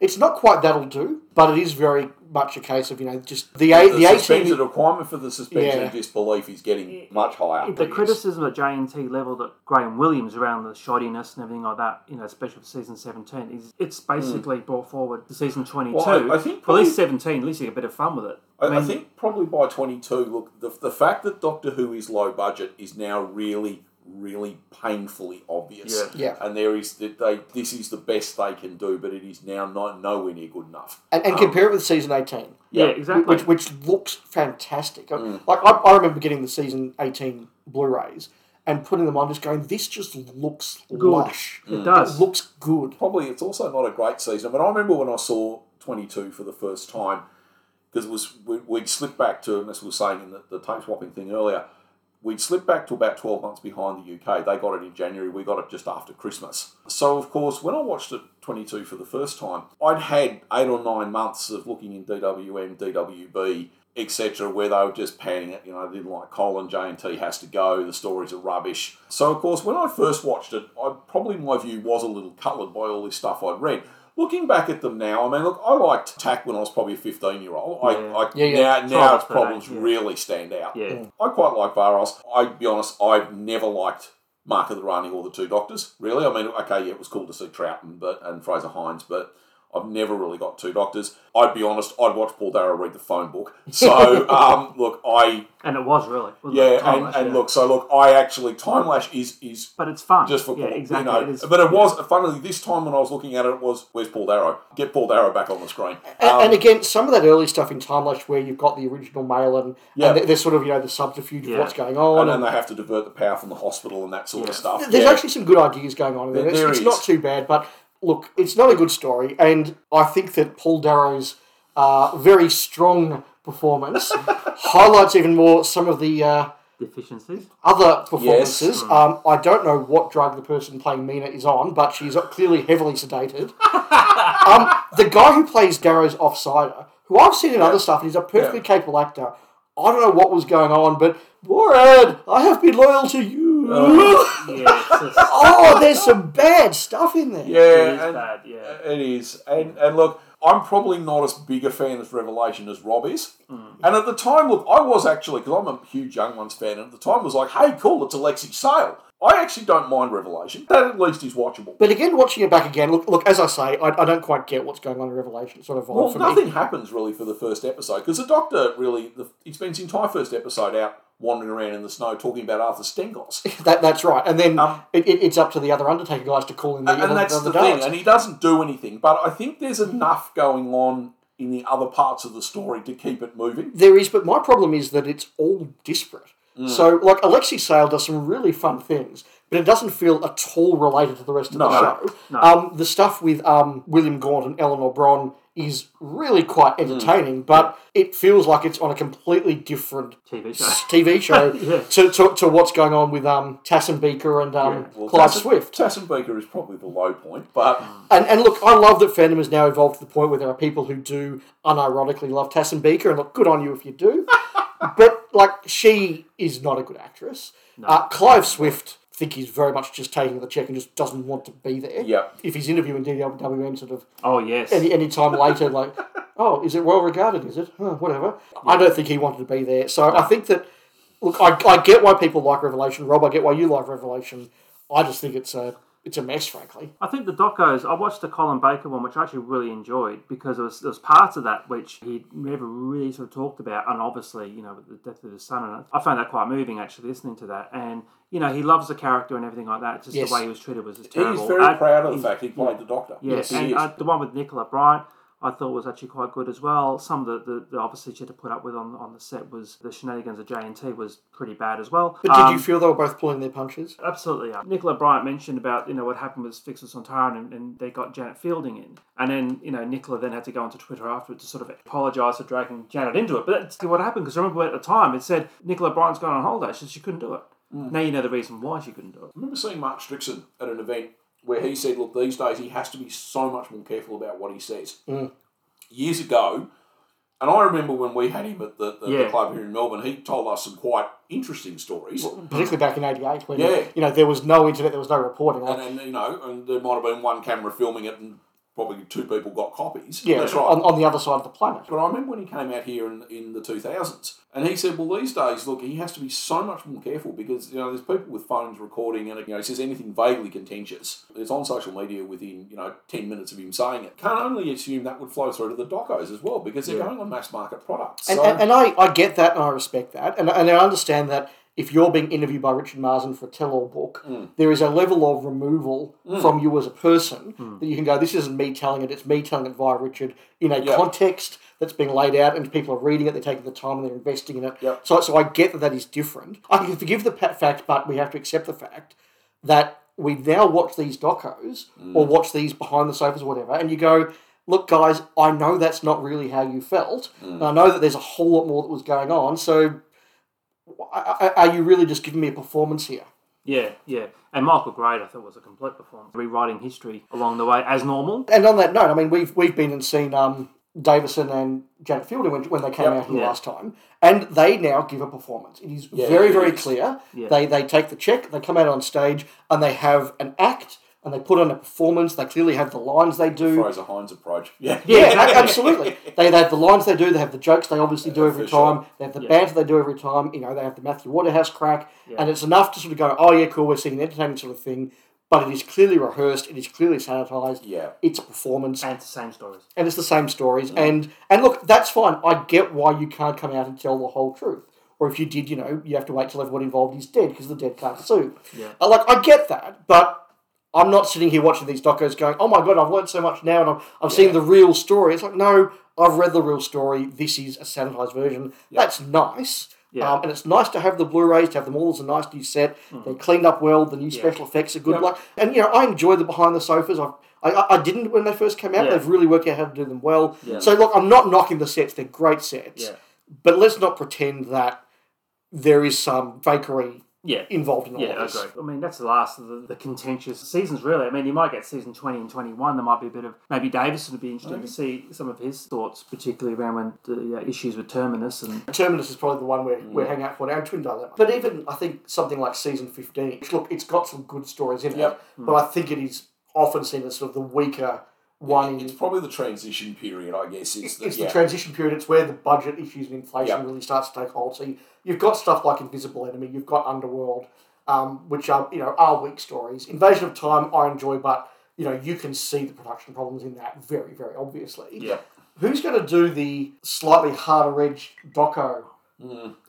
it's not quite that'll do, but it is very much a case of you know just the a, The, the, suspension, eighteen. the requirement for the suspension Yeah. of disbelief is getting much higher. The criticism at JNT levelled at Graham Williams around the shoddiness and everything like that, you know, especially for season 17, is it's basically brought forward to season 22. Well, I- I think For at least 17, at least you get a bit of fun with it. I, I mean, think probably by 22, look, the, the fact that Doctor Who is low budget is now really, really painfully obvious. Yeah. And there is that they this is the best they can do, but it is now not nowhere near good enough. and, and compare it with season eighteen, Yeah, Yeah. exactly. which which looks fantastic. Mm. Like I, I remember getting the season eighteen Blu-rays and putting them on, just going, this just looks lush. it does. It looks good. Probably it's also not a great season. But I remember when I saw 22 for the first time, because it was we, we'd slipped back to, and as we were saying in the, the tape swapping thing earlier, we'd slipped back to about 12 months behind the UK. They got it in January, we got it just after Christmas. So, of course, when I watched it 22 for the first time, I'd had eight or nine months of looking in DWM, DWB, etc., where they were just panning it. You know, I didn't like Colin, JNT has to go, the stories are rubbish. So, of course, when I first watched it, I probably my view was a little coloured by all this stuff I'd read. Looking back at them now, I mean, look, I liked Tack when I was probably a 15 year old. I, I, Yeah, yeah. Now, now its problems yeah. really stand out. Yeah. I quite like Varos. I'd be honest, I've never liked Mark of the Rani or the two doctors, really. I mean, okay, yeah, it was cool to see Troughton but, and Fraser Hines, but I've never really got two doctors. I'd be honest, I'd watch Paul Darrow read the phone book. So, um, look, I, and it was really. wasn't yeah, and, Lash, and yeah. look, so look, I actually, Timelash is, is But it's fun. just for yeah, Paul, exactly. you know, it is, but it was, funnily, this time when I was looking at it, it was, where's Paul Darrow? Get Paul Darrow back on the screen. And, Um, and again, some of that early stuff in Timelash where you've got the original mail and, Yeah. and there's sort of, you know, the subterfuge Yeah. of what's going on. and and- then they have to divert the power from the hospital and that sort of stuff. There's Yeah. actually some good ideas going on in there. There- It's, there it's is. not too bad, but look, it's not a good story, and I think that Paul Darrow's uh, very strong performance highlights even more some of the uh, deficiencies. other performances. Mm. Um, I don't know what drug the person playing Mina is on, but she's clearly heavily sedated. um, the guy who plays Darrow's offsider, who I've seen in other stuff, and he's a perfectly capable actor. I don't know what was going on, but Borad, I have been loyal to you. Oh, yeah, just, oh, there's some bad stuff in there. Yeah, it is and- bad. Yeah. It is, and and look, I'm probably not as big a fan of Revelation as Rob is. Hmm. And at the time, look, I was actually because I'm a huge Young Ones fan, and at the time was like, hey, cool, it's Alexei Sayle. I actually don't mind Revelation. That at least is watchable. But again, watching it back again, look, look as I say, I, I don't quite get what's going on in Revelation. It's Sort of Well, for nothing me. happens really for the first episode because the Doctor really the, he spends the entire first episode out wandering around in the snow talking about Arthur Stengos. That, that's right. And then Um, it, it, it's up to the other Undertaker guys to call in the, and, and that's the, the thing. And he doesn't do anything, but I think there's enough going on in the other parts of the story to keep it moving. There is, but my problem is that it's all disparate. Mm. So, like, Alexei Sayle does some really fun things, but it doesn't feel at all related to the rest of the No. show. Um, the stuff with um, William Gaunt and Eleanor Bron is really quite Mm. entertaining, but it feels like it's on a completely different TV show. TV show Yeah. to, to, to what's going on with um, Tasambeker and um, Well, Clive Tassin- Swift. Tasambeker is probably the low point, but And, and look, I love that fandom has now evolved to the point where there are people who do unironically love Tasambeker, and look, good on you if you do. but, like, she is not a good actress. Uh, Clive Swift, think he's very much just taking the check and just doesn't want to be there. Yeah. If he's interviewing DWM sort of Oh yes. any, any time later, like, oh, is it well regarded? Is it? Huh, whatever. I don't think he wanted to be there. So I think that, look, I, I get why people like Revelation. Rob, I get why you like Revelation. I just think it's a it's a mess, frankly. I think the docos. I watched the Colin Baker one, which I actually really enjoyed because there was, there was parts of that which he never really sort of talked about, and obviously, you know, with the death of his son, and I found that quite moving actually listening to that. And you know, he loves the character and everything like that. Just Yes. the way he was treated was just he's terrible. very And- proud of the fact he played the Doctor. Yes, he and is. uh, the one with Nicola Bryant, I thought was actually quite good as well. Some of the, the, the obviously she had to put up with on, on the set was the shenanigans of JNT was pretty bad as well. But did Um, you feel they were both pulling their punches? Absolutely. Yeah. Nicola Bryant mentioned about, you know, what happened with Fixer Sontaran and, and they got Janet Fielding in. And then, you know, Nicola then had to go onto Twitter afterwards to sort of apologise for dragging Janet into it. But that's what happened because remember at the time it said Nicola Bryant's gone on holiday, so she couldn't do it. Now you know the reason why she couldn't do it. I remember seeing Mark Strickson at an event where he said, look, these days he has to be so much more careful about what he says. Mm. Years ago, and I remember when we had him at the, the, the club here in Melbourne, he told us some quite interesting stories. Particularly back in '88, when Yeah. you know there was no internet, there was no reporting. Like, and, and, you know, and there might have been one camera filming it and probably two people got copies. yeah, That's right. on, on the other side of the planet. But I remember when he came out here in, in the 2000s, and he said, well, these days, look, he has to be so much more careful because, you know, there's people with phones recording, and, you know, he says anything vaguely contentious, it's on social media within, you know, 10 minutes of him saying it. Can't only assume that would flow through to the docos as well because they're going on mass market products. And, so, and, and I, I get that and I respect that. And, and I understand that if you're being interviewed by Richard Marson for a tell all book, Mm. there is a level of removal hmm. from you as a person hmm. that you can go, this isn't me telling it, it's me telling it via Richard in a Yeah. context that's being laid out and people are reading it, they're taking the time and they're investing in it. Yep. So, so I get that that is different. I can forgive the pa- fact, but we have to accept the fact that we now watch these docos hmm. or watch these behind the sofas or whatever, and you go, look, guys, I know that's not really how you felt. And I know that there's a whole lot more that was going on. So, I- I- are you really just giving me a performance here? Yeah, yeah. And Michael Grade, I thought, was a complete performance. Rewriting history along the way as normal. And on that note, I mean, we've we've been and seen um, Davison and Janet Fielding when, when they came Yep. out here Yeah. last time, and they now give a performance. It is Yeah, very it very is. clear. Yeah. They they take the check, they come out on stage, and they have an act, and they put on a performance. They clearly have the lines they do. Fraser Hines approach. Yeah. Yeah, a- absolutely. They, they have the lines they do. They have the jokes they obviously do every for sure. time. They have the Yeah. banter they do every time. You know, they have the Matthew Waterhouse crack, and it's enough to sort of go, oh yeah, cool, we're seeing an entertaining sort of thing. But it is clearly rehearsed. It is clearly sanitized. Yeah. it's a performance, And it's the same stories. and it's the same stories. And and look, that's fine. I get why you can't come out and tell the whole truth. Or if you did, you know, you have to wait till everyone involved is dead because the dead can't sue. Yeah. Uh, Like I get that, but I'm not sitting here watching these docos going, "Oh my god, I've learned so much now, and I'm, I'm seeing the real story." It's like, no, I've read the real story. This is a sanitized version. That's nice. Yeah. Um, and it's nice to have the Blu-rays, to have them all as a nice new set. They're cleaned up well. The new special effects are good. Yep. Like, and you know, I enjoy the behind the sofas. I've, I, I I didn't when they first came out. Yeah. They've really worked out how to do them well. Yeah. So look, I'm not knocking the sets. They're great sets. Yeah. But let's not pretend that there is some fakery Yeah. involved in all Yeah, of I agree. I mean, that's the last of the, the contentious seasons, really. I mean, you might get season 20 and 21. There might be a bit of. Maybe Davison would be interesting to see some of his thoughts, particularly around when the uh, issues with Terminus and. Terminus is probably the one we're, we're hanging out for now, Twin Dilemma. But even, I think, something like season 15, which, look, it's got some good stories in Yep. it, but I think it is often seen as sort of the weaker one. It's probably the transition period, I guess. Is the, it's yeah. the transition period, it's where the budget issues and inflation Yep. really starts to take hold. So you, you've got stuff like Invisible Enemy, you've got Underworld, um, which are you know are weak stories. Invasion of Time I enjoy, but you know you can see the production problems in that very very obviously. Yeah. Who's going to do the slightly harder edge doco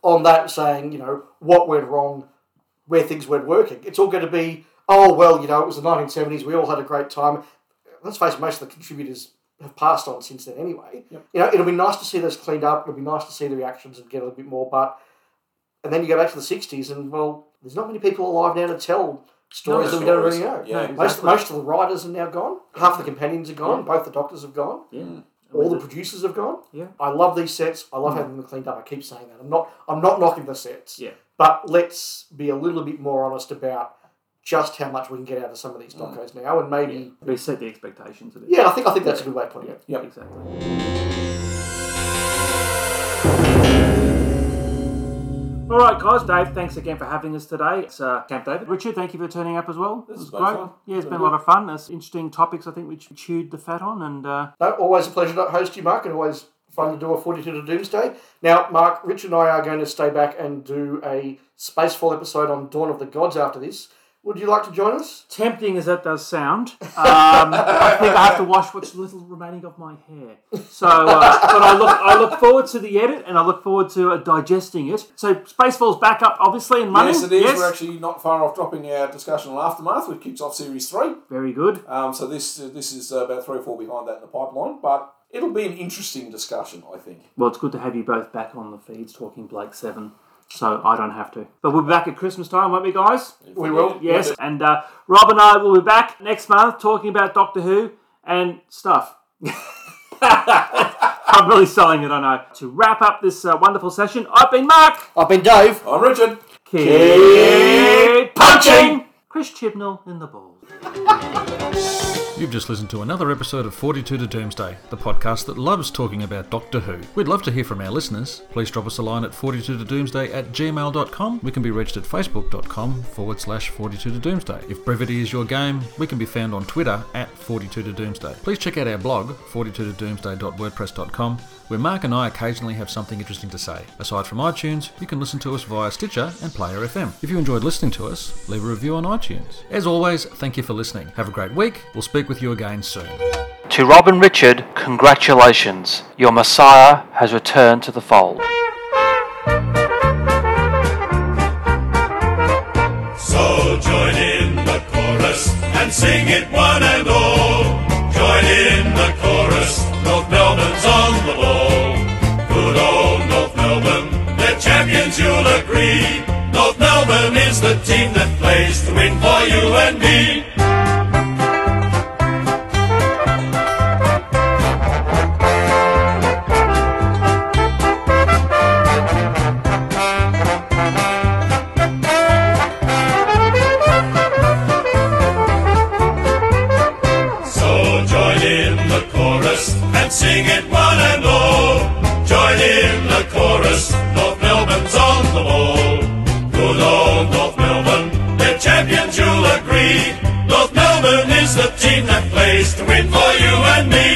on that, saying you know what went wrong, where things weren't working? It's all going to be oh well, you know it was the 1970s. We all had a great time. Let's face it, most of the contributors have passed on since then anyway. You know, it'll be nice to see this cleaned up. It'll be nice to see the reactions and get a little bit more. But and then you go back to the '60s, and well, there's not many people alive now to tell stories No that we don't really know. Yeah, most exactly. most of the writers are now gone. Half the companions are gone. Both the doctors have gone. Yeah. All the producers have gone. Yeah. I love these sets. I love mm. having them cleaned up. I keep saying that. I'm not. I'm not knocking the sets. Yeah. But let's be a little bit more honest about just how much we can get out of some of these docos now, and maybe. Reset the expectations of it. Yeah, I think I think that's a good way of putting it. Yep. Exactly. All right, guys. Dave, thanks again for having us today. It's uh, Camp David. Richard, thank you for turning up as well. This It has was been fun. Yeah, it's Been been a lot of fun. There's interesting topics I think we chewed the fat on, and uh, No, always a pleasure to host you, Mark, and always fun to do a 42 to Doomsday. Now, Mark, Richard and I are going to stay back and do a Spacefall episode on Dawn of the Gods after this. Would you like to join us? tempting as that does sound, um, I think I have to wash what's little remaining of my hair. So, uh, but I look, I look forward to the edit, and I look forward to uh, digesting it. So, Spacefall's back up, obviously, in money. Yes, it is. We're actually not far off dropping our discussion on Aftermath, which kicks off Series 3. very good. Um, so this uh, this is uh, about three or four behind that in the pipeline, but it'll be an interesting discussion, I think. Well, it's good to have you both back on the feeds talking Blake Seven, so I don't have to. But we'll be back at Christmas time, won't we, guys? We will. Yes, and uh, Rob and I will be back next month talking about Doctor Who and stuff. I'm really selling it, I know. To wrap up this uh, wonderful session, I've been Mark. I've been Dave. I'm Richard. Keep punching! Chris Chibnall in the balls. You've just listened to another episode of 42 to Doomsday, the podcast that loves talking about Doctor Who. We'd love to hear from our listeners. Please drop us a line at 42 to Doomsday at gmail.com. We can be reached at facebook.com forward slash 42 to Doomsday. If brevity is your game, we can be found on Twitter at 42 to Doomsday. Please check out our blog, 42 to doomsday.wordpress.com, where Mark and I occasionally have something interesting to say. Aside from iTunes, you can listen to us via Stitcher and Player FM. If you enjoyed listening to us, leave a review on iTunes. As always, thank you for listening. Have a great week. We'll speak with you again soon. To Rob and Richard, congratulations. Your Messiah has returned to the fold. So join in the chorus and sing it one and all. Join in you'll. North Melbourne is the team that plays to win for you and me. So join in the chorus and sing it race to win for you and me.